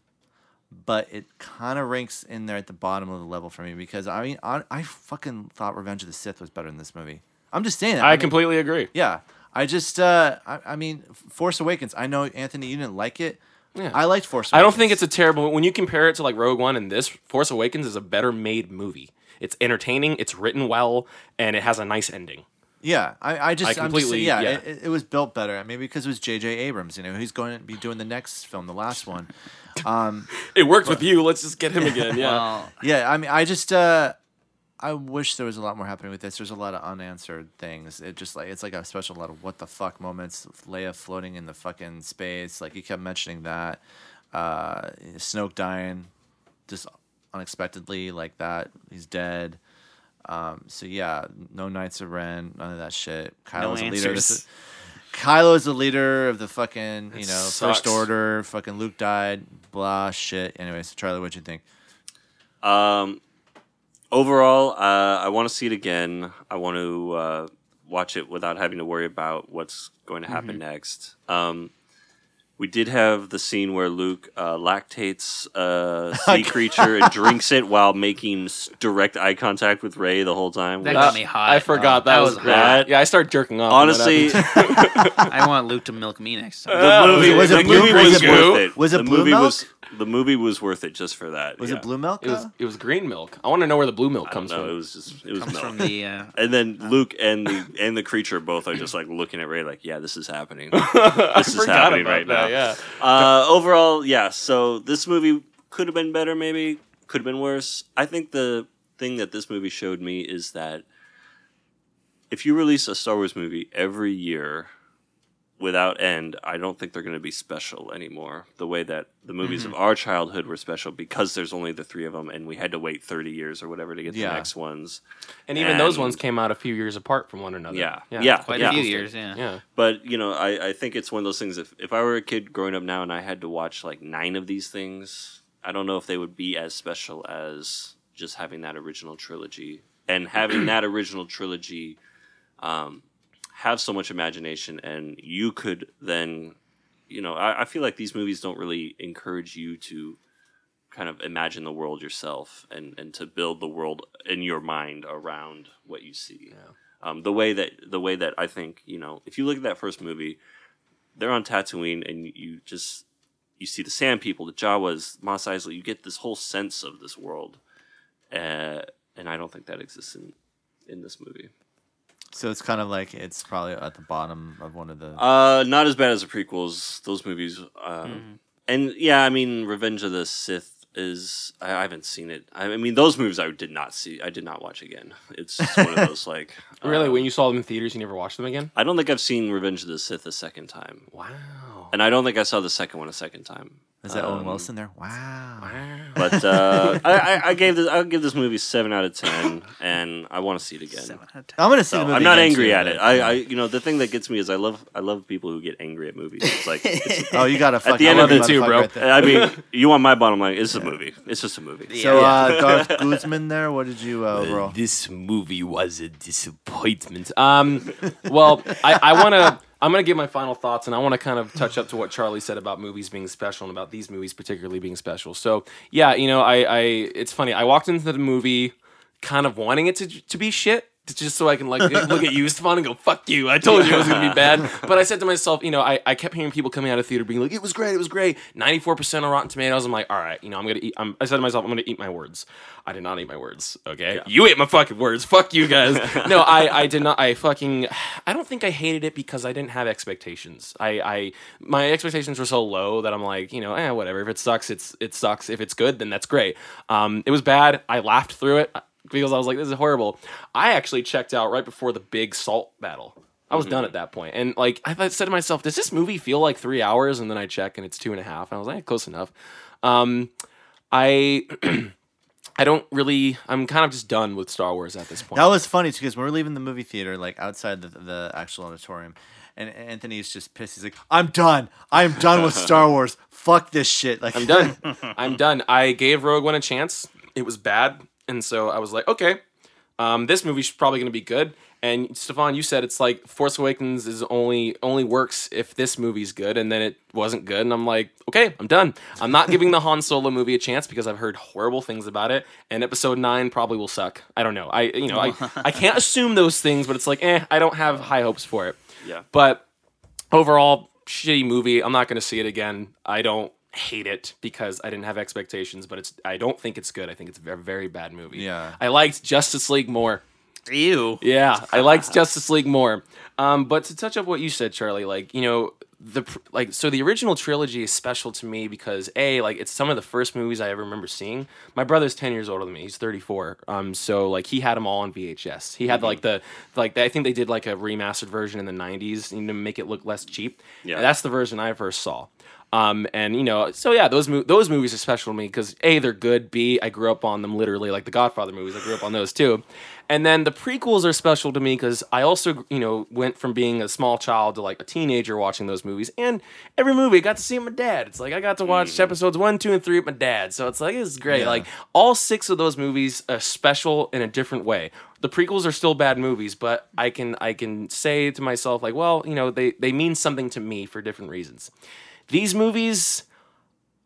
but it kind of ranks in there at the bottom of the level for me because I mean, I, I fucking thought Revenge of the Sith was better than this movie. I'm just saying that. I mean, completely agree. yeah. I just, uh, I, I mean, Force Awakens. I know Anthony, you didn't like it. Yeah. I liked Force. Awakens. I don't think it's a terrible. When you compare it to like Rogue One and this, Force Awakens is a better made movie. It's entertaining. It's written well, and it has a nice ending. Yeah, I, I just, I I am just completely- yeah, yeah. It, it was built better. Maybe because it was J.J. Abrams. You know, he's going to be doing the next film, the last one. Um, It worked with you. Let's just get him again. Yeah. Well, yeah, I mean, I just, uh, I wish there was a lot more happening with this. There's a lot of unanswered things. It just like it's like a special lot of what the fuck moments. Leia floating in the fucking space. Like you kept mentioning that. Uh, Snoke dying, just unexpectedly like that. He's dead. Um, so yeah, no Knights of Ren, none of that shit. Kylo's the leader. Of answers. the, Kylo's the leader of the fucking you It know sucks. First Order. Fucking Luke died. Blah shit. Anyways, Charlie, what do you think? Um, overall, uh, I want to see it again. I want to uh, watch it without having to worry about what's going to happen next. Um, we did have the scene where Luke uh, lactates a sea creature and drinks it while making direct eye contact with Rey the whole time. That which- got me hot. I forgot that, that was, was great. hot. Yeah, I started jerking off. honestly. I want Luke to milk me next time. the movie, was it the blue- movie was was, it blue? worth it. Was it the blue movie milk? Was, the movie was worth it just for that. Was yeah. it blue milk? it was it was green milk. I want to know where the blue milk I don't comes know. from. It was just it was Comes milk. from the uh, And then Luke and the and the creature both are just like looking at Rey like, yeah, this is happening. I This is happening about right that, now. Yeah. Uh, overall, yeah. So this movie could have been better, maybe could have been worse. I think the thing that this movie showed me is that if you release a Star Wars movie every year without end, I don't think they're going to be special anymore. The way that the movies Mm-hmm. of our childhood were special because there's only the three of them, and we had to wait 30 years or whatever to get Yeah. the next ones. And even those ones came out a few years apart from one another. Yeah. Yeah. quite yeah. a few years. Yeah. Yeah. But you know, I, I think it's one of those things. If if I were a kid growing up now and I had to watch like nine of these things, I don't know if they would be as special as just having that original trilogy and having that original trilogy um, have so much imagination, and you could then, you know, I, I feel like these movies don't really encourage you to kind of imagine the world yourself and and to build the world in your mind around what you see um, the way that the way that I think you know if you look at that first movie, they're on Tatooine and you just you see the Sand People, the Jawas, Mos Eisley. You get this whole sense of this world, uh, and I don't think that exists in in this movie. So it's kind of like it's probably at the bottom of one of the. Uh, not as bad as the prequels. Those movies, uh, and yeah, I mean, Revenge of the Sith is. I, I haven't seen it. I, I mean, those movies I did not see. I did not watch again. It's one of those like. Really, when you saw them in theaters, you never watched them again? I don't think I've seen Revenge of the Sith a second time. Wow. And I don't think I saw the second one a second time. Is that Owen um, Wilson there? Wow. But uh, I, I, I gave this. I'll give this movie seven out of ten, and I want to see it again. Seven out of ten. I'm gonna see So, the movie. I'm not again, angry too, at it. I, I, you know, the thing that gets me is I love, I love people who get angry at movies. It's like, it's, oh, you gotta. Fuck, the end of you, it too, bro. right. I mean, you want my bottom line? It's a movie. It's just a movie. So, Yeah. uh, Garth Guzman there. What did you uh, overall? This movie was a disappointment. Um, well, I, I want to. I'm going to give my final thoughts, and I want to kind of touch up to what Charlie said about movies being special and about these movies particularly being special. So, yeah, you know, I, I it's funny. I walked into the movie kind of wanting it to to be shit just so I can like look at you, Stefan, and go, "Fuck you!" I told you it was gonna be bad. But I said to myself, you know, I, I kept hearing people coming out of theater being like, "It was great, it was great." Ninety four percent on Rotten Tomatoes. I'm like, all right, you know, I'm gonna eat. I'm, I said to myself, I'm gonna eat my words. I did not eat my words. Okay, you ate my fucking words. Fuck you guys. no, I I did not. I fucking. I don't think I hated it because I didn't have expectations. I I my expectations were so low that I'm like, you know, eh, whatever. If it sucks, it's it sucks. If it's good, then that's great. Um, it was bad. I laughed through it because I was like, this is horrible. I actually checked out right before the big salt battle. I was done at that point, and like I said to myself, does this movie feel like three hours? And then I check, and it's two and a half. And I was like, close enough. Um, I. I don't really. I'm kind of just done with Star Wars at this point. That was funny too, because when we're leaving the movie theater, like outside the, the actual auditorium, and Anthony's just pissed. He's like, "I'm done. I'm done with Star Wars. Fuck this shit." Like, I'm done. I'm done. I gave Rogue One a chance. It was bad, and so I was like, okay, um, this movie's probably going to be good. And Stefan, you said it's like Force Awakens is only only works if this movie's good, and then it wasn't good. And I'm like, okay, I'm done. I'm not giving the Han Solo movie a chance because I've heard horrible things about it, and Episode Nine probably will suck. I don't know. I you know I I can't assume those things, but it's like, eh, I don't have high hopes for it. Yeah. But overall, shitty movie. I'm not going to see it again. I don't hate it because I didn't have expectations, but it's I don't think it's good. I think it's a very, bad movie. Yeah. I liked Justice League more. Ew. Yeah, I liked Justice League more. Um, but to touch up what you said, Charlie, like you know the like so the original trilogy is special to me because a like it's some of the first movies I ever remember seeing. My brother's ten years older than me; he's thirty four. Um, so like he had them all on VHS. He had like the like I think they did like a remastered version in the nineties, you know, to make it look less cheap. Yeah. And that's the version I first saw. Um, and you know, so yeah, those mo- those movies are special to me because a they're good. B I grew up on them literally, like the Godfather movies. I grew up on those too. And then the prequels are special to me because I also you know went from being a small child to like a teenager watching those movies. And every movie I got to see with my dad. It's like I got to watch episodes one, two, and three with my dad. So it's like it's great. Yeah. Like all six of those movies are special in a different way. The prequels are still bad movies, but I can I can say to myself like, well, you know, they they mean something to me for different reasons. These movies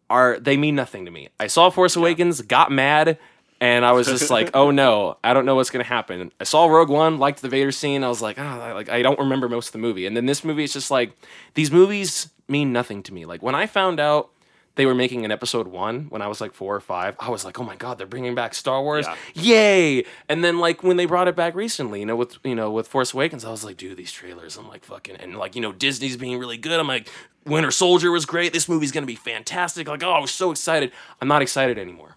are they mean nothing to me. I saw Force Awakens, got mad, and I was just like, oh no, I don't know what's gonna happen. I saw Rogue One, liked the Vader scene. I was like, ah, I like I don't remember most of the movie. And then this movie is just like these movies mean nothing to me. Like when I found out they were making an episode one when I was like four or five. I was like, oh my god, they're bringing back Star Wars, yay! And then like when they brought it back recently, you know, with you know with Force Awakens, I was like, dude, these trailers, I'm like fucking, and like you know Disney's being really good. I'm like, Winter Soldier was great. This movie's gonna be fantastic. Like, oh, I was so excited. I'm not excited anymore.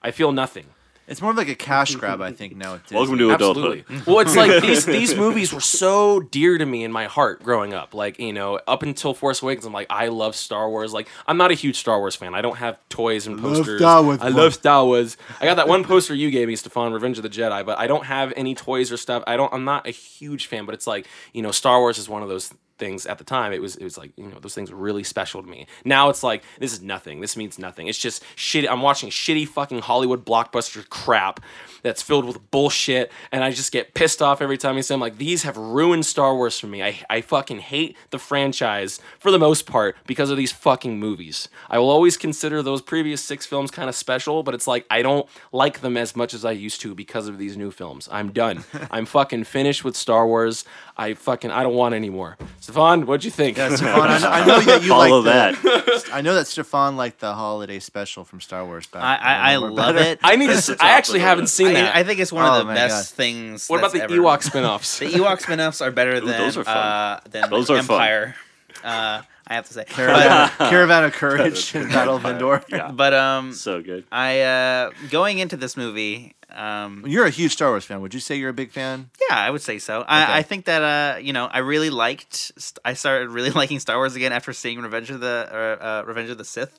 I feel nothing. It's more of like a cash grab, I think. Now, at Welcome Disney. to Absolutely. adulthood. well, it's like these these movies were so dear to me in my heart growing up. Like you know, up until Force Awakens, I'm like, I love Star Wars. Like I'm not a huge Star Wars fan. I don't have toys and love posters. Star Wars, I love Star Wars. I got that one poster you gave me, Stefan, Revenge of the Jedi. But I don't have any toys or stuff. I don't. I'm not a huge fan. But it's like you know, Star Wars is one of those things at the time it was it was like you know those things were really special to me. Now it's like this is nothing. This means nothing. It's just shit i'm watching shitty fucking hollywood blockbuster crap that's filled with bullshit and i just get pissed off every time i see them. Like these have ruined star wars for me. I, I fucking hate the franchise for the most part because of these fucking movies. I will always consider those previous six films kind of special but it's like i don't like them as much as i used to because of these new films. I'm done. I'm fucking finished with star wars. I fucking i don't want any more Stefan, what'd you think? Yeah, Stefan, I know, I know that you Follow like that. I know that Stefan liked the holiday special from Star Wars. Back I I, I Remember love better? it. I need to. I actually haven't seen that. I, I think it's one Oh, of the best God. things. what about that's the ever- Ewok spin-offs? The Ewok spin-offs are better than those are fun. Uh, than Those are fun. Empire. Uh, I have to say, Caravan, Caravan of Courage and Battle of Endor. Yeah. but um, So good. I uh, going into this movie, um, You're a huge Star Wars fan. Would you say you're a big fan? yeah, I would say so. Okay. I, I think that uh, you know, I really liked. I started really liking Star Wars again after seeing Revenge of the uh, uh, Revenge of the Sith,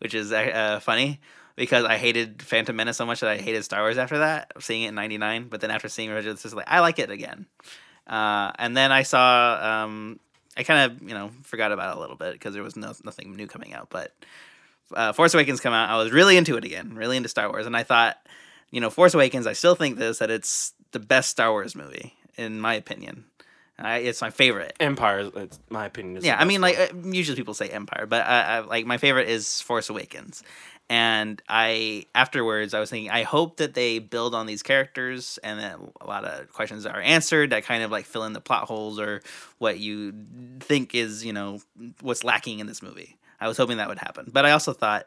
which is uh, uh, funny because I hated Phantom Menace so much that I hated Star Wars after that. Seeing it in '99, but then after seeing Revenge of the Sith, like I like it again. Uh, and then I saw. Um, I kind of you know forgot about it a little bit because there was no nothing new coming out, but uh, Force Awakens come out, I was really into it again, really into Star Wars, and I thought, you know, Force Awakens. I still think this that it's the best Star Wars movie in my opinion. I, it's my favorite. Empire, it's my opinion. Is Yeah, I mean, one. like uh, usually people say Empire, but I, I, like my favorite is Force Awakens. And I afterwards, I was thinking, I hope that they build on these characters, and that a lot of questions are answered that kind of like fill in the plot holes or what you think is, you know, what's lacking in this movie. I was hoping that would happen, but I also thought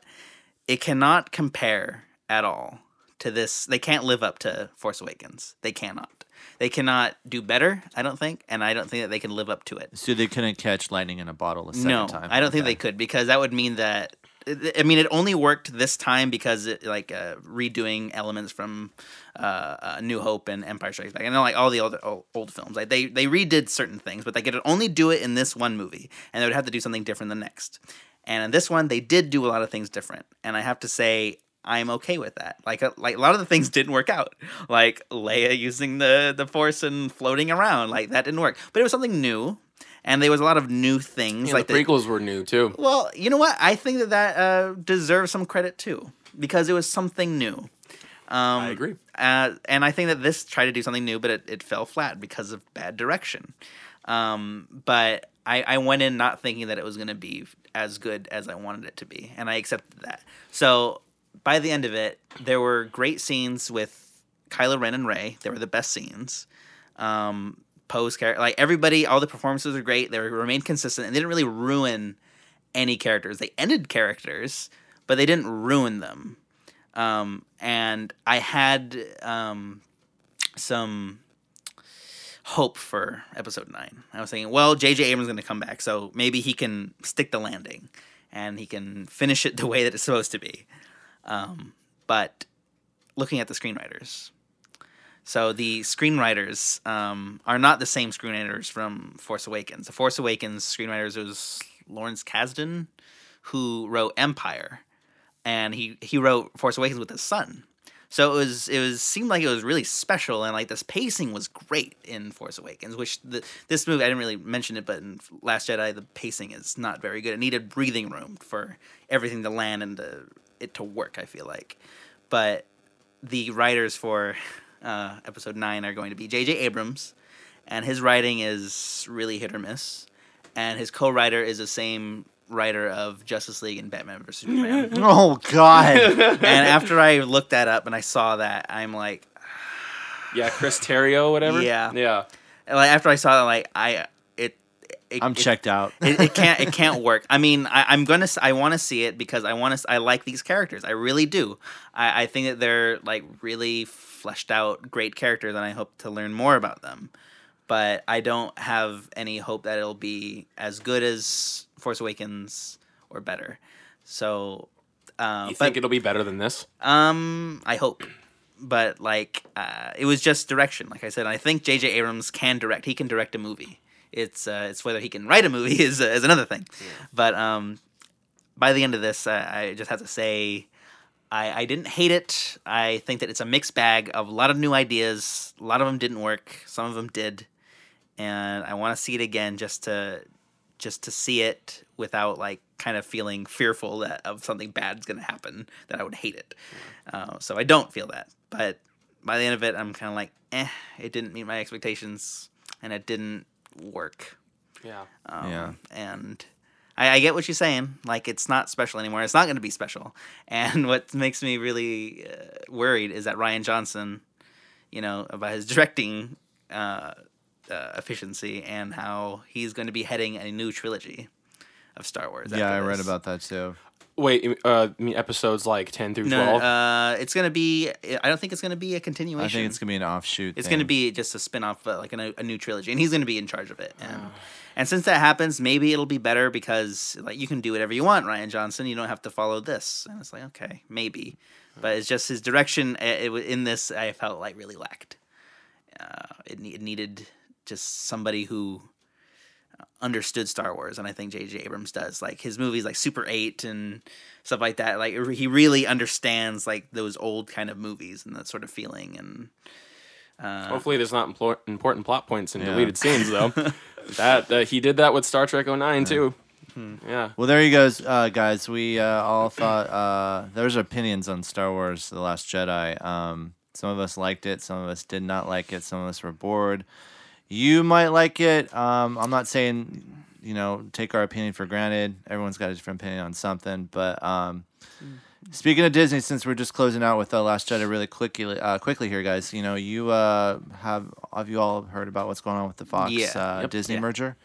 it cannot compare at all to this. They can't live up to Force Awakens. They cannot. They cannot do better. I don't think, and I don't think that they can live up to it. So they couldn't catch lightning in a bottle a second No, time. I don't think Okay. they could because that would mean that. I mean, it only worked this time because it like uh, redoing elements from uh, uh, New Hope and Empire Strikes Back, and then, like all the old, old old films. Like they they redid certain things, but they could only do it in this one movie, and they would have to do something different the next. And in this one, they did do a lot of things different, and I have to say. I'm okay with that. Like, a, like a lot of the things didn't work out. Like Leia using the the Force and floating around, like that didn't work. But it was something new, and there was a lot of new things. Yeah, like the prequels were new too. well, you know what? I think that that uh, deserves some credit too because it was something new. Um, I agree. Uh, and I think that this tried to do something new, but it, it fell flat because of bad direction. Um, but I, I went in not thinking that it was going to be as good as I wanted it to be, and I accepted that. So by the end of it, there were great scenes with Kylo Ren and Rey. They were the best scenes. Um, Poe's character, like everybody, all the performances are great. They remained consistent and they didn't really ruin any characters. They ended characters, but they didn't ruin them. Um, and I had um, some hope for episode nine. I was thinking, well, J.J. Abrams is going to come back, so maybe he can stick the landing and he can finish it the way that it's supposed to be. Um, but looking at the screenwriters, so the screenwriters um, are not the same screenwriters from Force Awakens. The Force Awakens screenwriters was Lawrence Kasdan, who wrote Empire, and he he wrote Force Awakens with his son. So it was it was seemed like it was really special, and like this pacing was great in Force Awakens. Which the this movie I didn't really mention it, but in Last Jedi the pacing is not very good. It needed breathing room for everything to land and to, it to work. I feel like, but the writers for uh, episode nine are going to be J.J. Abrams, and his writing is really hit or miss. And his co-writer is the same writer of Justice League and Batman vs Superman. Oh God! and after I looked that up and I saw that, I'm like, Yeah, Chris Terrio, whatever. Yeah. yeah. like after I saw that, like I it. it I'm it- checked out. it, it can't it can't work. I mean, I, I'm gonna I want to see it because I want to I like these characters. I really do. I, I think that they're like really fleshed out, great characters, and I hope to learn more about them. But I don't have any hope that it'll be as good as Force Awakens or better. So, uh, You but think it'll be better than this? um, I hope. But like, uh, it was just direction. Like I said, I think J.J. Abrams can direct. He can direct a movie. It's uh, it's whether he can write a movie is uh, is another thing. Yeah. But um, by the end of this, uh, I just have to say, I I didn't hate it. I think that it's a mixed bag of a lot of new ideas. A lot of them didn't work. Some of them did, and I want to see it again just to just to see it without like kind of feeling fearful that of something bad's going to happen that I would hate it. Uh, so I don't feel that, but by the end of it, I'm kind of like, eh, it didn't meet my expectations, and it didn't work. Yeah. Um, Yeah. And I, I get what you're saying. Like, it's not special anymore. It's not going to be special. And what makes me really uh, worried is that Rian Johnson, you know, about his directing uh, uh, efficiency and how he's going to be heading a new trilogy of Star Wars. yeah, after I read about that too. Wait, uh, I mean episodes like ten through No, twelve. uh, it's going to be. I don't think it's going to be a continuation. I think it's gonna be an offshoot. It's thing. going to be just a spin-off, uh, like a, a new trilogy, and he's going to be in charge of it. And, and since that happens, maybe it'll be better because like you can do whatever you want, Rian Johnson. You don't have to follow this. And it's like okay, maybe, but it's just his direction. uh, It, in this, I felt like really lacked. Uh, it, it needed just somebody who understood Star Wars, and I think J.J. Abrams does. Like his movies, like Super Eight and stuff like that. Like he really understands like those old kind of movies and that sort of feeling. And uh, Hopefully, there's not implo- important plot points in Yeah. deleted scenes though. that uh, he did that with Star Trek 09 too. Hmm. Yeah. Well, there you goes, uh, guys. We uh, all thought uh, there's opinions on Star Wars: The Last Jedi. Um, some of us liked it, some of us did not like it, some of us were bored. You might like it. Um, I'm not saying, you know, take our opinion for granted. Everyone's got a different opinion on something. But um, speaking of Disney, since we're just closing out with the Last Jedi, really quickly, uh, quickly here, guys. You know, you uh, have have you all heard about what's going on with the Fox Yeah. uh, Yep. Disney Yeah. merger?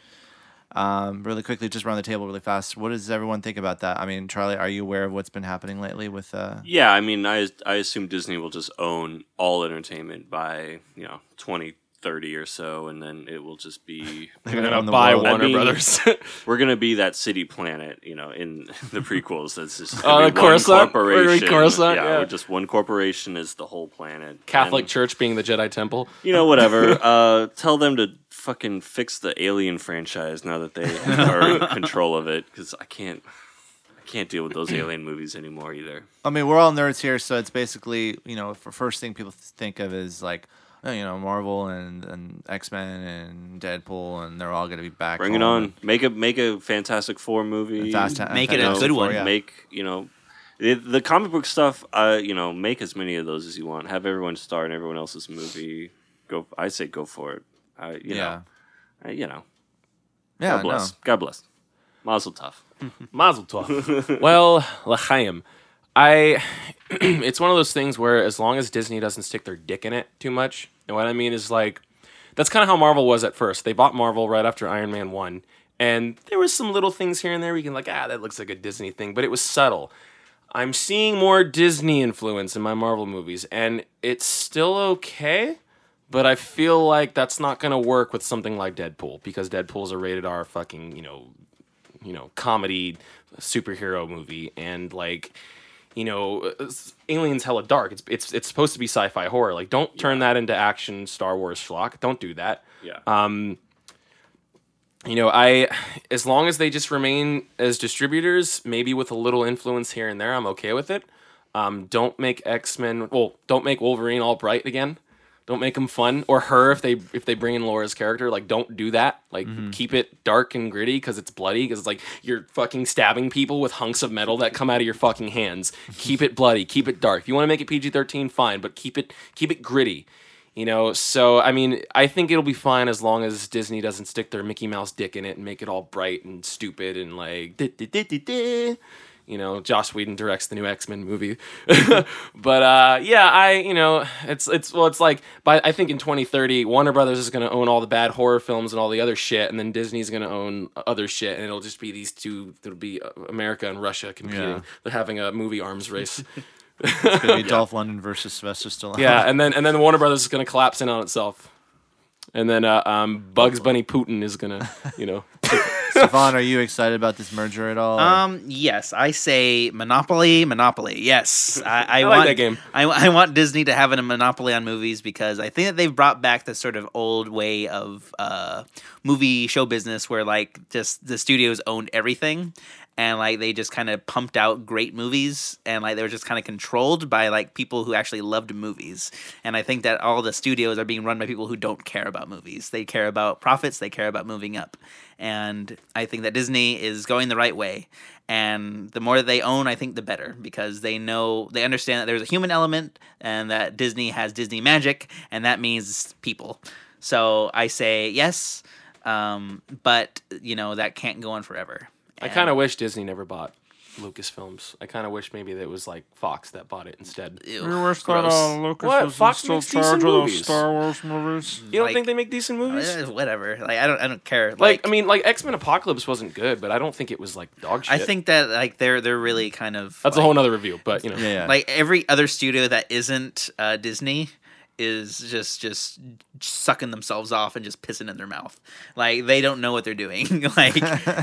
Um, really quickly, just run the table really fast. What does everyone think about that? I mean, Charlie, are you aware of what's been happening lately with? Uh, Yeah, I mean, I I assume Disney will just own all entertainment by you know twenty thirty or so, and then it will just be They're We're gonna gonna the buy world. I Warner mean- Brothers. we're gonna be that city planet, you know, in the prequels. That's just Oh, gonna one Coruscant? We're corporation. Coruscant, yeah, yeah. we're just one corporation is the whole planet. Catholic And, Church being the Jedi Temple. you know, whatever. uh, tell them to fucking fix the Alien franchise now that they are in control of it, because I can't. I can't deal with those alien movies anymore either. I mean, we're all nerds here, so it's basically you know, for first thing people think of is like, you know, Marvel and and X Men and Deadpool, and they're all gonna be back. Bring it on. Make a make a Fantastic Four movie. Fast, Make it a good one. yeah. Make you know the, the comic book stuff. Uh, you know, make as many of those as you want. Have everyone star in everyone else's movie. Go. I say go for it. I you yeah, know. I, you know. yeah, God bless. no. God bless. Mazel tov. Mazel tov. well, l'chaim. I, it's one of those things where as long as Disney doesn't stick their dick in it too much, and what I mean is like, that's kind of how Marvel was at first. They bought Marvel right after Iron Man one, and there was some little things here and there. You can like, ah, that looks like a Disney thing, but it was subtle. I'm seeing more Disney influence in my Marvel movies, and it's still okay. But I feel like that's not gonna work with something like Deadpool because Deadpool's a rated R fucking you know you know comedy superhero movie and like you know it's- aliens hella dark. It's it's it's supposed to be sci-fi horror. Like don't turn that into action star wars schlock. Don't do that. Yeah. um you know i as long as they just remain as distributors maybe with a little influence here and there i'm okay with it. Um don't make x-men well don't make wolverine all bright again don't make him fun. Or her if they if they bring in Laura's character like don't do that. Like mm-hmm. keep it dark and gritty because it's bloody because it's like you're fucking stabbing people with hunks of metal that come out of your fucking hands. Keep it bloody. Keep it dark. If you want to make it PG-13 fine but keep it keep it gritty you know? So I mean I think it'll be fine as long as Disney doesn't stick their Mickey Mouse dick in it and make it all bright and stupid and like. You know Joss Whedon directs the new X-Men movie. But uh yeah I you know it's it's well it's like by I think in 2030 Warner Brothers is going to own all the bad horror films and all the other shit and then Disney's going to own other shit and it'll just be these two it'll be uh, America and Russia competing. Yeah. they're having a movie arms race. It's gonna be Dolph Lundgren versus Sylvester Stallone. yeah and then and then Warner Brothers is going to collapse in on itself. And then uh, um, Bugs Bunny Putin is gonna, you know, Stefan, are you excited about this merger at all? Um. Yes, I say Monopoly. Monopoly. Yes, I, I, I like want that game. I, I want Disney to have a monopoly on movies because I think that they've brought back the sort of old way of uh, movie show business where like just the studios owned everything and like they just kind of pumped out great movies and like they were just kind of controlled by like people who actually loved movies. And i think that all the studios are being run by people who don't care about movies. They care about profits they care about moving up. And i think that disney is going the right way. And the more that they own i think the better because they know they understand that there's a human element and that disney has disney magic and that means people. So i say yes um, but you know that can't go on forever I kind of wish Disney never bought Lucasfilms. I kind of wish maybe that it was like Fox that bought it instead. Ew. We wish that Gross. uh, Lucas What? was Fox still makes charge decent of those movies. Star Wars movies. You don't Like- think they make decent movies? Eh, whatever like i don't i don't care like, I mean, like X Men Apocalypse wasn't good, but I don't think it was like dog shit. I think that like they're they're really kind of that's a whole nother review. But you know, yeah, yeah. like every other studio that isn't uh, Disney is just just sucking themselves off and just pissing in their mouth. Like they don't know what they're doing. like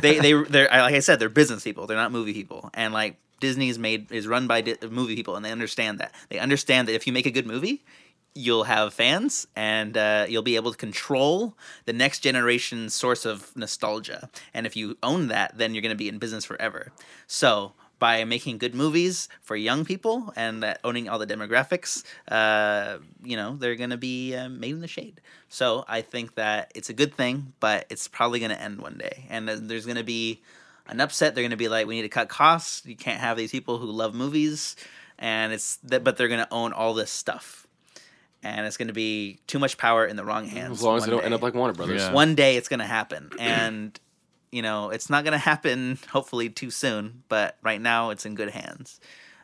they they they're like I said they're business people. They're not movie people. And like Disney is made is run by di- movie people and they understand that. They understand that if you make a good movie, you'll have fans and uh, you'll be able to control the next generation's source of nostalgia. And if you own that, then you're going to be in business forever. So by making good movies for young people and uh, owning all the demographics, uh, you know, they're going to be uh, made in the shade. So I think that it's a good thing, but it's probably going to end one day. And there's going to be an upset. They're going to be like, we need to cut costs. You can't have these people who love movies. And it's that, but they're going to own all this stuff and it's going to be too much power in the wrong hands. As long as they don't end up like Warner Brothers. Yeah. one day it's going to happen and you know it's not going to happen hopefully too soon but right now it's in good hands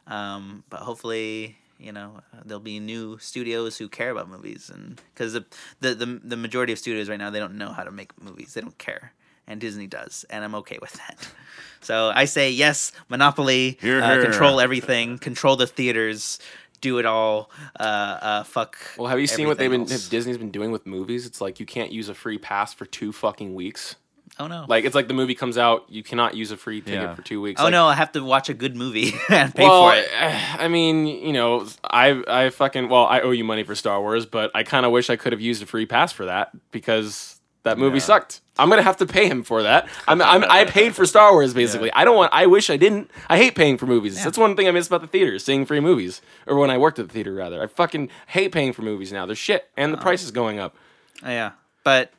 um, but hopefully you know uh, there'll be new studios who care about movies and because the, the the the majority of studios right now they don't know how to make movies they don't care and disney does and i'm okay with that so i say yes monopoly Hear, uh, hear. control everything control the theaters do it all uh, uh, fuck Well, have you seen what they've been. Disney's been doing with movies? It's like you can't use a free pass for two fucking weeks. Oh no Like it's like the movie comes out, you cannot use a free ticket Yeah. for two weeks. oh Like, no i have to watch a good movie and pay well, for it I mean, you know, I I fucking well, I owe you money for Star Wars, but I kind of wish I could have used a free pass for that because that movie Yeah. sucked. I'm gonna have to pay him for that. I'm, I'm I paid for Star Wars basically. I don't want. I wish I didn't. I hate paying for movies. That's one thing I miss about the theater, seeing free movies, or when I worked at the theater rather. I fucking hate paying for movies now. They're shit, and the oh. price is going up. Yeah, but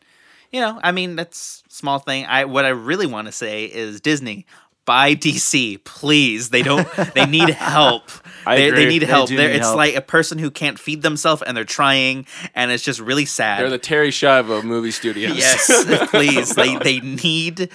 you know, I mean, that's small thing. I what I really want to say is Disney. Buy DC, please. They don't. They need help. I they, agree. they need help. Need it's help. like a person who can't feed themselves and they're trying, and it's just really sad. They're the Terry of movie studios. yes, please. They they need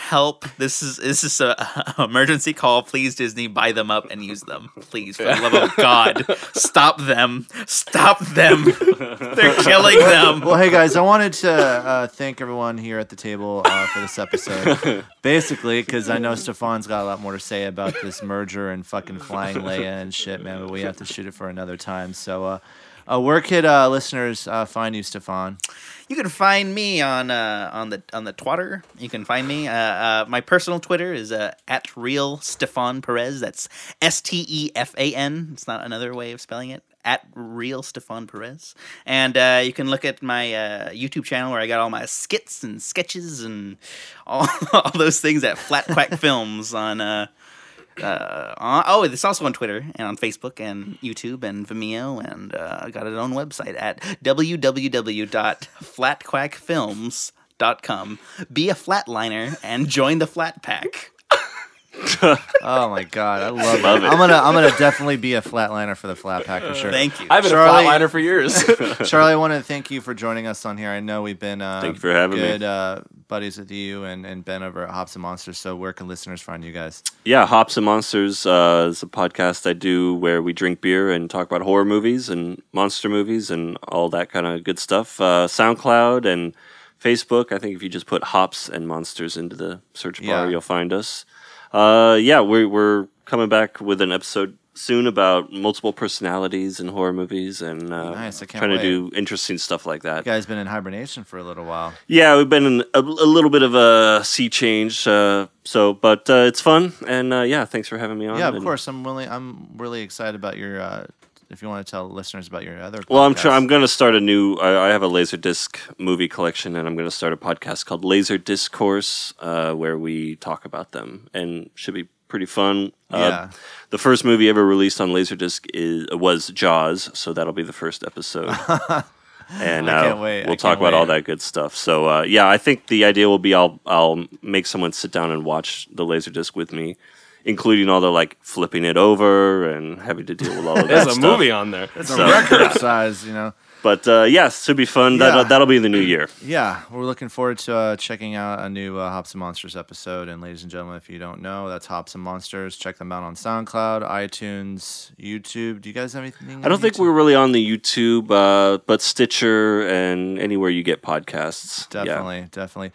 help. This is this is a, a emergency call. Please, Disney, buy them up and use them. Please, for the love of God, stop them. Stop them. They're killing them. Well, hey guys, I wanted to uh, thank everyone here at the table uh, for this episode. Basically, because I know Stefan's got a lot more to say about this merger and fucking flying Leia and shit, man. But we have to shoot it for another time. So, uh, uh, where could uh, listeners uh, find you, Stefan? You can find me on uh, on the on the Twitter. You can find me. Uh, uh, my personal Twitter is at real Stefan Perez. That's S T E F A N. It's not another way of spelling it. At real Stefan Perez, and uh, you can look at my uh, YouTube channel where I got all my skits and sketches and all, all those things at Flat Quack Films on. Uh, uh, oh, it's also on Twitter and on Facebook and YouTube and Vimeo, and uh, got its own website at www.flatquackfilms.com. Be a flatliner and join the Flat Pack. Oh my god, I love, Love it. it. I'm gonna I'm gonna definitely be a flatliner for the flat pack for sure. Thank you. I've been Charlie- a flatliner for years. Charlie, I want to thank you for joining us on here. I know we've been uh, Thank you for having me. good uh, buddies with you and, and Ben over at Hops and Monsters. So where can listeners find you guys? Yeah, Hops and Monsters uh, is a podcast I do where we drink beer and talk about horror movies and monster movies and all that kind of good stuff. Uh, SoundCloud and Facebook. I think if you just put Hops and Monsters into the search bar, Yeah. you'll find us. Uh, yeah, we're we're coming back with an episode soon about multiple personalities in horror movies and uh, Nice, trying wait. to do interesting stuff like that. You guys been in hibernation for a little while. Yeah, we've been in a, a little bit of a sea change. Uh, so, but uh, it's fun, and uh, yeah, thanks for having me on. Yeah, of and- course. I'm really I'm really excited about your. If you want to tell listeners about your other. Well, I'm trying. I'm going to start a new. I, I have a Laserdisc movie collection, and I'm going to start a podcast called Laser Discourse, uh, where we talk about them, and should be pretty fun. Uh, Yeah. The first movie ever released on Laserdisc is was Jaws, so that'll be the first episode. and I uh, can't wait, I we'll talk about all that good stuff. So uh, yeah, I think the idea will be I'll I'll make someone sit down and watch the Laserdisc with me. Including all the like flipping it over and having to deal with all of that There's a stuff. movie on there. It's a So- record size, you know. But uh, yes, should be fun. Yeah. That, that'll be the new year. Yeah, we're looking forward to uh, checking out a new uh, Hops and Monsters episode. And ladies and gentlemen, if you don't know, that's Hops and Monsters. Check them out on SoundCloud, iTunes, YouTube. Do you guys have anything? I don't think we're really on the YouTube, uh, but Stitcher and anywhere you get podcasts. Yeah. Definitely, definitely.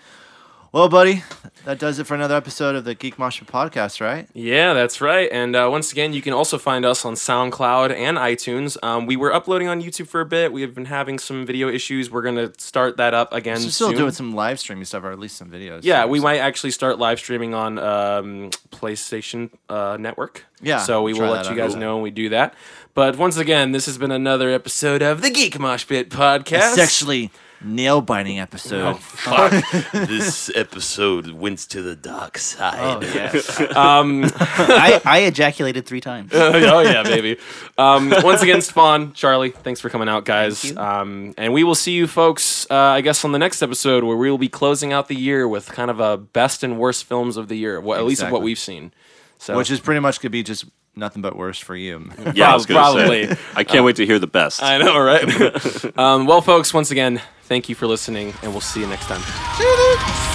Well, buddy, that does it for another episode of the Geek Mosh podcast, right? Yeah, that's right. And uh, once again, you can also find us on SoundCloud and iTunes. Um, we were uploading on YouTube for a bit. We have been having some video issues. We're gonna start that up again. So still soon. doing some live streaming stuff, or at least some videos. Yeah, we might actually start live streaming on um, PlayStation uh, Network. Yeah, So we will let you out. guys know when we do that. But once again, this has been another episode of the Geek Mosh Pit podcast. A sexually nail biting episode. Oh, Fuck. This episode went to the dark side. Oh, yeah. Um, I, I ejaculated three times. oh yeah, baby. Um, once again, Spawn, Charlie, thanks for coming out, guys. Um, and we will see you folks, uh, I guess, on the next episode where we will be closing out the year with kind of a best and worst films of the year. Well, at least of what we've seen. So Which is pretty much could be just nothing but worse for you. Yeah, I was gonna Probably. say. I can't wait to hear the best. I know, right? um, well, folks, once again, thank you for listening, and we'll see you next time.